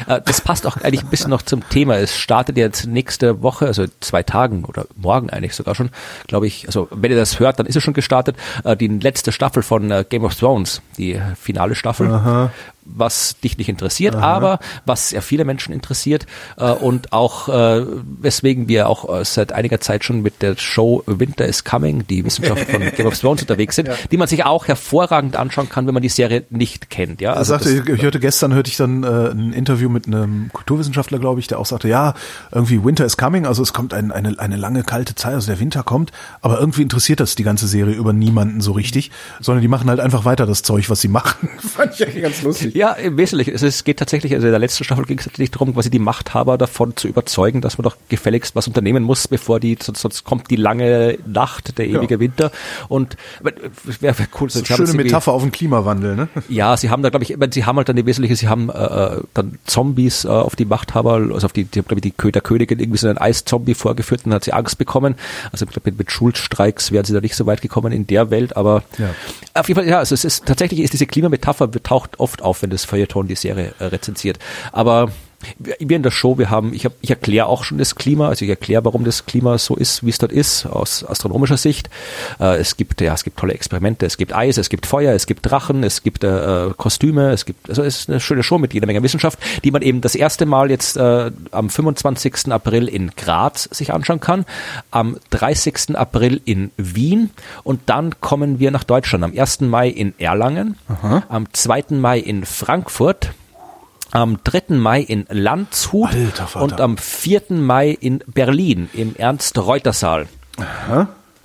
ja. das passt auch eigentlich ein bisschen noch zum Thema. Es startet jetzt nächste Woche, also zwei Tagen oder morgen eigentlich sogar schon, glaube ich. Also wenn ihr das hört, dann ist es schon gestartet. Die letzte Staffel von Game of Thrones, die finale Staffel. Aha was dich nicht interessiert, Aha. aber was sehr viele Menschen interessiert äh, und auch äh, weswegen wir auch äh, seit einiger Zeit schon mit der Show Winter is Coming, die Wissenschaft von Game of Thrones unterwegs sind, ja. die man sich auch hervorragend anschauen kann, wenn man die Serie nicht kennt. Ja, also sagte, ich hörte gestern hörte ich dann äh, ein Interview mit einem Kulturwissenschaftler, glaube ich, der auch sagte, ja, irgendwie Winter is Coming, also es kommt ein, eine eine lange kalte Zeit, also der Winter kommt, aber irgendwie interessiert das die ganze Serie über niemanden so richtig, sondern die machen halt einfach weiter das Zeug, was sie machen. Fand ich ganz lustig. Ja, im Wesentlichen. Also es geht tatsächlich, also in der letzten Staffel ging es tatsächlich darum, quasi die Machthaber davon zu überzeugen, dass man doch gefälligst was unternehmen muss, bevor die, sonst, sonst kommt die lange Nacht, der ewige ja. Winter. Und wäre wär cool. So schöne Metapher auf den Klimawandel, ne? Ja, sie haben da, glaube ich, sie haben halt dann die wesentliche, sie haben äh, äh, dann Zombies äh, auf die Machthaber, also auf die, die glaube ich, die Köder Königin irgendwie so einen Eiszombie vorgeführt und dann hat sie Angst bekommen. Also ich glaube, mit, mit Schulstreiks wären sie da nicht so weit gekommen in der Welt, aber ja. auf jeden Fall, ja, also es ist tatsächlich ist diese Klimametapher taucht oft auf, wenn das Feuilleton die Serie äh, rezensiert. Aber wir in der Show, wir haben, ich, hab, ich erkläre auch schon das Klima, also ich erkläre, warum das Klima so ist, wie es dort ist, aus astronomischer Sicht. Äh, es gibt, ja, es gibt tolle Experimente, es gibt Eis, es gibt Feuer, es gibt Drachen, es gibt äh, Kostüme, es gibt, also es ist eine schöne Show mit jeder Menge Wissenschaft, die man eben das erste Mal jetzt äh, am 25. April in Graz sich anschauen kann, am 30. April in Wien und dann kommen wir nach Deutschland am 1. Mai in Erlangen, Aha. am 2. Mai in Frankfurt, am 3. Mai in Landshut und am 4. Mai in Berlin im Ernst-Reuter-Saal.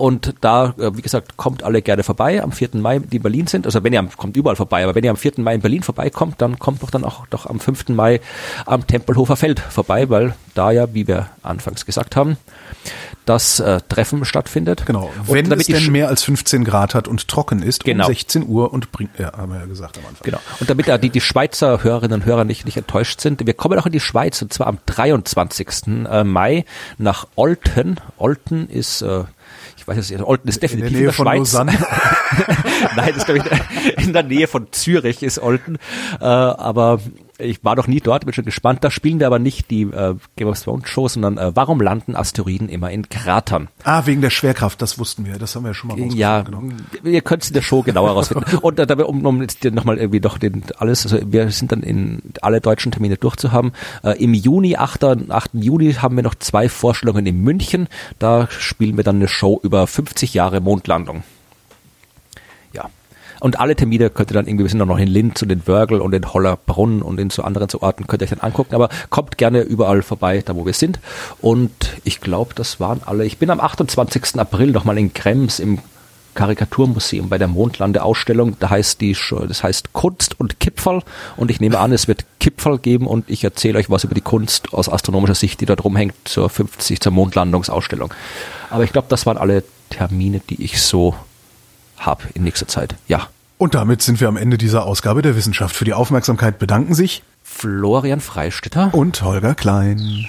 Und da, äh, wie gesagt, kommt alle gerne vorbei am 4. Mai, die in Berlin sind. Also wenn ihr kommt überall vorbei, aber wenn ihr am 4. Mai in Berlin vorbeikommt, dann kommt doch dann auch doch am 5. Mai am Tempelhofer Feld vorbei, weil da ja, wie wir anfangs gesagt haben, das äh, Treffen stattfindet. Genau. Wenn damit es denn mehr als 15 Grad hat und trocken ist, genau. um 16 Uhr und bringt, ja, haben wir ja gesagt am Anfang. Genau. Und damit da die, die Schweizer Hörerinnen und Hörer nicht, nicht enttäuscht sind, wir kommen auch in die Schweiz und zwar am 23. Äh, Mai nach Olten. Olten ist äh, ich weiß jetzt, Olten ist definitiv in der, Nähe in der Schweiz. Nein, das glaube ich in der Nähe von Zürich ist Olten. Äh, aber ich war noch nie dort, bin schon gespannt. Da spielen wir aber nicht die äh, Game of Thrones Show, sondern äh, warum landen Asteroiden immer in Kratern? Ah, wegen der Schwerkraft, das wussten wir, das haben wir ja schon mal Ja, genau. ihr könnt es in der Show genauer herausfinden. Und äh, um, um jetzt nochmal irgendwie doch den alles, also wir sind dann in alle deutschen Termine durchzuhaben. Äh, Im Juni, 8. 8. Juni haben wir noch zwei Vorstellungen in München. Da spielen wir dann eine Show über 50 Jahre Mondlandung. Und alle Termine könnt ihr dann irgendwie, wir sind noch in Linz und in Wörgl und in Hollerbrunn und in so anderen so Orten, könnt ihr euch dann angucken. Aber kommt gerne überall vorbei, da wo wir sind. Und ich glaube, das waren alle. Ich bin am 28. April nochmal in Krems im Karikaturmuseum bei der Mondlande-Ausstellung. Da heißt die, das heißt Kunst und Kipferl. Und ich nehme an, es wird Kipferl geben und ich erzähle euch was über die Kunst aus astronomischer Sicht, die da drum hängt zur 50, zur Mondlandungsausstellung. Aber ich glaube, das waren alle Termine, die ich so habe in nächster Zeit. Ja. Und damit sind wir am Ende dieser Ausgabe der Wissenschaft. Für die Aufmerksamkeit bedanken sich Florian Freistetter und Holger Klein.